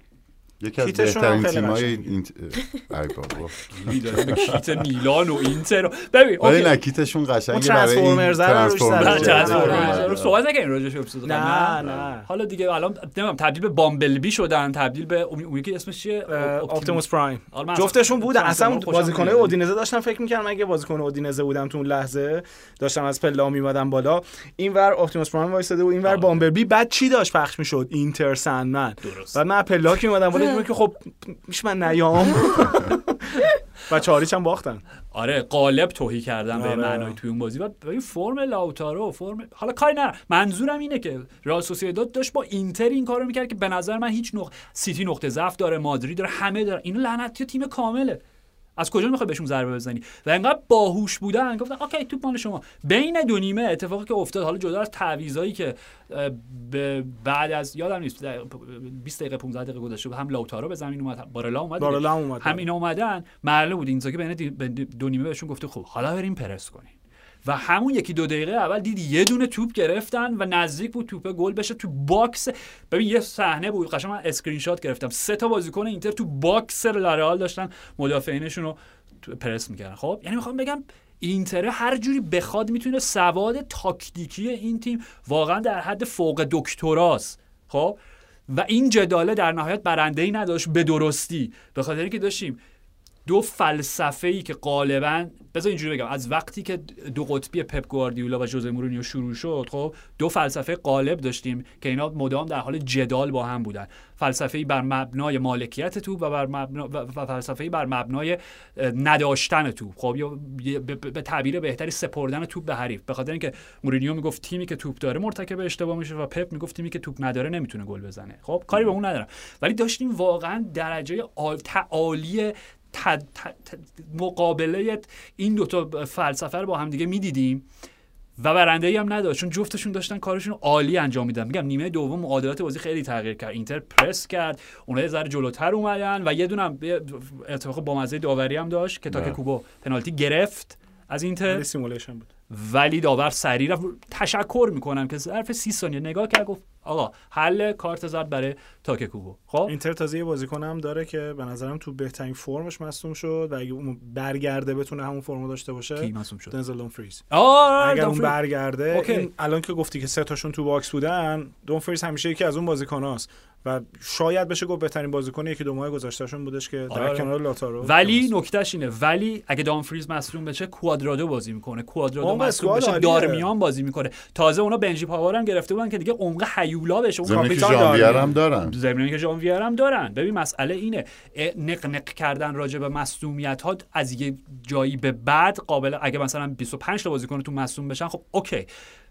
S3: یکی از بهترین تیمای. اینت... ای بابا. <laughs>
S4: کیت میلان و اینتر ببین
S3: ولی. نه کیتشون قشنگه برای این جدید.
S4: ترانسفورمرز
S5: آره.
S4: صحبت نکنیم راجعش اپیزود.
S5: نه نه
S4: حالا دیگه الان نمی‌دونم تبدیل به بامبلبی شدن تبدیل به اون یکی اسمش چیه
S5: آپتیموس پرایم
S4: آره،
S5: جفتشون بودن اصلا
S4: ترانسفورمر
S5: بازیکنای. اودینزه داشتم فکر می‌کردم اگه بازیکن اودینزه بودم تو اون لحظه داشتم از پله میمدم بالا اینور اپتیموس پرایم وایساده و اینور
S4: آره.
S5: بامبلبی بعد چی داشت پخش می‌شد Enter
S4: Sandman.
S5: بعد من پله که میمدم بالا دیدم که خب میشه من نیام. <laughs> و چاریچ هم باختن.
S4: آره قالب تهی کردن به
S5: آره.
S4: معنای توی اون بازی. و ببین فرم لاوتارو فرم حالا کاری نه منظورم اینه که رئال سوسییداد داشت با اینتر این کارو می‌کرد که به نظر من هیچ نقطه سیتی نقطه ضعف داره مادرید داره همه داره این لعنتی تیم کامله. از کجا می‌خوای بهشون ضربه بزنی؟ و انقدر باهوش بودن. گفتن okay توپ مال شما. بین دو نیمه اتفاقی که افتاد حالا جدا از تعویضایی که بعد از یادم نیست در 20 دقیقه 15 دقیقه گذشته بود هم لاوتارو به زمین اومد بارلا اومد.
S5: بارلا هم اومد.
S4: هم اینا اومدن. معلوم بود اینزاگی بین دو نیمه بهشون گفته خب حالا بریم پرس کنین و همون یکی دو دقیقه اول دیدی یه دونه توپ گرفتن و نزدیک بود توپ گل بشه تو box. ببین یه صحنه بود قشنگ من اسکرین شات گرفتم. سه تا بازیکن اینتر تو box لارئال داشتن مدافعینشون رو پرس می‌کردن. خب یعنی می‌خوام بگم اینتر هر جوری بخواد می‌تونه سواد تاکتیکی این تیم واقعا در حد فوق دکتراست. خب و این جداله در نهایت برنده ای نداشت به درستی. به خاطر اینکه داشتیم دو فلسفه ای که غالبا بذار اینجوری بگم از وقتی که دو قطبی پپ گواردیولا و ژوزه مورینیو شروع شد خب دو فلسفه غالب داشتیم که اینا مدام در حال جدال با هم بودن. فلسفه بر مبنای مالکیت توپ و بر مبنا و فلسفه بر مبنای نداشتن توپ خب یا به- تعبیر بهتری سپردن توپ به حریف. به خاطر اینکه مورینیو می‌گفت تیمی که توپ داره مرتکب اشتباه میشه و پپ می‌گفت تیمی که توپ نداره نمی‌تونه گل بزنه. خب کاری به اون ندارم. ولی داشتیم واقعا درجه عال- تعالی ت- ت- ت- مقابله این دوتا فلسفه رو با هم دیگه می‌دیدیم و برنده ای هم نداشت. چون جفتشون داشتن کارشون عالی انجام میدن میگم نیمه دوم معادلات بازی خیلی تغییر کرد. اینتر پرس کرد. اونها یه ذره جلوتر اومدن و یه یه اتفاق با مزه داوری هم داشت که تا که
S3: بله.
S4: کوبو پنالتی گرفت از اینتر.
S5: ولی simulation بود.
S4: ولی داور سریع رفت. تشکر می‌کنم که ظرف 30 ثانیه نگاه کرد گفت آقا حل کارت زرد برای تاکه کوبو خب؟
S5: اینتر تازه یه بازیکن هم داره که به نظرم تو بهترین فرمش مصدوم شد و اگه اون برگرده بتونه همون فرمو داشته
S4: کی
S5: باشه
S4: مصدوم شد؟
S5: دنزل دومفریز
S4: آه
S5: اگر اون. برگرده
S4: okay.
S5: این الان که گفتی که سه تاشون تو box بودن دومفریز همیشه یکی از اون بازیکناست. و شاید بشه گفت بهترین بازیکن یکی دو ماه گذشتهشون بودش که در
S4: آره.
S5: کنار لاتارو
S4: ولی نکتهش اینه. ولی اگه دامفریز مصدوم بشه کوادرادو بازی می‌کنه. کوادرادو مصدوم بشه
S5: عالیه.
S4: دارمیان بازی می‌کنه. تازه اونا بنجی پاور هم گرفته بودن که دیگه عمق حیولا بشه. اون
S5: کاپیتان.
S3: هم دارن.
S4: زمینی که ژانویه هم دارن. ببین مسئله اینه. اه، نق نق کردن راجع به مصدومیت ها از یه جایی به بعد قابل اگه مثلا 25 تا بازیکن تو مصدوم بشن خب اوکی.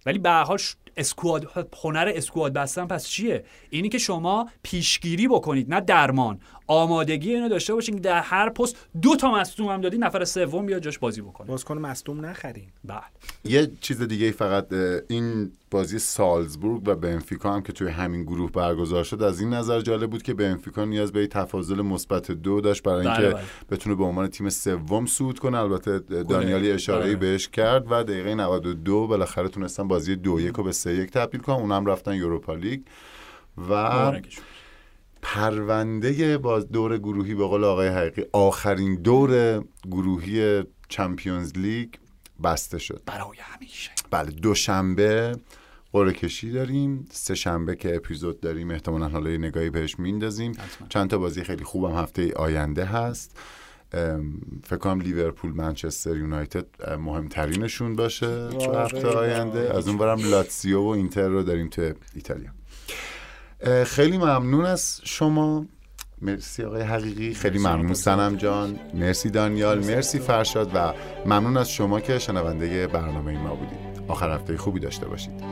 S4: ولی به حال اسکواد هنر اسکواد بستن پس چیه؟ اینی که شما پیشگیری بکنید نه درمان. آمادگی اینو داشته باشین که در هر پست دو تا مصدوم هم دادی نفر سوم بیاد جاش بازی بکنه
S5: بازیکن مصدوم نخرین
S4: بله
S3: یه چیز دیگه ای فقط این بازی سالزبورگ و بنفیکا هم که توی همین گروه برگزار شد از این نظر جالب بود که بنفیکا نیاز به یه تفاضل مثبت دو داشت برای
S4: بله،
S3: اینکه
S4: بله.
S3: بتونه به عنوان تیم سوم صعود کنه البته دانیالی اشاره
S4: بله.
S3: بهش کرد و دقیقه 92 بالاخره تونستن بازی دو یک رو به سه یک تبدیل کنن اونم رفتن یوروپا لیگ و
S4: مبارکشون.
S3: پرونده باز دور گروهی به قول آقای حقیقی آخرین دور گروهی چمپیونز لیگ بسته شد.
S4: برای همیشه.
S3: بله دوشنبه قرعه کشی داریم سه شنبه که اپیزود داریم احتمالا حالا یه نگاهی بهش میندازیم. چند تا بازی خیلی خوبم هفته آینده هست. فکر کنم لیورپول منچستر یونایتد مهمترینشون باشه. هفته آینده. از اون برم لاتسیو و اینتر رو داریم تو ایتالیا. خیلی ممنون از شما. مرسی آقای حقیقی خیلی ممنون. سنم جان. مرسی دانیال. مرسی فرشاد و ممنون از شما که شنونده برنامه ما بودید. آخر هفته خوبی داشته باشید.